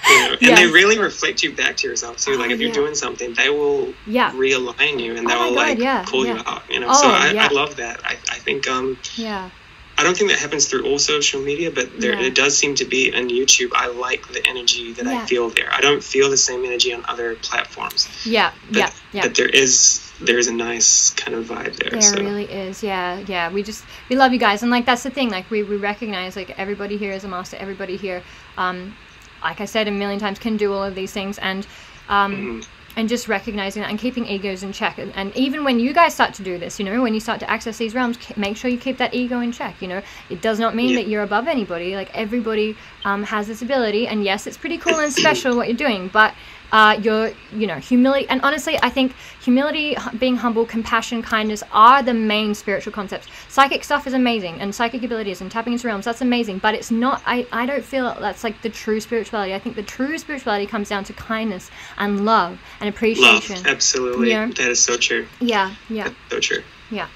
you know? And they really reflect you back to yourself too. Oh, like if you're yeah. doing something, they will yeah realign you and Oh they my will God, like yeah, pull you out. You know. Oh, so I. I love that. I, I think um yeah I don't think that happens through all social media, but there it does seem to be on YouTube. I like the energy that. I feel there. I don't feel the same energy on other platforms. yeah But, yeah yeah but there is there is a nice kind of vibe there. There so really is, yeah, yeah. We just we love you guys, and like that's the thing. Like we, we recognize like everybody here is a master. Everybody here, um, like I said a million times, can do all of these things, and um, Mhm. and just recognizing that and keeping egos in check. And, and even when you guys start to do this, you know, when you start to access these realms, make sure you keep that ego in check. You know, it does not mean Yeah. that you're above anybody. Like everybody um, has this ability, and yes, it's pretty cool and special what you're doing, but uh, your you know humility and honestly i think humility being humble compassion kindness are the main spiritual concepts psychic stuff is amazing and psychic abilities and tapping into realms that's amazing but it's not i, I don't feel that's like the true spirituality i think the true spirituality comes down to kindness and love and appreciation Love, absolutely. Yeah. That is so true. yeah yeah That's so true. yeah.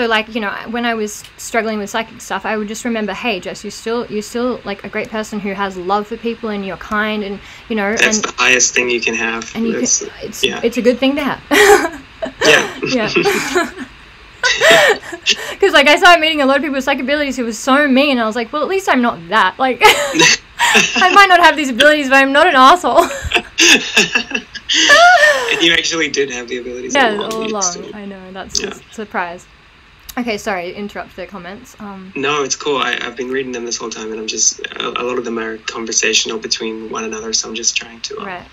So like you know when I was struggling with psychic stuff, I would just remember, hey Jess, you're still you're still like a great person who has love for people and you're kind and you know That's and the highest thing you can have. and you can, it's yeah. it's a good thing to have. yeah. yeah. Because like I started meeting a lot of people with psychic abilities who was so mean, and I was like, well at least I'm not that. Like I might not have these abilities, but I'm not an asshole. and you actually did have the abilities yeah, all along. all along. I know that's Yeah. a surprise. Okay, sorry, interrupt the comments. Um, No, it's cool. I, I've been reading them this whole time, and I'm just a, a lot of them are conversational between one another. So I'm just trying to. Um, right,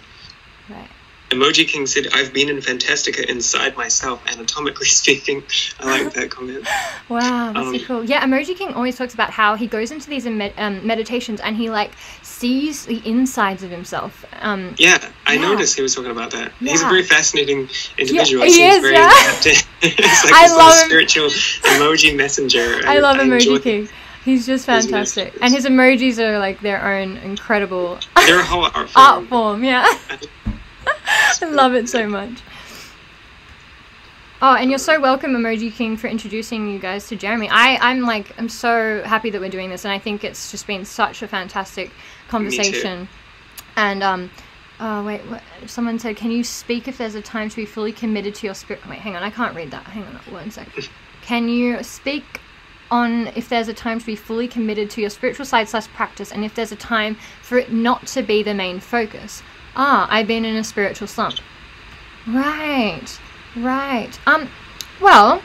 right. Emoji King said, "I've been in Fantastica inside myself, anatomically speaking." I like that comment. Wow, that's Um, so cool. Yeah, Emoji King always talks about how he goes into these med- um, meditations and he like sees the insides of himself. Um, Yeah, I Yeah. noticed he was talking about that. He's a very fascinating individual. Yeah, he is, very yeah. it's like I this little love spiritual emoji messenger. I love enjoy Emoji them. King. He's just fantastic, messages. and his emojis are like their own incredible They're a whole art form. art form. Yeah, I love it so much. Oh, and you're so welcome, Emoji King, for introducing you guys to Jeremy. I, I'm like, I'm so happy that we're doing this, and I think it's just been such a fantastic conversation. And um, oh wait, what, someone said, can you speak if there's a time to be fully committed to your spirit? Wait, hang on, I can't read that. Hang on, one sec. Can you speak on if there's a time to be fully committed to your spiritual side slash practice, and if there's a time for it not to be the main focus? Ah, I've been in a spiritual slump. Right, right. Um, well,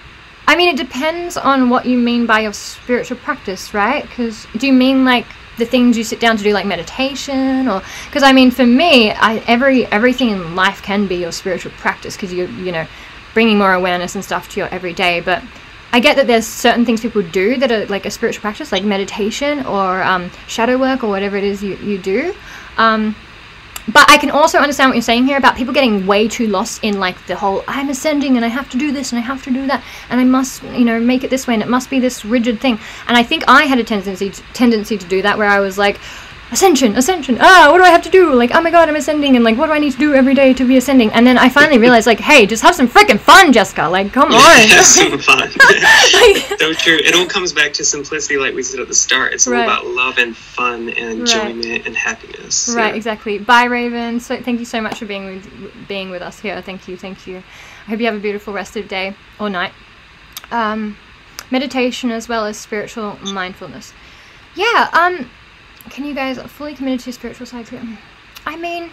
I mean, it depends on what you mean by your spiritual practice, right? Because do you mean like the things you sit down to do, like meditation, or because I mean, for me, I every everything in life can be your spiritual practice because you you know bringing more awareness and stuff to your everyday, but. I get that there's certain things people do that are like a spiritual practice, like meditation or um, shadow work or whatever it is you, you do. Um, but I can also understand what you're saying here about people getting way too lost in like the whole I'm ascending and I have to do this and I have to do that and I must you know make it this way and it must be this rigid thing. And I think I had a tendency to, tendency to do that where I was like ascension, ascension. Ah, what do I have to do? Like oh my god, I'm ascending and like what do I need to do every day to be ascending? And then I finally realized like hey, just have some freaking fun, Jessica. Like come on. Have some fun. Like- so true. It all comes back to simplicity, like we said at the start. It's all Right. about love and fun and enjoyment and happiness. Right, Yeah. exactly. Bye, Raven. So thank you so much for being with being with us here. Thank you, thank you. I hope you have a beautiful rest of the day or night. Um, meditation as well as spiritual mindfulness. Yeah. Um, can you guys fully committed to spiritual side? too? I mean,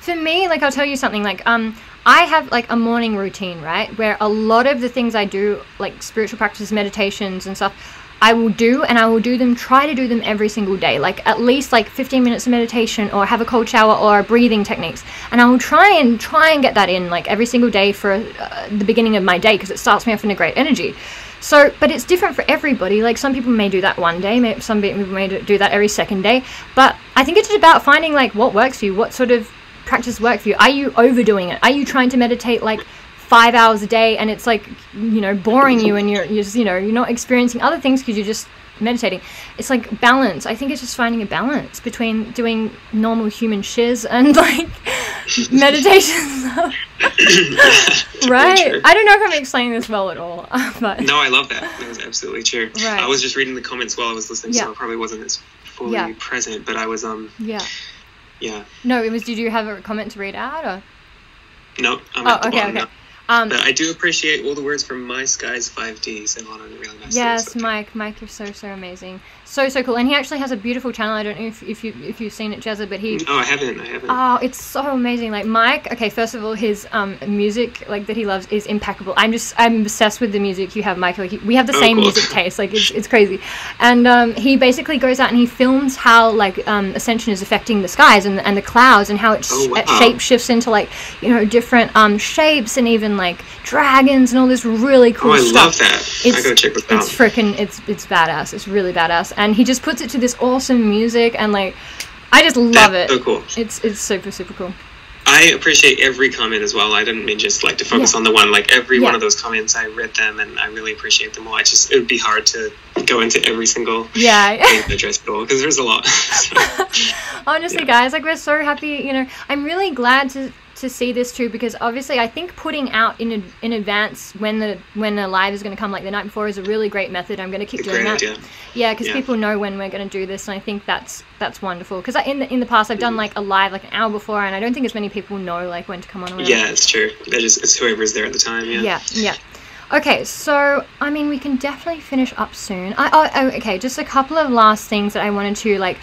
for me, like I'll tell you something. Like um, I have like a morning routine, right, where a lot of the things I do, like spiritual practices, meditations, and stuff. I will do and I will do them try to do them every single day like at least like 15 minutes of meditation or have a cold shower or breathing techniques and I will try and try and get that in like every single day for uh, the beginning of my day because it starts me off in a great energy so but it's different for everybody. Like some people may do that one day some people may do that every second day. But I think it's about finding like what works for you what sort of practice work for you. Are you overdoing it? Are you trying to meditate like five hours a day and it's like you know boring you and you're, you're just you know you're not experiencing other things because you're just meditating it's like balance i think it's just finding a balance between doing normal human shiz and like meditation right i don't know if i'm explaining this well at all but No, I love that. That was absolutely true. Right. I was just reading the comments while I was listening, Yeah. so I probably wasn't as fully Yeah. present, but I was um yeah yeah. no it was did you have a comment to read out or No, I'm oh okay okay now. Um But I do appreciate all the words from My Skies 5D. Said a lot of really nice Yes, things. Mike. Mike is so so amazing, so so cool, and he actually has a beautiful channel. I don't know if, if you if you've seen it, Jezza, but he. No, I haven't. I haven't. Oh, it's so amazing! Like Mike. Okay, first of all, his um music like that he loves is impeccable. I'm just I'm obsessed with the music you have, Mike. Like we have the Oh, same cool. music taste. Like it's, it's crazy, and um, he basically goes out and he films how like um, ascension is affecting the skies and and the clouds and how it, sh- Oh, wow. it shape shifts into like you know different um shapes and even like dragons and all this really cool oh, I stuff love that. I gotta check this out. it's freaking it's it's badass it's really badass and he just puts it to this awesome music and like i just love That's it So cool. it's it's super super cool I I appreciate every comment as well. I didn't mean just like to focus Yeah. on the one. Like every Yeah. one of those comments, I read them and I really appreciate them all. I just it would be hard to go into every single Yeah. address it all because there's a lot. Honestly, Yeah. guys, like we're so happy. You know, I'm really glad to to see this too because obviously I think putting out in in advance when the when the live is going to come like the night before is a really great method. I'm going to keep doing Great that. idea. Yeah, because Yeah. people know when we're going to do this, and I think that's that's wonderful. Because in the in the past I've done like a live like an hour before, and I don't think as many people know like when to come on. Yeah, it's true. That is it's whoever's there at the time. Yeah. Yeah, yeah. Okay, so I mean, we can definitely finish up soon. I, oh, oh, okay, just a couple of last things that I wanted to like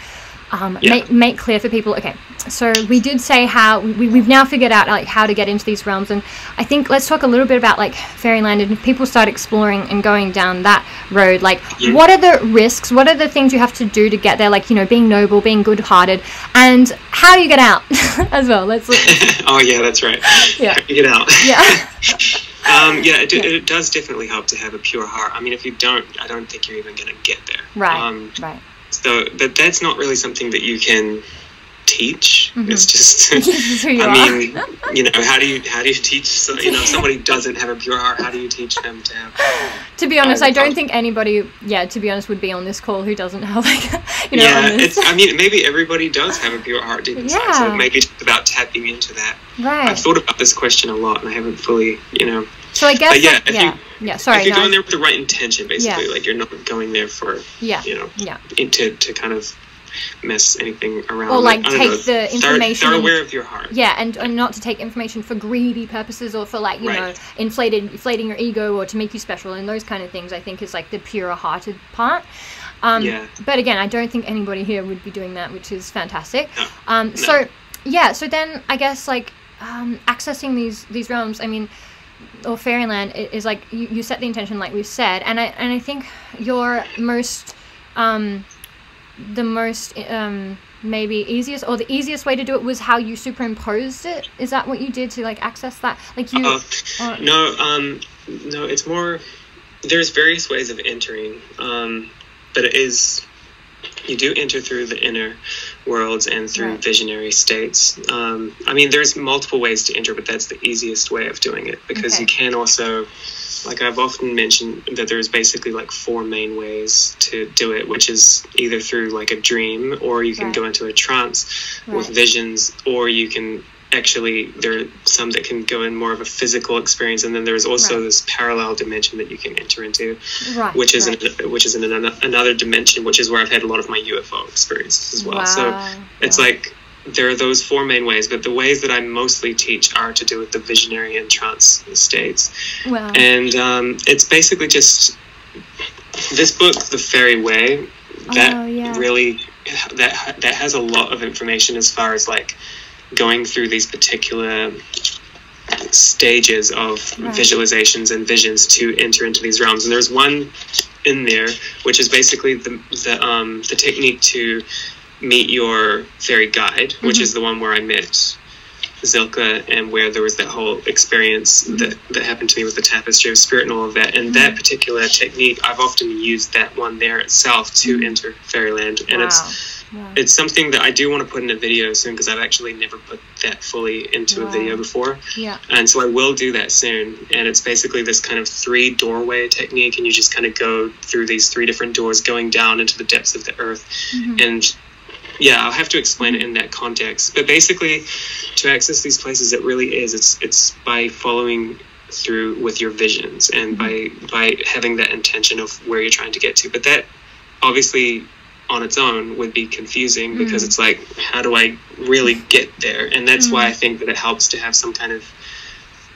um, Yeah. make make clear for people. Okay, so we did say how we, we've now figured out like how to get into these realms, and I think let's talk a little bit about like fairyland and if people start exploring and going down that road. Like, Yeah. what are the risks? What are the things you have to do to get there? Like, you know, being noble, being good-hearted, and how do you get out as well? Let's oh yeah, that's right. Yeah. Get out. yeah. Um, yeah, it, Yeah. it does definitely help to have a pure heart. I mean, if you don't, I don't think you're even going to get there. Right. Um, right. So, but that's not really something that you can teach. Mhm. It's just, This is who you I mean, you know, how do you how do you teach? So, you know, if somebody doesn't have a pure heart. How do you teach them to have? To be honest, I- I don't think anybody, yeah, to be honest, would be on this call who doesn't have like, you know, yeah, it's. I mean, maybe everybody does have a pure heart deep inside. Yeah. So maybe it's about tapping into that. right. I've thought about this question a lot, and I haven't fully, you know. So I guess, But yeah, like, if yeah, yeah. Sorry, if you're no, going there with the right intention, basically, Yeah. like you're not going there for, yeah, you know, yeah. into to kind of mess anything around. Or, like, don't take know, the information They're aware of your heart. Yeah, and, and not to take information for greedy purposes or for like you Right. know inflated inflating your ego or to make you special and those kind of things. I think is like the pure-hearted part. Um, Yeah. But again, I don't think anybody here would be doing that, which is fantastic. No. Um, No. So yeah, so then I guess like um, accessing these these realms. I mean, or fairyland is like you, you set the intention, like we've said, and I and I think your most um, the most um, maybe easiest or the easiest way to do it was how you superimposed it. Is that what you did to like access that? Like you. Uh, or- no, um, no, it's more. There's various ways of entering, um, but it is. You do enter through the inner worlds and through Right. visionary states. Um, I mean, there's multiple ways to enter, but that's the easiest way of doing it because Okay. you can also, like I've often mentioned, that there's basically like four main ways to do it, which is either through like a dream, or you can Right. go into a trance with visions, or you can actually there are some that can go in more of a physical experience and then there's also Right. this parallel dimension that you can enter into right. which is right. in, which is in an, another dimension which is where i've had a lot of my ufo experiences as well so it's Wow. like there are those four main ways but the ways that i mostly teach are to do with the visionary and trance states Wow. and um, it's basically just this book the fairy way that Oh, yeah. really that that has a lot of information as far as like going through these particular stages of Right. visualizations and visions to enter into these realms and there's one in there which is basically the the um the technique to meet your fairy guide which Mhm. is the one where I met Zilka and where there was that whole experience that, that happened to me with the tapestry of spirit and all of that. And that particular technique, I've often used that one there itself to enter fairyland. And wow. it's wow. it's something that I do want to put in a video soon because I've actually never put that fully into Wow. a video before. yeah. And so I will do that soon. And it's basically this kind of three doorway technique. And you just kind of go through these three different doors going down into the depths of the earth. Mhm. And yeah, I'll have to explain it in that context. But basically, to access these places, it really is. It's it's by following through with your visions and by by having that intention of where you're trying to get to. But that obviously on its own would be confusing because Mhm. it's like how do I really get there? And that's why Mhm. I think that it helps to have some kind of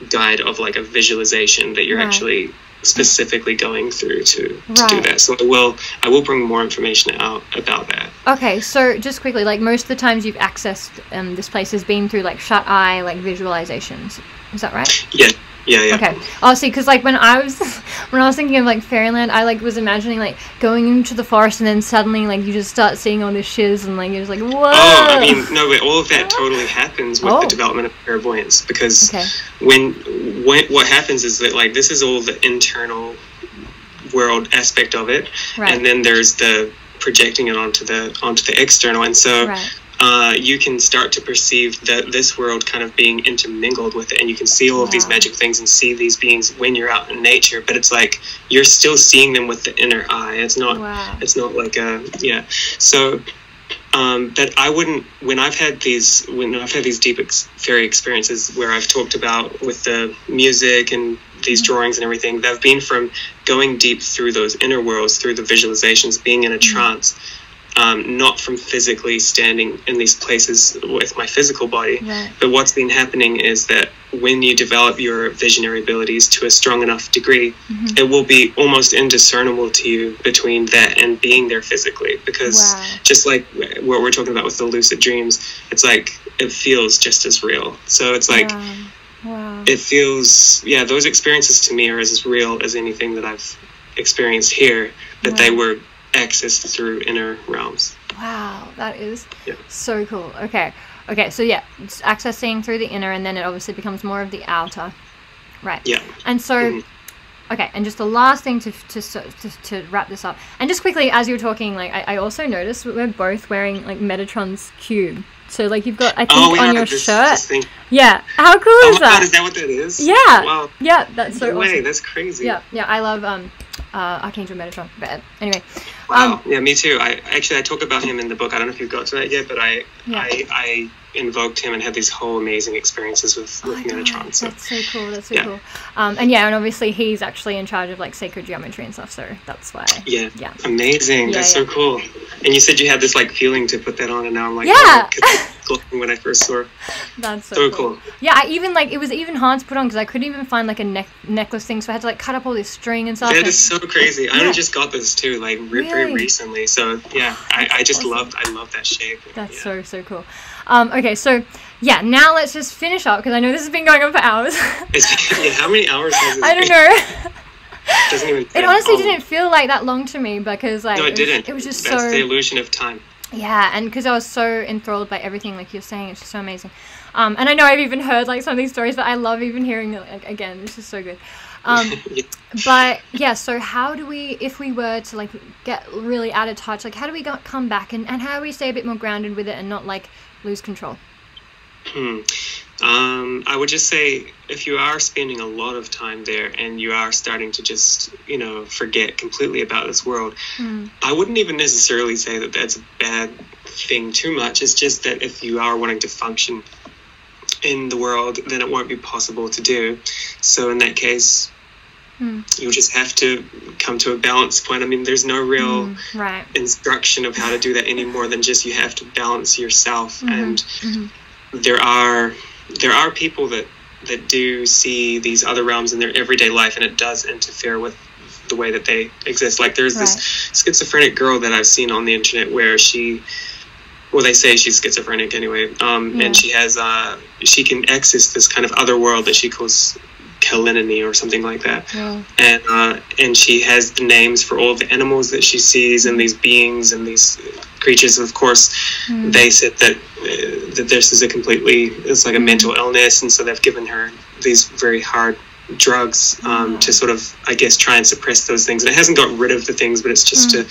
guide of like a visualization that you're Right. actually specifically going through to, to Right. do that. So I will I will bring more information out about that. Okay, so just quickly, like most of the times you've accessed um, this place has been through like shut eye, like visualizations. Is that right? Yeah, yeah, yeah. Okay. Oh, see, because like when I was when I was thinking of like fairyland, I like was imagining like going into the forest and then suddenly like you just start seeing all this shiz and like you're just like oh, whoa. Oh, I mean, no, but all of that totally happens with Oh. the development of clairvoyance because Okay. when, when what happens is that like this is all the internal world aspect of it, Right. and then there's the projecting it onto the onto the external, and so right. Uh, you can start to perceive that this world kind of being intermingled with it, and you can see all of these magic things and see these beings when you're out in nature. But it's like you're still seeing them with the inner eye. It's not. Wow. It's not like a yeah. So um, that I wouldn't when I've had these when I've had these deep ex- fairy experiences where I've talked about with the music and these drawings and everything. They've been from going deep through those inner worlds, through the visualizations, being in a trance. Um, not from physically standing in these places with my physical body, Right. but what's been happening is that when you develop your visionary abilities to a strong enough degree, Mm-hmm. it will be almost indiscernible to you between that and being there physically. Because Wow. just like what we're talking about with the lucid dreams, it's like it feels just as real. So it's like wow. Wow. it feels, yeah, those experiences to me are as real as anything that I've experienced here, but they were accessed through inner realms. Wow, that is Yeah. so cool. Okay, okay, so yeah, it's accessing through the inner, and then it obviously becomes more of the outer, right? Yeah. And so, Mhm. okay, and just the last thing to to, to to wrap this up, and just quickly as you were talking, like I, I also noticed we're both wearing like Metatron's cube. So like you've got I think Oh, yeah, on your this, shirt, this yeah. How cool Oh, is my God, that? is that what that is? Yeah. Wow. Yeah, that's so No way, that's crazy. Yeah, yeah, I love um, uh, Archangel Metatron. But anyway, Wow. um, yeah, me too. I actually I talk about him in the book. I don't know if you've got to that yet, but I Yeah. I, I invoked him and had these whole amazing experiences with Oh with Metatron. So That's so cool. That's so Yeah. cool. Um, and yeah, and obviously he's actually in charge of like sacred geometry and stuff. So that's why. yeah, Yeah. amazing. Yeah, That's yeah. so cool. And you said you had this like feeling to put that on, and now I'm like, Yeah. oh, 'cause it's glowing when I first saw. it. That's so, So cool. cool. Yeah, I even like it was even hard to put on because I couldn't even find like a neck necklace thing, so I had to like cut up all this string and stuff. That and- is so crazy. I only just got this too, like re- very recently. So yeah, I, I just Awesome. loved I love that shape. That's so so cool. Um, okay, so yeah, now let's just finish up because I know this has been going on for hours. Yeah, how many hours has it I don't know. Even. it honestly oh, didn't feel like that long to me because like No, it was- didn't. It was just That's so the illusion of time. Yeah, and because I was so enthralled by everything, like you're saying, it's just so amazing. Um, and I know I've even heard like some of these stories, but I love even hearing it like, again. It's just so good. Um, Yeah. but yeah, so how do we, if we were to like get really out of touch, like how do we come back and, and how do we stay a bit more grounded with it and not like lose control? Hmm. Um, I would just say if you are spending a lot of time there and you are starting to just, you know, forget completely about this world, Mm. I wouldn't even necessarily say that that's a bad thing too much. It's just that if you are wanting to function in the world, then it won't be possible to do. So in that case, Hmm. you'll just have to come to a balance point. I mean, there's no real Mm, right. instruction of how to do that any more than just you have to balance yourself Mhm, and mhm. there are there are people that that do see these other realms in their everyday life and it does interfere with the way that they exist like there's this schizophrenic girl that i've seen on the internet where she well they say she's schizophrenic anyway um, Yeah. and she has uh, she can access this kind of other world that she calls kalinini or something like that and uh, and she has the names for all the animals that she sees and these beings and these creatures. Of course, Mm. they said that uh, that this is a completely it's like a mental illness, and so they've given her these very hard drugs um, Wow. to sort of I guess try and suppress those things. And it hasn't got rid of the things, but it's just to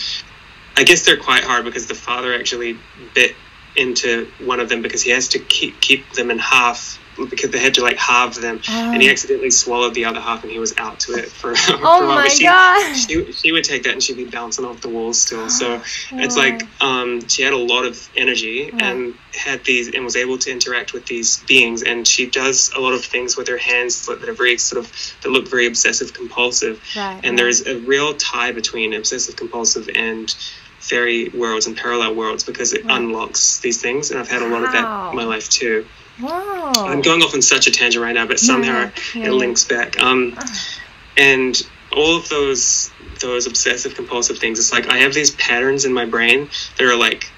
I guess they're quite hard because the father actually bit into one of them because he has to keep keep them in half because they had to like halve them and he Oh. accidentally swallowed the other half and he was out to it for, for a Oh while. My she, god. she, she would take that and she'd be bouncing off the walls still. So it's like um, she had a lot of energy and had these and was able to interact with these beings. And she does a lot of things with her hands that are very sort of that look very obsessive compulsive. Right, And there's a real tie between obsessive compulsive and fairy worlds and parallel worlds because it unlocks these things. And I've had a lot of that in my life too. Wow. I'm going off on such a tangent right now, but somehow yeah, yeah, it links back. Um, Ah. and all of those those obsessive compulsive things, it's like I have these patterns in my brain that are like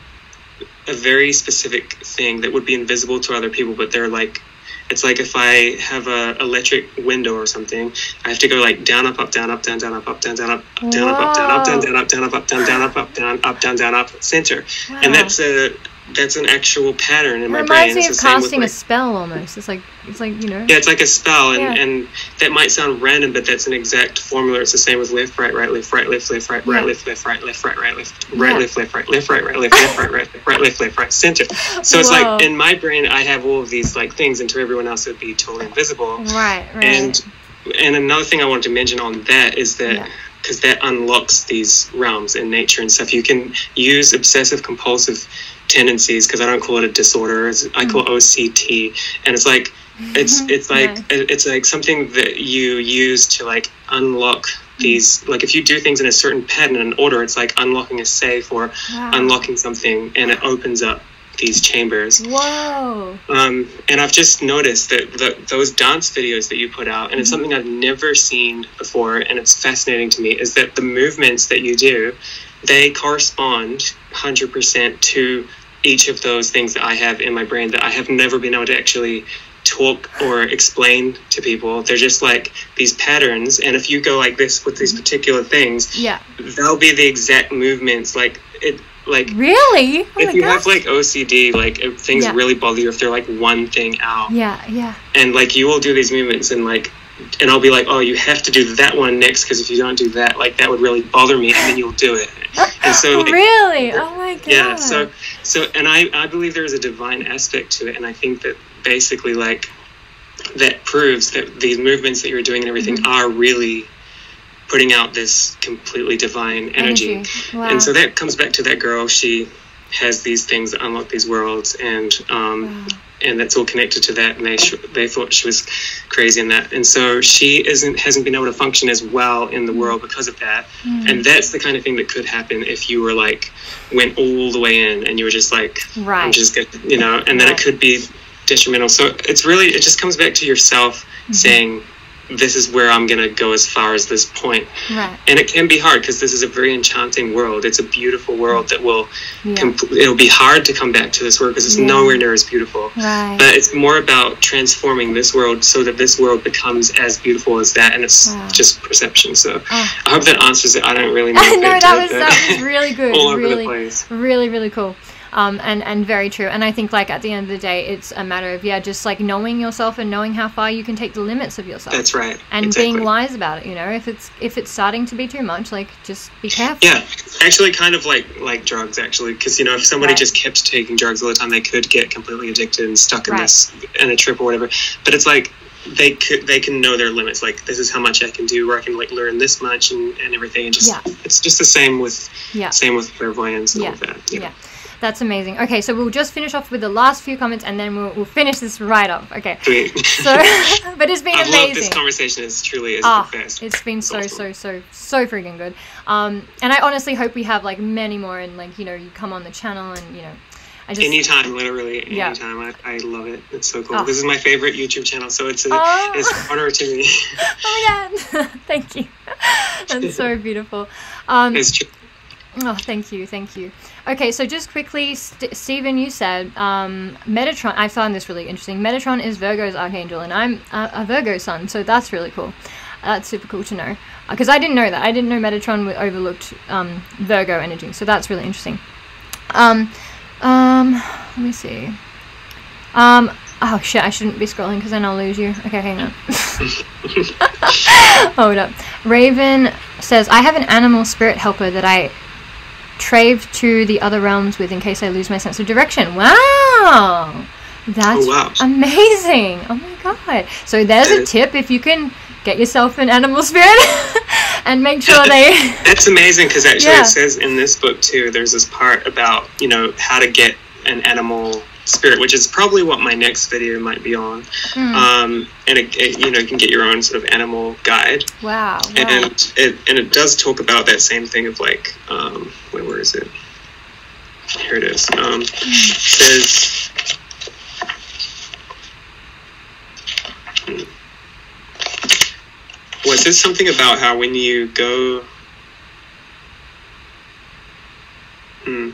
a very specific thing that would be invisible to other people, but they're like it's like if I have a electric window or something, I have to go like down, up, up, down, up, down, down, up, up, down, down, up, down, up, up, down, up, down, down, up, down, up, up, down, down, up, up, down, up, down, down, up, center. And that's a that's an actual pattern in It my brain. It's the same with, casting a spell almost. It's like it's like you know. Yeah, it's like a spell, and, Yeah. and that might sound random, but that's an exact formula. It's the same with left, right, right, left, right, left, left, right, Yeah. right, left, left, right, left, right, right, left, right, Yeah. left, left, right, left, right, right, left, left, right, right, left, right, left, left, right, center. So it's Whoa. like in my brain, I have all of these like things, and to everyone else, it'd be totally invisible. Right, right. And and another thing I wanted to mention on that is that Yeah. because that unlocks these realms in nature and stuff, you can use obsessive compulsive tendencies because I don't call it a disorder, it's- I call it mm-hmm. OCT, and it's like it's mm-hmm. it's like Nice. it's like something that you use to like unlock mm. these like if you do things in a certain pattern and order it's like unlocking a safe or Wow. unlocking something and it opens up these chambers Whoa. um, and I've just noticed that the, those dance videos that you put out, and it's mm-hmm. something I've never seen before, and it's fascinating to me, is that the movements that you do, they correspond 100% to each of those things that I have in my brain that I have never been able to actually talk or explain to people. They're just like these patterns, and if you go like this with these mm-hmm. particular things, Yeah. they'll be the exact movements. Like it, like Really? Oh if you gosh. have like OCD, like things Yeah. really bother you, if they're like one thing out, Yeah, yeah. and like you will do these movements, and like, and I'll be like, oh, you have to do that one next because if you don't do that, like that would really bother me, and then you'll do it. And so, like, really? Oh my god. yeah, so so, and I I believe there is a divine aspect to it, and I think that basically like that proves that these movements that you're doing and everything Mm-hmm. are really putting out this completely divine energy. Wow. And so that comes back to that girl. She has these things that unlock these worlds, and um, Wow. And that's all connected to that. And they sh- they thought she was crazy in that, and so she isn't hasn't been able to function as well in the world because of that. Mm. And that's the kind of thing that could happen if you were like went all the way in and you were just like right. I'm just get you know, and then Right. it could be detrimental. So it's really it just comes back to yourself Mm-hmm. saying. This is where I'm gonna go as far as this point right. and it can be hard because this is a very enchanting world. It's a beautiful world that will. Yeah. compl- it'll be hard to come back to this world because it's Yeah. nowhere near as beautiful. right. But it's more about transforming this world so that this world becomes as beautiful as that, and it's Wow. just perception. So Oh. I hope that answers it. I don't really know. I if know it that did, was that was really good. all over really, the place. really, really cool. Um, and and very true. And I think like at the end of the day, it's a matter of yeah, just like knowing yourself and knowing how far you can take the limits of yourself. That's right. and exactly. being wise about it. You know, if it's if it's starting to be too much, like just be careful. Yeah, actually, kind of like like drugs, actually, because you know, if somebody Right. just kept taking drugs all the time, they could get completely addicted and stuck in Right. this in a trip or whatever. But it's like they could they can know their limits. Like this is how much I can do, or I can like learn this much and, and everything. And just Yeah. it's just the same with Yeah. same with clairvoyance and Yeah. all of that. Yeah. That's amazing. Okay, so we'll just finish off with the last few comments and then we'll, we'll finish this right off. Okay. Sweet. So, but it's been I love this conversation. It's truly is Ah, the best. it's been so awesome. so so so freaking good. Um, and I honestly hope we have like many more and like you know you come on the channel and you know, I just Anytime, literally Yeah. anytime. I, I love it. It's so cool. Oh. This is my favorite YouTube channel, so it's a, Oh. it's an honor to me. oh my god, thank you. That's so beautiful. Um, it's true. Oh, thank you, thank you. Okay, so just quickly, St- Stephen, you said um, Metatron. I found this really interesting. Metatron is Virgo's archangel, and I'm a, a Virgo sun, so that's really cool. That's super cool to know because I didn't know that. I didn't know Metatron overlooked um, Virgo energy, so that's really interesting. Um, um, let me see. Um, oh shit, I shouldn't be scrolling because then I'll lose you. Okay, hang on. Hold up. Raven says, I have an animal spirit helper that I trave to the other realms with in case I lose my sense of direction. Wow! That's Oh, wow. amazing. Oh my god. So there's a tip if you can get yourself an animal spirit and make sure they. That's amazing because actually Yeah. it says in this book too. There's this part about you know how to get an animal spirit, which is probably what my next video might be on. Mm, Um, and it, it, you know you can get your own sort of animal guide, wow. wow. and it and it does talk about that same thing of like um, wait, where is it? Here it is. Um, says. Well, it something about how when you go Hmm.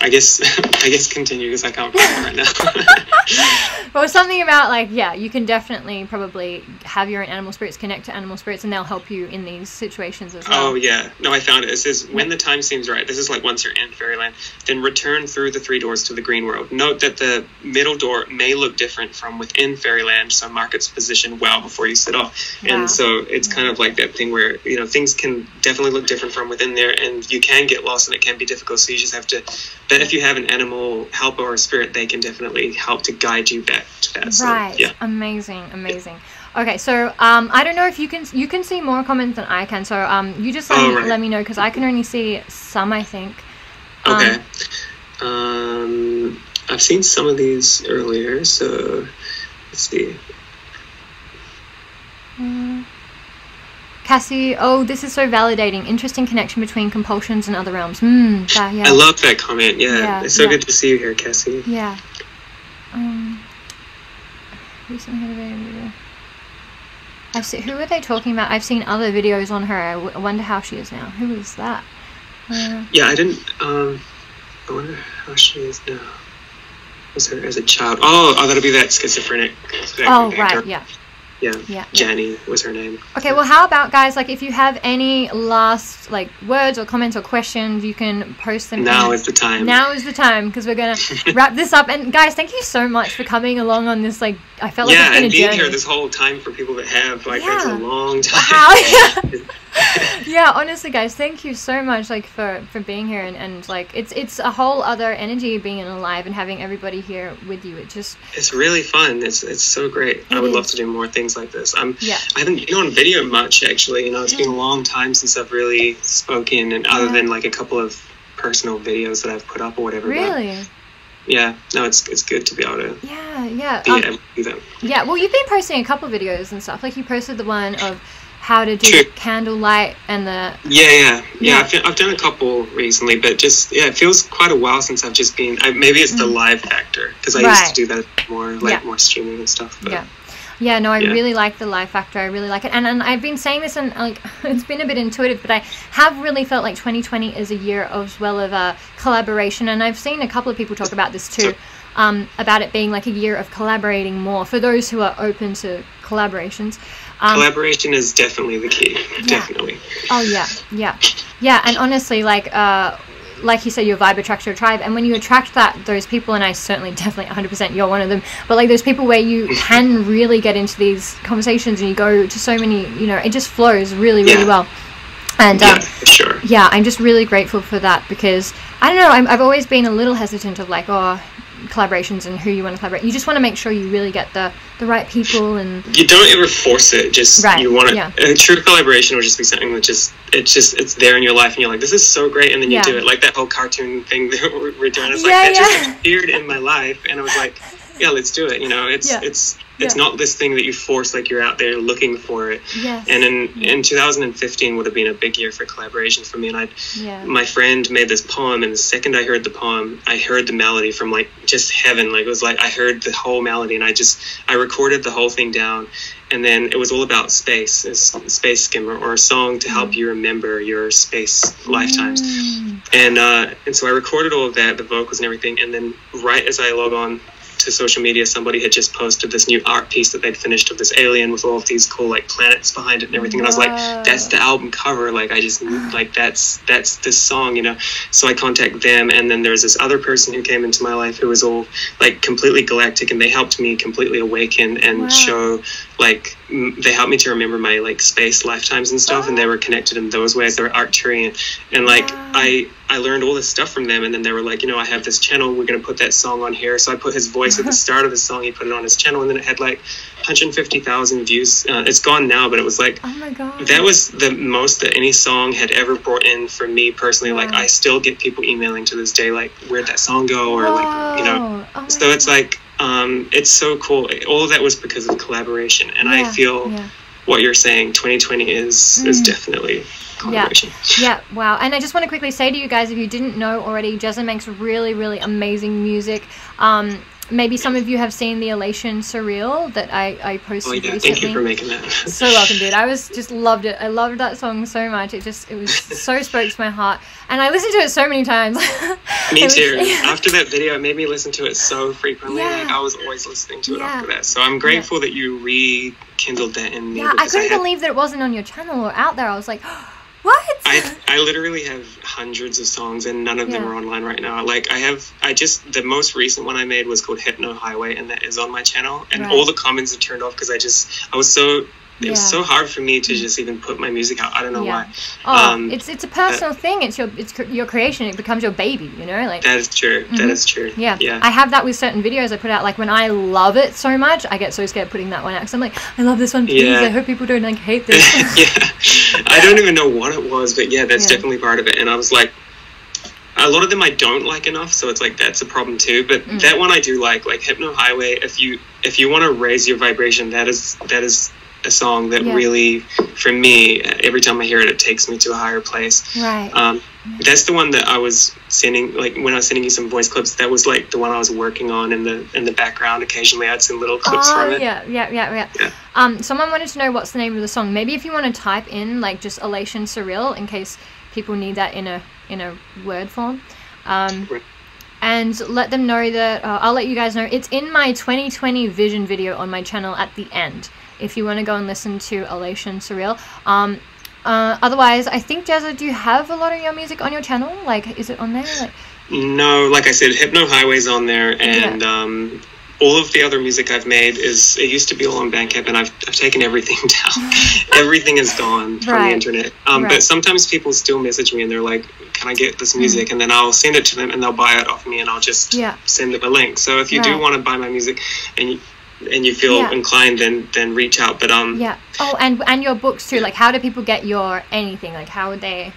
I guess I guess continue because I can't right now. but something about like yeah, you can definitely probably have your own animal spirits connect to animal spirits, and they'll help you in these situations as well. Oh yeah, no, I found it. It says when the time seems right. This is like once you're in fairyland, then return through the three doors to the green world. Note that the middle door may look different from within fairyland, so mark its position well before you set off. Wow. And so it's kind of like that thing where you know things can definitely look different from within there, and you can get lost, and it can be difficult. So you just have to. But if you have an animal helper or a spirit, they can definitely help to guide you back to that. So, right. yeah. Amazing. Amazing. Okay, so um, I don't know if you can you can see more comments than I can. So um, you just let, Oh, me, right. let me know because I can only see some. I think. Um, Okay. Um, I've seen some of these earlier, so let's see. Mm. Cassie, oh, this is so validating. Interesting connection between compulsions and other realms. Hmm. that- yeah. I love that comment. Yeah, Yeah, it's so yeah. good to see you here, Cassie. Yeah. Um. Recently had a video. I've seen. Who are they talking about? I've seen other videos on her. I w- wonder how she is now. Who is that? Uh, Yeah, I didn't. Um, I wonder how she is now. Was her as a child? Oh, oh, that'll be that schizophrenic. that- oh, right. Yeah. Yeah. Yeah. yeah. Jenny was her name. Okay, well, how about guys? Like, if you have any last like words or comments or questions, you can post them. Now is the time. now is the time because we're gonna wrap this up. And guys, thank you so much for coming along on this. Like, I felt like yeah, and being journey. here this whole time for people that have like that's a long time. Wow. yeah, honestly, guys, thank you so much, like for for being here and, and like it's it's a whole other energy being alive and having everybody here with you. It just It's really fun. It's it's so great. I It would love to do more things like this. I'm yeah I haven't been on video much actually. You know, it's been a long time since I've really spoken, and other Yeah. than like a couple of personal videos that I've put up or whatever. but really yeah. No, it's it's good to be able to yeah yeah be um, able do that. yeah. Well, you've been posting a couple videos and stuff. Like you posted the one of how to do True. the candlelight and the Yeah, yeah, yeah. I've, I've done a couple recently, but just yeah, it feels quite a while since I've just been. I, maybe it's the live factor because I used Mm. To do that more, like Yeah. more streaming and stuff. But Yeah. Yeah, no, I Yeah. really like the life factor. I really like it, and and I've been saying this, and like it's been a bit intuitive, but I have really felt like 2020 is a year as well of uh, collaboration, and I've seen a couple of people talk about this too, um, about it being like a year of collaborating more for those who are open to collaborations. Um, collaboration is definitely the key. Definitely. Oh yeah, yeah, yeah. And honestly, like uh, like you said, your vibe attracts your tribe, and when you attract that those people, and I certainly definitely 100 percent you're one of them. But like those people where you can really get into these conversations, and you go to so many, you know, it just flows really, really Yeah. well. And Yeah, um, sure. yeah, I'm just really grateful for that because I don't know, I'm, I've always been a little hesitant of like, oh, collaborations and who you want to collaborate. You just want to make sure you really get the the right people and you don't ever force it. Just Right, you want to. yeah. A true collaboration will just be something that just it's just it's there in your life, and you're like, this is so great, and then you Yeah. do it. Like that whole cartoon thing that we're doing. It's like Yeah, that yeah. just appeared in my life, and I was like, yeah, let's do it. You know, it's it's it's Yeah. not this thing that you force. Like you're out there looking for it. yes, And in in 2015 would have been a big year for collaboration for me, and I yeah, my friend made this poem and the second i heard the poem i heard the melody from like just heaven like it was like i heard the whole melody and i just i recorded the whole thing down and then it was all about space it's space skimmer or a song to help you remember your space lifetimes Mm. and uh, and so I recorded all of that, the vocals and everything, and then right as I log on to social media, somebody had just posted this new art piece that they'd finished of this alien with all of these cool like planets behind it and everything, and I was like, that's the album cover, like I just like that's that's this song, you know. So I contact them, and then there's this other person who came into my life who was all like completely galactic, and they helped me completely awaken and Wow. show like m- they helped me to remember my like space lifetimes and stuff, and they oh. were connected in those ways. They were Arcturian, and like Wow. I I learned all this stuff from them, and then they were like, you know, I have this channel. We're gonna put that song on here. So I put his voice at the start of the song. He put it on his channel, and then it had like 150,000 views. Uh, it's gone now, but it was like Oh my god. that was the most that any song had ever brought in for me personally. Like I still get people emailing to this day, like, where'd that song go, or like, you know. Oh So it's God. like um, it's so cool. All of that was because of collaboration, and I feel yeah. what you're saying. 2020 is is Mm. definitely collaboration. Yeah, wow. And I just want to quickly say to you guys, if you didn't know already, Jezza makes really, really amazing music. Um, maybe some of you have seen the Elation Surreal that I, I posted Oh yeah, recently. thank you for making that. so welcome, dude. I was just loved it. I loved that song so much. It just it was so spoke to my heart, and I listened to it so many times. Me was- too. After that video, it made me listen to it so frequently. Yeah. Like, I was always listening to it Yeah. after that. So I'm grateful that you rekindled that in me. Yeah, I couldn't had- believe that it wasn't on your channel or out there. I was like, what? I, I literally have hundreds of songs and none of them are online right now. Like I have, I just the most recent one I made was called Hypno Highway, and that is on my channel. And Right. all the comments are turned off because I just I was so it was so hard for me to just even put my music out. I don't know Yeah. why. oh, um, it's it's a personal thing. It's your it's your creation. It becomes your baby. You know, like That is true. That is true. Mm-hmm. yeah. Yeah. I have that with certain videos I put out. Like when I love it so much, I get so scared putting that one out. Cause I'm like, I love this one. Please, Yeah. I hope people don't like hate this. yeah, I don't even know what it was, but yeah, that's Yeah. definitely part of it. And I was like, a lot of them I don't like enough, so it's like that's a problem too. But Mm. that one I do like, like Hypno Highway. If you if you want to raise your vibration, that is that is a song that Yeah. really, for me, every time I hear it, it takes me to a higher place. right. Um, that's the one that I was sending, like when I was sending you some voice clips. That was like the one I was working on in the in the background. Occasionally, I'd send little clips oh from it. yeah, yeah, yeah, yeah, Yeah. Um, someone wanted to know what's the name of the song. Maybe if you want to type in like just elation surreal in case people need that in a in a word form. Um, Right. and let them know that uh, I'll let you guys know it's in my 2020 vision video on my channel at the end. If you want to go and listen to Elation Surreal. Um, uh, otherwise, I think Jazza, do you have a lot of your music on your channel? Like, is it on there? Like, No, like I said, Hypno Highway's on there, and um, all of the other music I've made is it used to be all on Bandcamp, and I've, I've taken everything down. everything is gone from the internet. Um, Right. But sometimes people still message me, and they're like, "Can I get this music?" And then I'll send it to them, and they'll buy it off me, and I'll just Mm. Yeah. send them a link. So if you do want to buy my music, and you, and you feel Yeah. inclined, then then reach out. But um, yeah. Oh, and and your books too. Like, how do people get your anything? Like, how would they?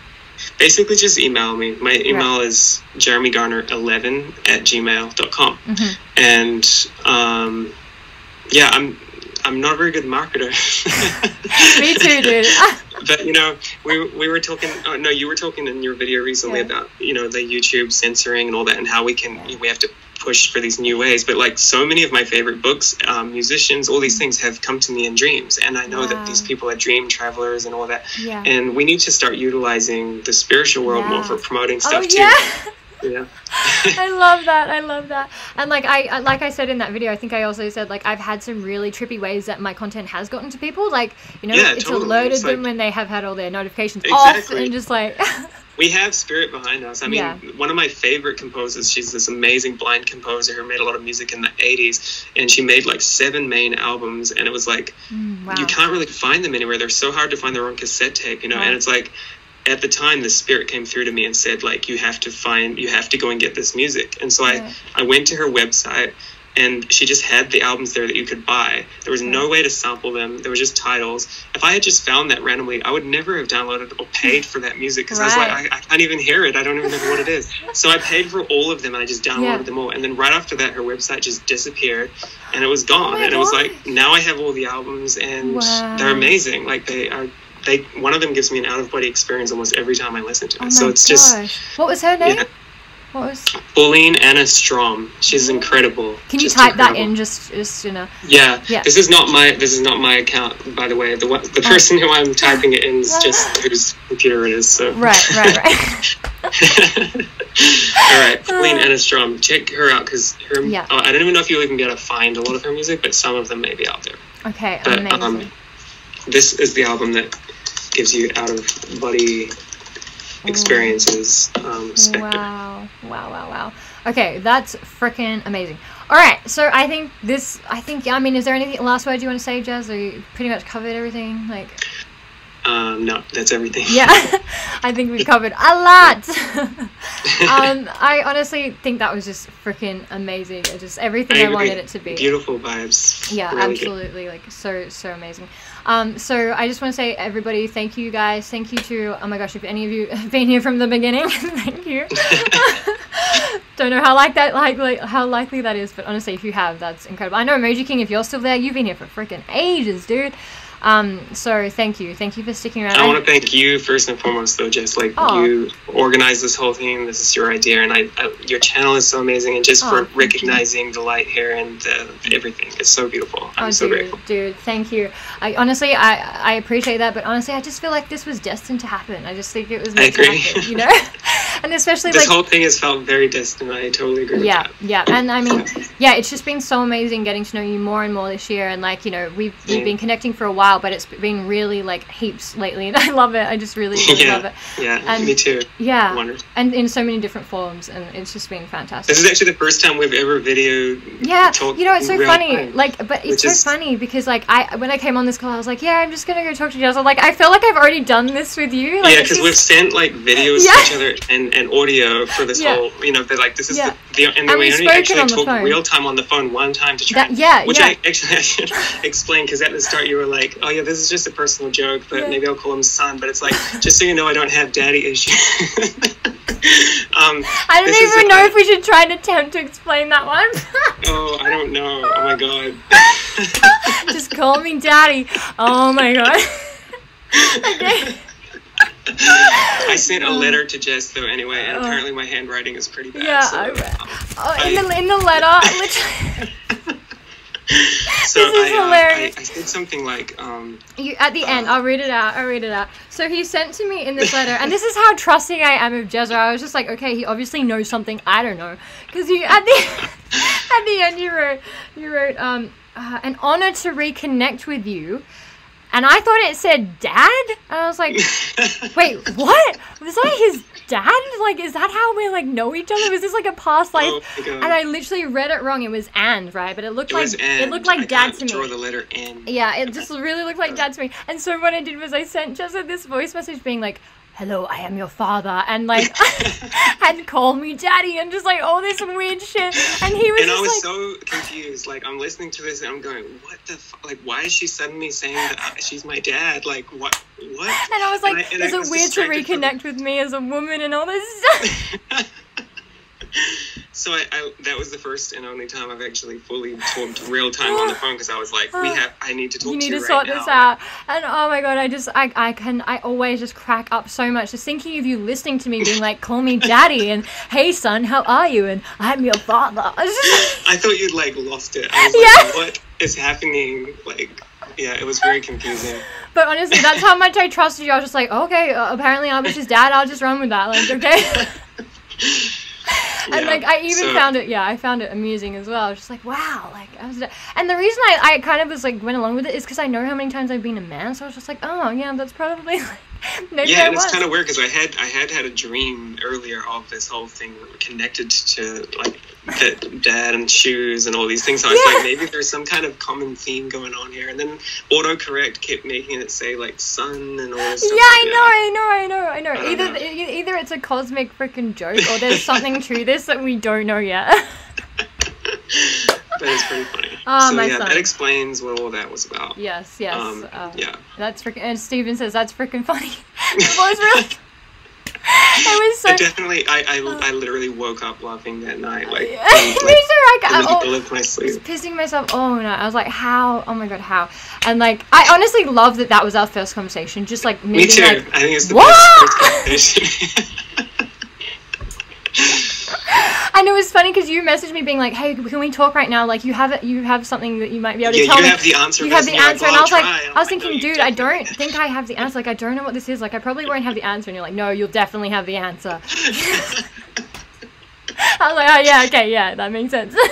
basically just email me. My email is jeremygarner11 at gmail.com. Mhm. And um, yeah, I'm I'm not a very good marketer. Me too, dude. but you know, we, we were talking. Oh, no, you were talking in your video recently Yeah. about you know the YouTube censoring and all that, and how we can we have to push for these new ways. But like so many of my favorite books, um, musicians, all these things have come to me in dreams, and I know Wow. that these people are dream travelers and all that. yeah. And we need to start utilizing the spiritual world more for promoting Oh stuff too. yeah. I love that. I love that. And like I like I said in that video, I think I also said like I've had some really trippy ways that my content has gotten to people. Like you know, Yeah, it's totally. alerted It's them like- when they have had all their notifications off, and just like we have spirit behind us. I mean, Yeah. one of my favorite composers, she's this amazing blind composer who made a lot of music in the 80s, and she made like seven main albums, and it was like, Mm, wow. you can't really find them anywhere. They're so hard to find. their own cassette tape, you know, Right. and it's like, at the time, the spirit came through to me and said, like, you have to find, you have to go and get this music. And so Right. I, I went to her website, and she just had the albums there that you could buy. There was no way to sample them. There were just titles. If I had just found that randomly, I would never have downloaded or paid for that music because I was like, I, I can't even hear it. I don't even know what it is. So I paid for all of them and I just downloaded Yeah. them all. And then right after that, her website just disappeared and it was gone. Oh and it was like, now I have all the albums and Wow. they're amazing. Like they are. They one of them gives me an out of body experience almost every time I listen to it. Oh so it's just gosh. What was her name? yeah. What was? Pauline Anna Strom. She's incredible. Can you Just type that in? Just, just you know. Yeah. Yeah. This is not my this is not my account, by the way. The the person who I'm typing it in is just whose computer it is. So Right, right, right. All right, Pauline Anna Strom. Check her out because her. Yeah. oh, I don't even know if you'll even be able to find a lot of her music, but some of them may be out there. okay, But amazing. um, this is the album that gives you out of body experiences. Um, Wow, wow, wow, wow. Okay, that's freaking amazing. All right, so I think this. I think. I mean, is there anything last word you want to say, Jazz? Or you pretty much covered everything? Like, Um, no, that's everything. yeah, I think we've covered a lot. um, I honestly think that was just freaking amazing. It just everything I, agree. wanted it to be. Beautiful vibes. Yeah, Really good. absolutely. Like so, so amazing. Um, so I just want to say, everybody, thank you guys. Thank you to oh my gosh, if any of you have been here from the beginning, thank you. Don't know how like that like, like how likely that is, but honestly, if you have, that's incredible. I know Emoji King, if you're still there, you've been here for freaking ages, dude. Um, so thank you, thank you for sticking around. I want to thank you first and foremost, though, Jess. Like Aw. you organized this whole thing. This is your idea, and I, I your channel is so amazing. And just Aw, for thank you. recognizing the light here and uh, everything, it's so beautiful. I'm Oh, so dude, grateful. dude, thank you. I honestly, I I appreciate that, but honestly, I just feel like this was destined to happen. I just think it was meant to happen, you know. and especially This like whole thing has felt very distant. I totally agree yeah yeah and i mean yeah it's just been so amazing getting to know you more and more this year and like you know we've we've been connecting for a while but it's been really like heaps lately and i love it i just really really yeah, love it yeah, And- me too. yeah Wonderful. and in so many different forms and it's just been fantastic This is actually the first time we've ever video. yeah you know it's so funny time. like but it's so is- funny because like i when i came on this call i was like yeah i'm just gonna go talk to you i'm like i feel like i've already done this with you like, yeah, because just- we've sent like videos Yeah. to each other and, and audio for this Yeah. whole, you know, they're like, this is Yeah. the, the, and And we we've only actually on the talked real time on the phone one time to try, That- yeah, which yeah. I actually I should explain because at the start you were like, oh yeah, this is just a personal joke, but Yeah. maybe I'll call him son. But it's like, just so you know, I don't have daddy issues. um, i don't even a- know if we should try and attempt to explain that one oh, I don't know. Oh my god. Just call me daddy. Oh my god. okay. I sent a letter to Jess though anyway, and Oh. apparently my handwriting is pretty bad. Yeah, so, I um, read- Oh, in I- the in the letter, literally, so This is I, uh, hilarious. I, I said something like, um, you, at the end, I'll read it out. I'll read it out. So he sent to me in this letter, and this is how trusting I am of Jezza. I was just like, okay, he obviously knows something I don't know, because you at the at the end you wrote you wrote um uh, an honor to reconnect with you. And I thought it said dad. And I was like, wait, what? Was that his dad? Like, is that how we like know each other? Was this like a past life? Oh and I literally read it wrong. It was and right, but it looked It like it looked like I dad to Draw me. the letter N. Yeah, it just really looked like dad to me. And so what I did was I sent Jezza this voice message being like, "Hello, I am your father," and like, and call me daddy, and just like all this weird shit. And he was And I was like, so confused. Like I'm listening to this and I'm going, "What the? F- like, why is she suddenly saying that she's my dad? Like, what? What?" and I was like, And I- and "Is I it weird to distracted from- reconnect with me as a woman and all this stuff?" So I, I, that was the first and only time I've actually fully talked real time on the phone because I was like, "We have. I need to talk to you to need you to right sort now." this out. And oh my god, I just, I, I can, I always just crack up so much just thinking of you listening to me being like, "Call me daddy," and "Hey son, how are you?" and "I'm your father." I was just- I thought you'd like lost it. I was Yeah. like, "What is happening?" Like, yeah, it was very confusing. But honestly, that's how much I trusted you. I was just like, okay, uh, apparently I was his dad. I'll just run with that. Like, okay. and Yeah, like, I even so- found it. Yeah, I found it amusing as well. I was just like, wow. Like, I was. And the reason I, I kind of was like went along with it is because I know how many times I've been a man. So I was just like, oh yeah, that's probably like, maybe Yeah, I and it's kind of weird because I had I had had a dream earlier of this whole thing connected to like the dad and shoes and all these things. So I was like, maybe there's some kind of common theme going on here. And then autocorrect kept making it say like sun and all this yeah, stuff. I know, I know, I know, I know. I Either know. either it's a cosmic freaking joke or there's something to this that we don't know yet. But it's pretty funny. Oh, so my yeah, son. that explains what all that was about. yes, yes. Um, uh, yeah. That's freaking. And Steven says that's freaking funny. it was really. I was so. I definitely, I, I, I literally woke up laughing that night, like, Me too. in, I, like I, in the oh, middle my was pissing myself. Oh no! I was like, how? Oh my god, how? And like, I honestly love that that was our first conversation. Just like me, Me too. like, I think it's the What? best first conversation. And it was funny because you messaged me being like, "Hey, can we talk right now? Like, you have it. You have something that you might be able to yeah, tell you me." have the answer. you have the answer, like, and I was "Well, like. I was like, thinking, "No, dude, I don't think I have the answer. Like, I don't know what this is. Like, I probably won't have the answer. And you're like, no, you'll definitely have the answer. I was like, oh yeah, okay, yeah, that makes sense.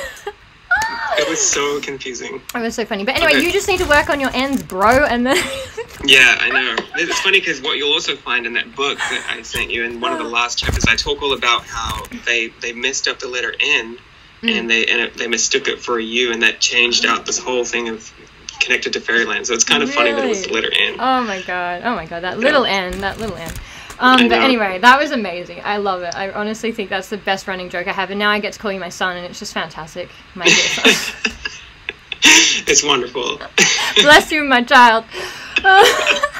It was so confusing. it was so funny. But anyway, Okay. you just need to work on your ends, bro, and then. Yeah, I know. It's funny because what you'll also find in that book that I sent you in one of the last chapters, I talk all about how they they messed up the letter N, Mm. and they and it, they mistook it for a U, and that changed out this whole thing of connected to fairyland. So it's kind of funny that it was the letter N. Oh my god. Oh my god. That little N. That little N. Um, but anyway, that was amazing. I love it. I honestly think that's the best running joke I have, and now I get to call you my son, and it's just fantastic. My dear son. it's wonderful. Bless you, my child.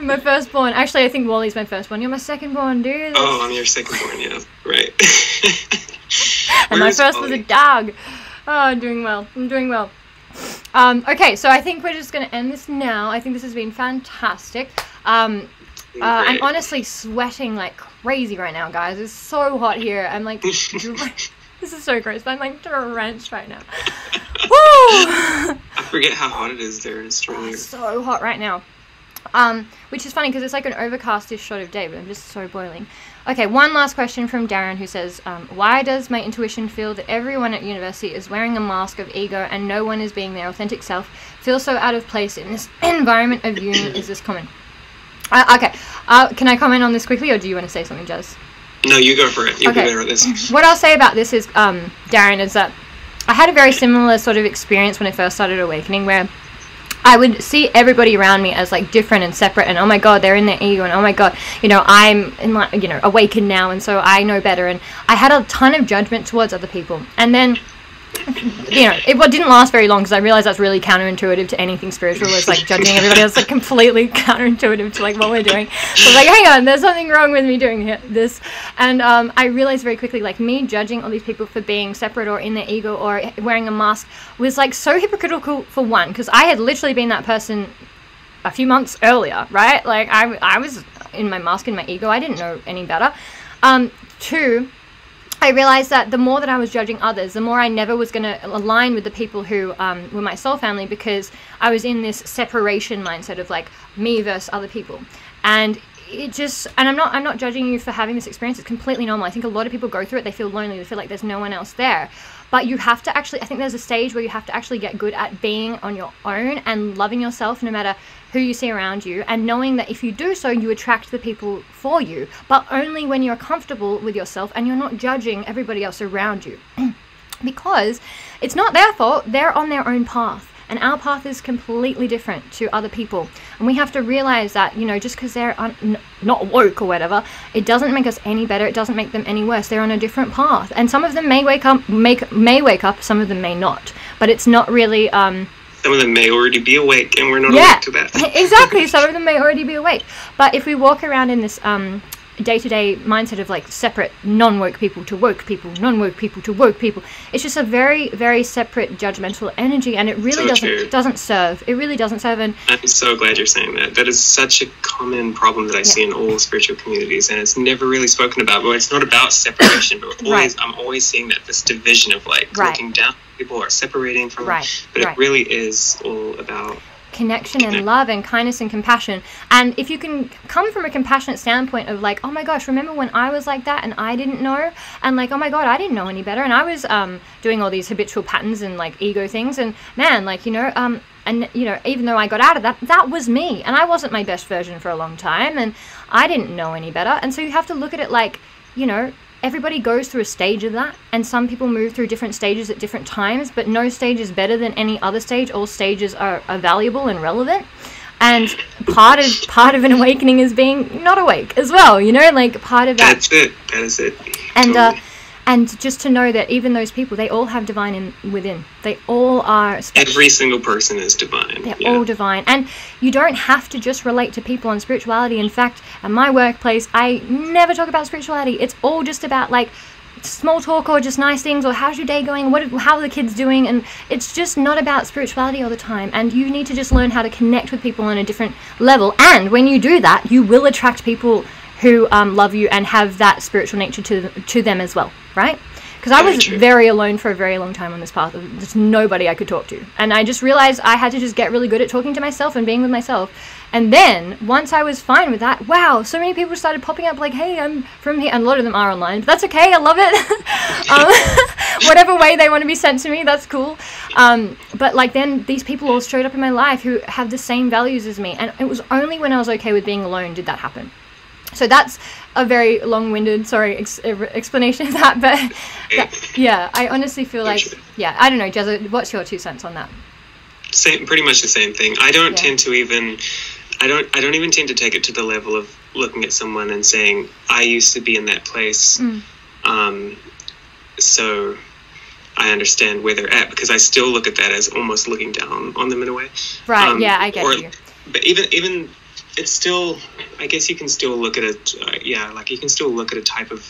My firstborn. Actually, I think Wally's my firstborn. You're my secondborn, dude. oh, I'm your secondborn. Yeah, right. and my first was a dog. Oh, I'm doing well. I'm doing well. Um, okay, so I think we're just going to end this now. I think this has been fantastic. Um, uh, I'm honestly sweating like crazy right now, guys. It's so hot here. I'm like, this is so gross. But I'm like drenched right now. Woo! I forget how hot it is there in Australia. It's so hot right now. Um, which is funny because it's like an overcastish shot of day, but I'm just so boiling. Okay, one last question from Darren who says, um, Why does my intuition feel that everyone at university is wearing a mask of ego and no one is being their authentic self? Feel so out of place in this environment of uni. Is this common? Uh, okay, uh, can I comment on this quickly or do you want to say something, Jazz? No, you go for it. You'll Okay. be better at this. What I'll say about this is, um, Darren, is that I had a very similar sort of experience when I first started awakening, where I would see everybody around me as like different and separate, and oh my god, they're in their ego, and oh my god, you know, I'm in my, you know, awakened now, and so I know better, and I had a ton of judgment towards other people, and then. You know, it didn't last very long because I realized that's really counterintuitive to anything spiritual. It's like judging everybody else, like completely counterintuitive to like what we're doing. So like, hang on, there's something wrong with me doing this, and um, I realized very quickly, like me judging all these people for being separate or in their ego or wearing a mask was like so hypocritical for one, because I had literally been that person a few months earlier, right? Like I, I was in my mask in my ego. I didn't know any better. Um, two, I realized that the more that I was judging others, the more I never was going to align with the people who um, were my soul family because I was in this separation mindset of like me versus other people, and it just and I'm not I'm not judging you for having this experience. It's completely normal. I think a lot of people go through it. They feel lonely. They feel like there's no one else there. But you have to actually. I think there's a stage where you have to actually get good at being on your own and loving yourself, no matter who you see around you, and knowing that if you do so, you attract the people for you, but only when you're comfortable with yourself and you're not judging everybody else around you. because it's not their fault, they're on their own path. And our path is completely different to other people. And we have to realize that, you know, just because they're un- not woke or whatever, it doesn't make us any better. It doesn't make them any worse. They're on a different path. And some of them may wake up, make, may wake up, some of them may not. But it's not really, um, Some of them may already be awake, and we're not Yeah. awake to that. exactly. Some of them may already be awake. But if we walk around in this um, day-to-day mindset of like separate non-woke people to woke people, non-woke people to woke people, it's just a very, very separate judgmental energy, and it really So doesn't true. doesn't serve. It really doesn't serve. And I'm so glad you're saying that. That is such a common problem that I see in all spiritual communities, and it's never really spoken about. But it's not about separation, but always, I'm always seeing that this division of like Right. looking down. People are separating from, Right, but right. it really is all about connection and love and kindness and compassion. And if you can come from a compassionate standpoint of like, oh my gosh, remember when I was like that and I didn't know? And like, oh my god, I didn't know any better. And I was um, doing all these habitual patterns and like ego things. And man, like, you know, um, and you know, even though I got out of that, that was me. And I wasn't my best version for a long time. And I didn't know any better. And so you have to look at it like, you know, everybody goes through a stage of that and some people move through different stages at different times but no stage is better than any other stage all stages are, are valuable and relevant and part of part of an awakening is being not awake as well you know like part of that that's it. That is it. and uh, Totally. And just to know that even those people they all have divine in within they all are special every single person is divine. they're yeah. all divine. And you don't have to just relate to people on spirituality. In fact, at my workplace, I never talk about spirituality. It's all just about like small talk or just nice things or how's your day going? What how are the kids doing? And it's just not about spirituality all the time. And you need to just learn how to connect with people on a different level. And when you do that, you will attract people who um, love you and have that spiritual nature to to them as well, right? Because I was very alone for a very long time on this path. There's nobody I could talk to. And I just realized I had to just get really good at talking to myself and being with myself. And then, once I was fine with that, wow, so many people started popping up like, hey, I'm from here. And a lot of them are online, but that's okay. I love it. um, whatever way they want to be sent to me, that's cool. Um, but like, then these people all showed up in my life who have the same values as me. And it was only when I was okay with being alone did that happen. So that's a very long-winded, sorry, ex- explanation of that. But that, yeah, I honestly feel like, yeah, I don't know, Jezza, what's your two cents on that? same pretty much the same thing i don't Yeah. tend to even i don't i don't even tend to take it to the level of looking at someone and saying i used to be in that place Mm. um, so i understand where they're at because i still look at that as almost looking down on them in a way Right, Um, yeah, I get or- you. but even even it's still i guess you can still look at it uh, yeah like you can still look at a type of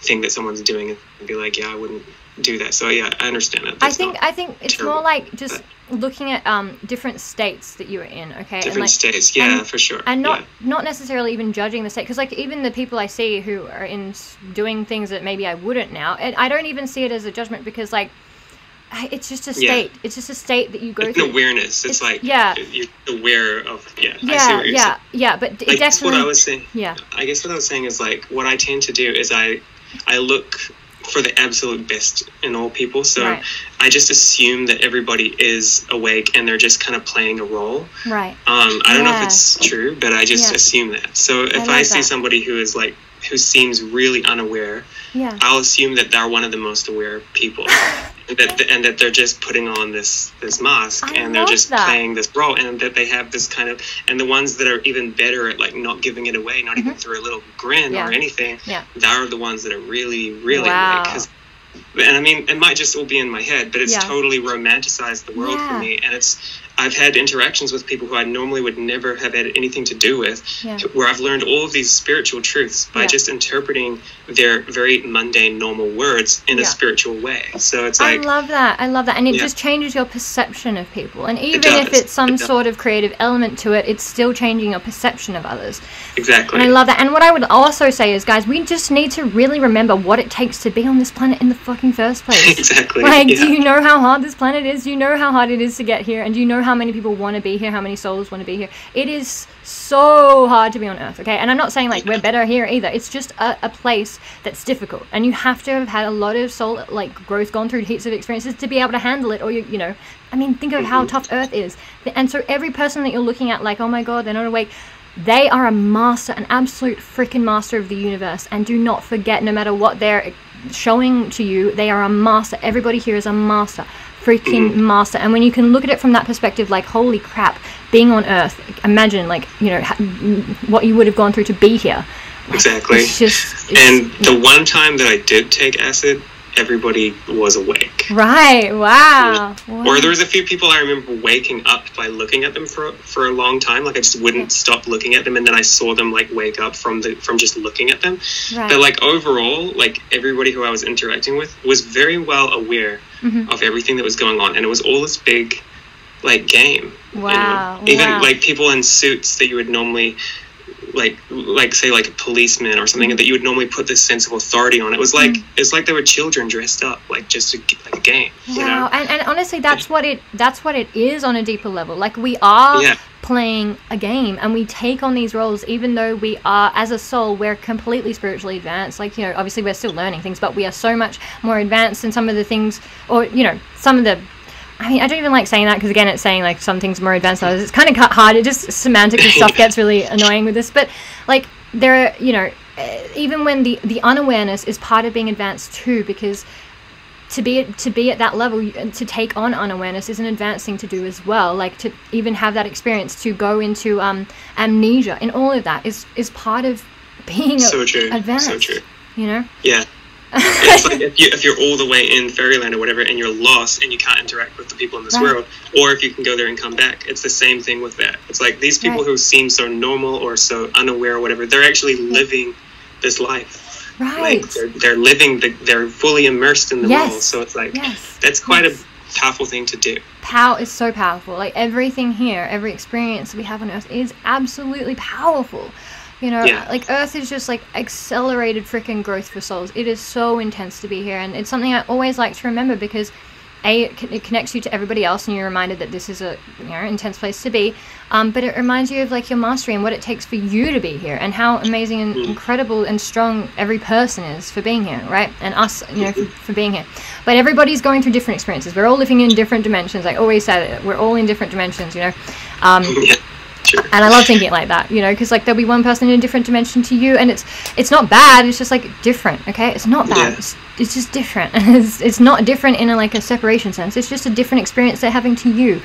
thing that someone's doing and be like yeah i wouldn't do that. So yeah, I understand that. I think I think it's terrible, more like just looking at um different states that you were in, okay, and different like states. Yeah, and- for sure. and not yeah. not necessarily even judging the state because like even the people I see who are in doing things that maybe I wouldn't now, and I don't even see it as a judgment because like it's just a Yeah. state. It's just a state that you go It's an awareness. It's, It's- like yeah. you're aware of. Yeah, I yeah, yeah, yeah, but Like it that's what definitely. I was saying. yeah, I guess what I was saying is like what I tend to do is I I look for the absolute best in all people. So Right. I just assume that everybody is awake and they're just kind of playing a role. right. Um, I don't know if it's true, but I just Yeah. assume that. So if love I, see that. somebody who is like who seems really unaware, Yeah, I'll assume that they're one of the most aware people. and that and that they're just putting on this this mask I and they're just that. playing this role and that they have this kind of and the ones that are even better at like not giving it away not even through a little grin Mm-hmm. Yeah. or anything Yeah. they're the ones that are really really Wow. and I mean, it might just all be in my head, but it's Yeah. totally romanticized the world Yeah. for me. And it's, I've had interactions with people who I normally would never have had anything to do with, Yeah. where I've learned all of these spiritual truths by Yeah. just interpreting their very mundane, normal words in Yeah. a spiritual way. So it's like I love that. I love that, and it just changes your perception of people. And even if it's some It sort of creative element to it, it's still changing your perception of others. exactly. And I love that. And what I would also say is, guys, we just need to really remember what it takes to be on this planet in the fucking first place. exactly. Like, do you know how hard this planet is? Do you know how hard it is to get here? And do you know how many people want to be here? How many souls want to be here? It is so hard to be on Earth, okay? And I'm not saying like we're better here either. It's just a, a place that's difficult, and you have to have had a lot of soul like growth, gone through heaps of experiences to be able to handle it. Or you, you know, I mean, think of how tough Earth is. And so every person that you're looking at, like, oh my god, they're not awake. They are a master, an absolute freaking master of the universe. And do not forget, no matter what they're showing to you, they are a master. Everybody here is a master. Freaking master. And when you can look at it from that perspective, like, holy crap, being on Earth, imagine, like, you know, ha- what you would have gone through to be here. exactly. It's just. It's, and the one time that I did take acid, everybody was awake. Right, wow. wow. Or there was a few people I remember waking up by looking at them for for a long time. Like I just wouldn't stop looking at them, and then I saw them like wake up from the from just looking at them. Right. But like overall, like everybody who I was interacting with was very well aware Mhm. of everything that was going on, and it was all this big like game. you know? Wow, Even wow. like people in suits that you would normally like like say like a policeman or something Mm-hmm. that you would normally put this sense of authority on. It was like it's like there were children dressed up, like just a, like a game. You know? Wow, and, and honestly, that's what it that's what it is on a deeper level. Like we are Yeah. Playing a game, and we take on these roles, even though we are, as a soul, we're completely spiritually advanced. Like you know, obviously we're still learning things, but we are so much more advanced in some of the things, or you know, some of the. I mean, I don't even like saying that because again, it's saying like some things more advanced than others. It's kind of hard. It just semantics and stuff gets really annoying with this, but like there, are, you know, uh, even when the the unawareness is part of being advanced too, because to be to be at that level to take on unawareness is an advanced thing to do as well like to even have that experience to go into um, amnesia and all of that is is part of being So a- true. advanced So true. you know Yeah. it's like if, you, if you're all the way in fairyland or whatever and you're lost and you can't interact with the people in this Right. world or if you can go there and come back it's the same thing with that it's like these people Right. who seem so normal or so unaware or whatever they're actually living this life right like they're, they're living the, they're fully immersed in the Yes. role so it's like yes that's quite Yes. a powerful thing to do power is so powerful like everything here every experience we have on earth is absolutely powerful you know Yeah. like earth is just like accelerated freaking growth for souls it is so intense to be here and it's something i always like to remember because a it, connects you to everybody else and you're reminded that this is a you know intense place to be. Um, but it reminds you of like your mastery and what it takes for you to be here and how amazing and incredible and strong every person is for being here right? And us you know for, for being here. But everybody's going through different experiences. We're all living in different dimensions. I always say that we're all in different dimensions you know? Um, sure and I love thinking it like that, you know, because like there'll be one person in a different dimension to you, and it's it's not bad. It's just like different, okay? It's not bad. Yeah. It's, it's just different. it's it's not different in a, like a separation sense. It's just a different experience they're having to you.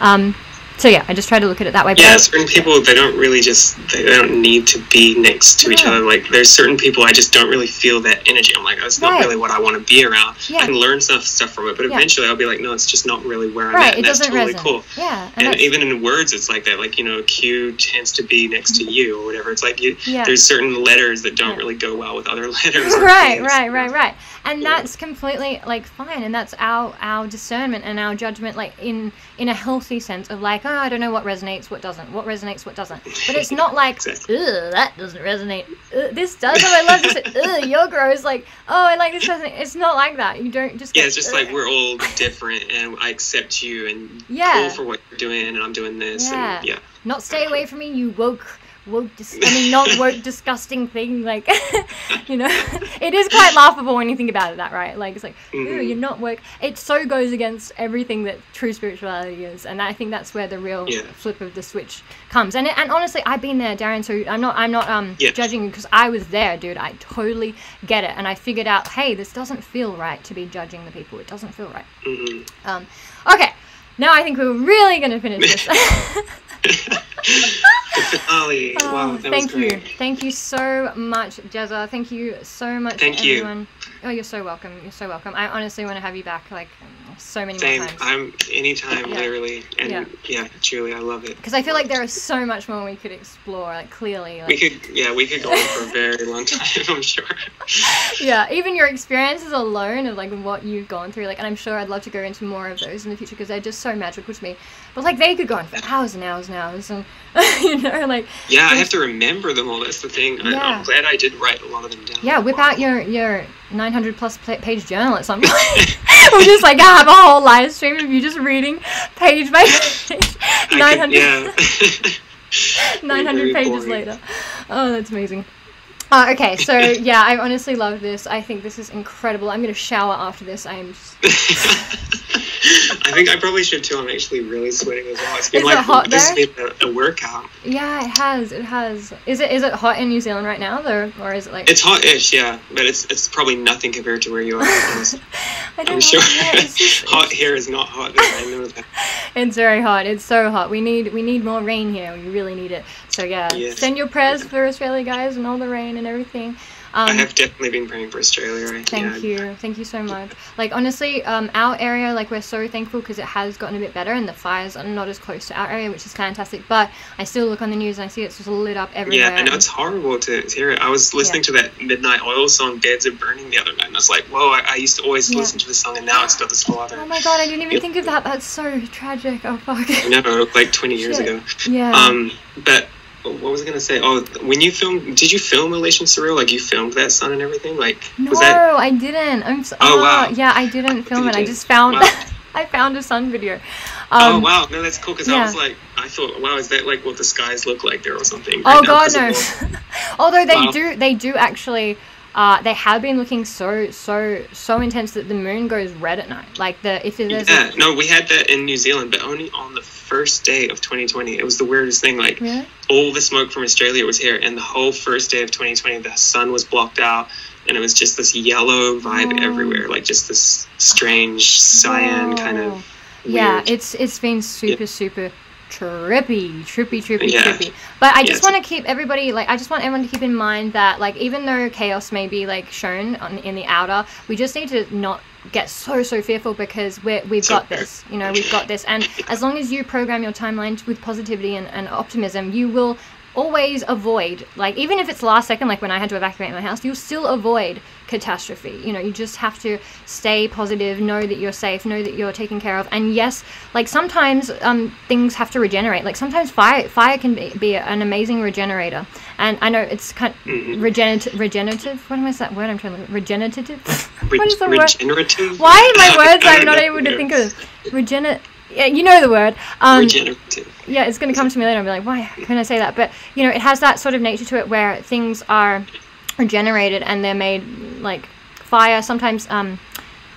Um, so yeah, I just try to look at it that way. Yeah, certain people they don't really just they, they don't need to be next to each other. Like there's certain people I just don't really feel that energy. I'm like, that's not Right. really what I want to be around. Yeah. I can learn stuff stuff from it, but Yeah. eventually I'll be like, no, it's just not really where I'm right, at. it And that's doesn't totally resonate. cool. Yeah, and, And even in words, it's like that. Like you know, Q tends to be next to mm-hmm. you or whatever. It's like you. Yeah. There's certain letters that don't Yeah. really go well with other letters. right, things, right, right, right. And that's completely like fine, and that's our our discernment and our judgment, like in in a healthy sense of like, oh, I don't know what resonates, what doesn't, what resonates, what doesn't. But it's not like, Exactly. that doesn't resonate. Ugh, this does. Oh, I love this. Ugh, you're gross. Like, oh, I like this doesn't. It's not like that. You don't just. Yeah, go, it's just "Ugh." like we're all different, and I accept you, and Yeah. cool for what you're doing, and I'm doing this, Yeah. and yeah. not stay away from me, you woke, woke. Dis- I mean, not woke, disgusting thing. Like, you know, it is quite laughable when you think about it. That right? Like, it's like, ooh, Mhm. you're not woke. It so goes against everything that true spirituality is, and I think that's where the real Yeah. flip of the switch comes. And and honestly, I've been there, Darren. So I'm not I'm not um Yeah. judging you because I was there, dude. I totally get it, and I figured out, hey, this doesn't feel right to be judging the people. It doesn't feel right. hmm Um, okay. Now I think we're really gonna finish this. finale. Oh, wow, that thank you. Thank you so much, Jezza. Thank you so much, Thank you. everyone. Oh, you're so welcome. You're so welcome. I honestly want to have you back like so many Same. more times. I'm anytime, Yeah. literally, and Yeah. yeah. truly, I love it. Because I feel like there is so much more we could explore. Like clearly, We could, yeah, we could go on for a very long time. I'm sure. yeah. Even your experiences alone of like what you've gone through, like, and I'm sure I'd love to go into more of those in the future because they're just so magical to me. But like they could go on for hours and hours and hours, and you know, like Yeah, I have to remember them all. That's the thing. I, Yeah. I'm glad I did write a lot of them down. Yeah, whip out your your 900 plus page journal at some point. we'll just like I have a whole live stream of you just reading page by page. I could- 900, yeah. 900 pages boring. later. Oh, that's amazing. Uh, okay, so yeah, I honestly love this. I think this is incredible. I'm gonna shower after this. I am. I think I probably should too. I'm actually really sweating as well. It's been Is like it hot this there? has been a, a workout. Yeah, it has. It has. Is it is it hot in New Zealand right now, though, or is it like? It's hot-ish, yeah, but it's it's probably nothing compared to where you are. I don't I'm sure. hot here is not hot there. I know that. It's very hot. It's so hot. We need we need more rain here. We really need it. So yeah, Yes. send your prayers for Australia, guys, and all the rain and everything. Um, I have definitely been praying for Australia. Right? Thank yeah. you, thank you so much. Like honestly, um, our area, like we're so thankful because it has gotten a bit better, and the fires are not as close to our area, which is fantastic. But I still look on the news and I see it's just lit up everywhere. Yeah, I know it's horrible to, to hear it. I was listening to that Midnight Oil song "Beds Are Burning" the other night, and I was like, "Whoa!" I, I used to always Yeah. listen to the song, and now it's got this whole other. Oh my god, I didn't even think of that. That's so tragic. Oh fuck. Know, like 20 years Shit. ago. Yeah. Um, but what was I gonna say? Oh, when you filmed, did you film Elation Surreal? Like you filmed that sun and everything? Like no, was that? I didn't. I'm so. Oh, wow. Yeah, I didn't film You it. I just found. Wow. I found a sun video. oh Um, wow, no, that's cool. Because yeah. I was like, I thought, wow, is that like what the skies look like there or something? Oh right now? god no. Although they Wow. do they do actually uh, they have been looking so so so intense that the moon goes red at night. Like the if there's Yeah, a, no, we had that in New Zealand, but only on the first day of 2020. It was the weirdest thing. Like Really? all the smoke from Australia was here, and the whole first day of 2020, the sun was blocked out, and it was just this yellow vibe Oh. everywhere, like just this strange cyan kind Whoa. of. Yeah, it's it's been super super trippy, trippy, trippy, Yeah. trippy. But I just want to keep everybody like I just want everyone to keep in mind that like even though chaos may be like shown on, in the outer, we just need to not get so so fearful because we're, we've So got this. You know, we've got this, and as long as you program your timeline with positivity and, and optimism, you will always avoid like even if it's last second like when i had to evacuate my house you'll still avoid catastrophe. You know you just have to stay positive know that you're safe know that you're taken care of. And yes like sometimes um things have to regenerate. Like sometimes fire fire can be, be an amazing regenerator. And i know it's kind Mhm. regenerative regenerative? What am i that word i'm trying to regenerative? What is the word? regenerative? why are my words i'm know. able to think of? Regener yeah, you know the word um regenerative. yeah, it's going to come to me later and be like, why can I say that? But, you know, it has that sort of nature to it where things are regenerated and they're made like fire. Sometimes um,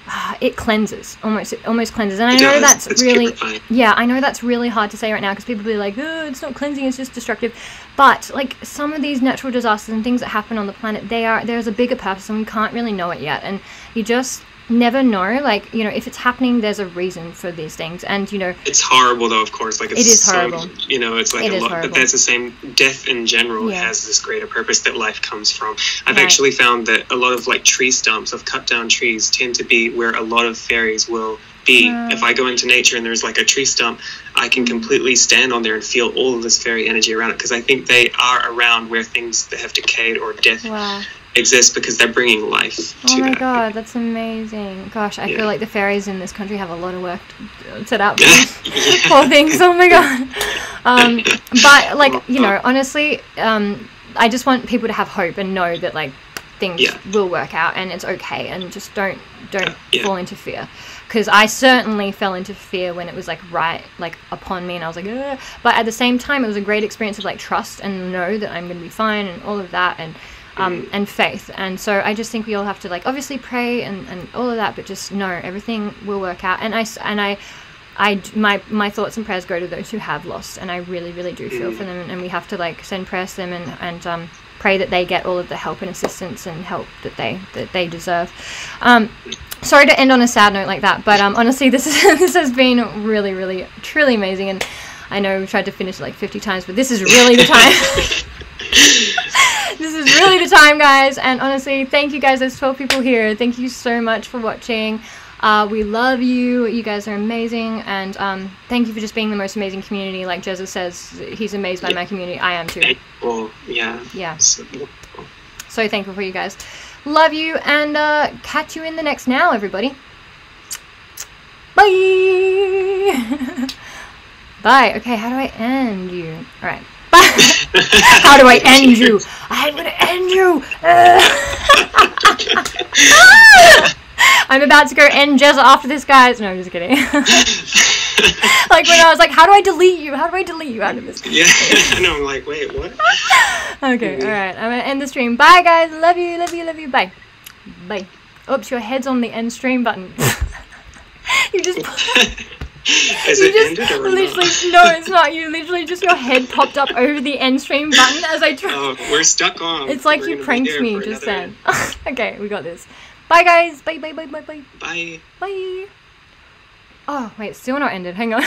it cleanses, almost, it almost cleanses. And I It know does. that's It's really, yeah, I know that's really hard to say right now because people be like, oh, it's not cleansing, it's just destructive. But like some of these natural disasters and things that happen on the planet, they are, there's a bigger purpose and we can't really know it yet. And you just, never know. Like you know, if it's happening, there's a reason for these things, and you know, It's horrible though, of course. Like it's It is so- horrible. you know, it's like It a lot, horrible. but that's the same. Death in general Yeah. has this greater purpose that life comes from. I've Right. actually found that a lot of like tree stumps of cut down trees tend to be where a lot of fairies will be. Wow. If I go into nature and there's like a tree stump, I can mm-hmm. completely stand on there and feel all of this fairy energy around it because I think they are around where things that have decayed or death wow. Exist because they're bringing life to Oh my that. god, that's amazing. Gosh, I Yeah. feel like the fairies in this country have a lot of work to set out. Yeah. Poor things. Oh my god. Um, but like you know, honestly, um, I just want people to have hope and know that like things Yeah. will work out and it's okay, and just don't don't Yeah. fall into fear. Because I certainly fell into fear when it was like right like upon me, and I was like, Ugh. but at the same time, it was a great experience of like trust and know that I'm gonna be fine and all of that and. Um, and faith and so i just think we all have to like obviously pray and, and all of that but just know everything will work out and I and I. I, my my thoughts and prayers go to those who have lost, and I really really do feel for them, and we have to like send prayers to them and and um, pray that they get all of the help and assistance and help that they that they deserve. Um, sorry to end on a sad note like that, but um, honestly, this is this has been really really truly amazing, and I know we've tried to finish like fifty times, but this is really the time. this is really the time, guys. And honestly, thank you guys. There's 12 people here. Thank you so much for watching. Uh, we love you. You guys are amazing. And um, thank you for just being the most amazing community. Like Jezza says, he's amazed by my community. I am too. Well, yeah. Yeah. So- So thankful for you guys. Love you. And uh, catch you in the next now, everybody. Bye. Bye. Okay, how do I end you? All right. How do I end you? I'm to end you. I'm about to go end Jezza after this, guys. No, I'm just kidding. like when I was like, how do I delete you? How do I delete you out of this? yeah. Know. I'm like, wait, what? Okay, alright. I'm gonna end the stream. Bye, guys. Love you, love you, love you. Bye. Bye. Oops, your head's on the end stream button. you just. You it just ended or literally not? no, it's not. You literally just your head popped up over the end stream button as I tried. Oh, we're stuck on. it's like We're you pranked me just another- then. okay, we got this. Bye, guys. Bye, bye, bye, bye, bye, Bye. bye. Oh wait, still not ended. Hang on.